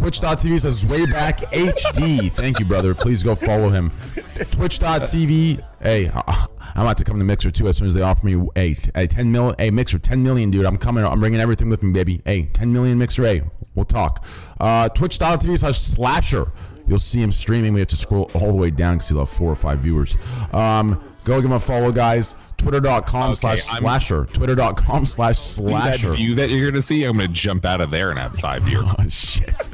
Twitch.tv says way back HD. Thank you, brother. Please go follow him. Twitch.tv. Hey, I- I'm about to come to Mixer too as soon as they offer me a, a 10 mil. Hey, Mixer, 10 million, dude. I'm coming. I'm bringing everything with me, baby. Hey, 10 million Mixer. Hey, we'll talk. Uh, Twitch.tv slash slasher. You'll see him streaming. We have to scroll all the way down because he'll have four or five viewers. Um, go give him a follow, guys. Twitter.com Okay, slash I'm- slasher. Twitter.com slash slasher. That view that you're gonna see, I'm gonna jump out of there and have five years. Oh shit.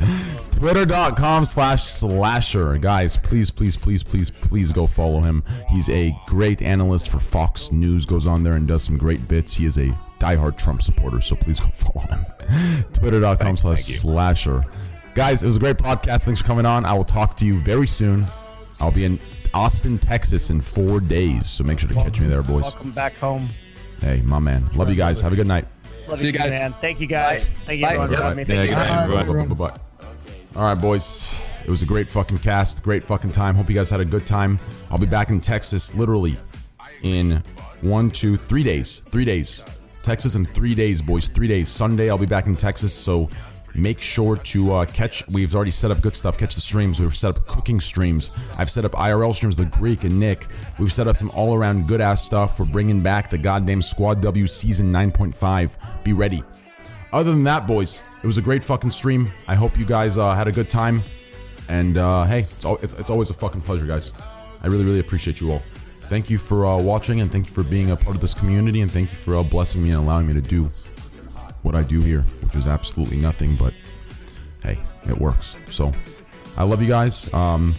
Twitter.com slash slasher. Guys, please, please, please, please, please go follow him. He's a great analyst for Fox News, goes on there and does some great bits. He is a diehard Trump supporter, so please go follow him. Twitter.com slash slasher. Guys, it was a great podcast. Thanks for coming on. I will talk to you very soon. I'll be in Austin, Texas in four days, so make sure to catch me there, boys. Welcome back home. Hey, my man. Love you guys. Have a good night. Love See you guys. man. Thank you guys. Thank you Bye. everyone for Bye. having me. Yeah, you. good everyone. Bye-bye. All right, boys. It was a great fucking cast, great fucking time. Hope you guys had a good time. I'll be back in Texas literally in one, two, three days. Three days. Texas in three days, boys. Three days. Sunday, I'll be back in Texas. So make sure to uh, catch. We've already set up good stuff. Catch the streams. We've set up cooking streams. I've set up IRL streams. The Greek and Nick. We've set up some all around good ass stuff. We're bringing back the goddamn Squad W season 9.5. Be ready. Other than that, boys, it was a great fucking stream. I hope you guys uh, had a good time. And uh, hey, it's, al- it's it's always a fucking pleasure, guys. I really really appreciate you all. Thank you for uh, watching, and thank you for being a part of this community, and thank you for uh, blessing me and allowing me to do what I do here, which is absolutely nothing, but hey, it works. So I love you guys. Um,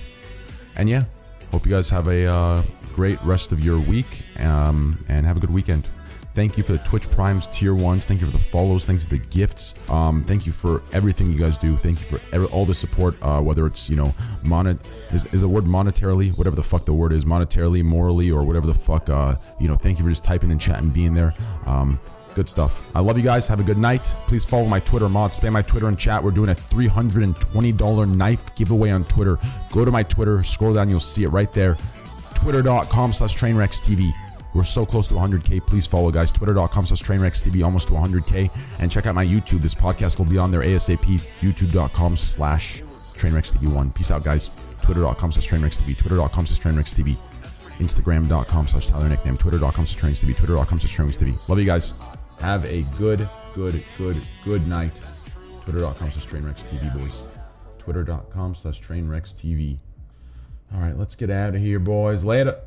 and yeah, hope you guys have a uh, great rest of your week um, and have a good weekend. Thank you for the Twitch Primes tier ones. Thank you for the follows. Thank you for the gifts. Um, thank you for everything you guys do. Thank you for every, all the support. Uh, whether it's you know, monet is, is the word monetarily, whatever the fuck the word is, monetarily, morally, or whatever the fuck. Uh, you know, thank you for just typing in chat and being there. Um, good stuff. I love you guys. Have a good night. Please follow my Twitter mod. Spam my Twitter and chat. We're doing a $320 knife giveaway on Twitter. Go to my Twitter, scroll down, you'll see it right there. Twitter.com slash TrainwrecksTV. We're so close to 100K. Please follow, guys. Twitter.com slash TrainwrecksTV, almost to 100K. And check out my YouTube. This podcast will be on there ASAP. YouTube.com slash TrainwrecksTV1. Peace out, guys. Twitter.com slash TrainwrecksTV. Twitter.com slash TrainwrecksTV. Instagram.com slash Tyler Nickname. Twitter.com slash TrainwrecksTV. Twitter.com slash TrainwrecksTV. Love you guys. Have a good, good, good, good night. Twitter.com slash TrainwrecksTV, boys. Twitter.com slash TrainwrecksTV. All right, let's get out of here, boys. Later.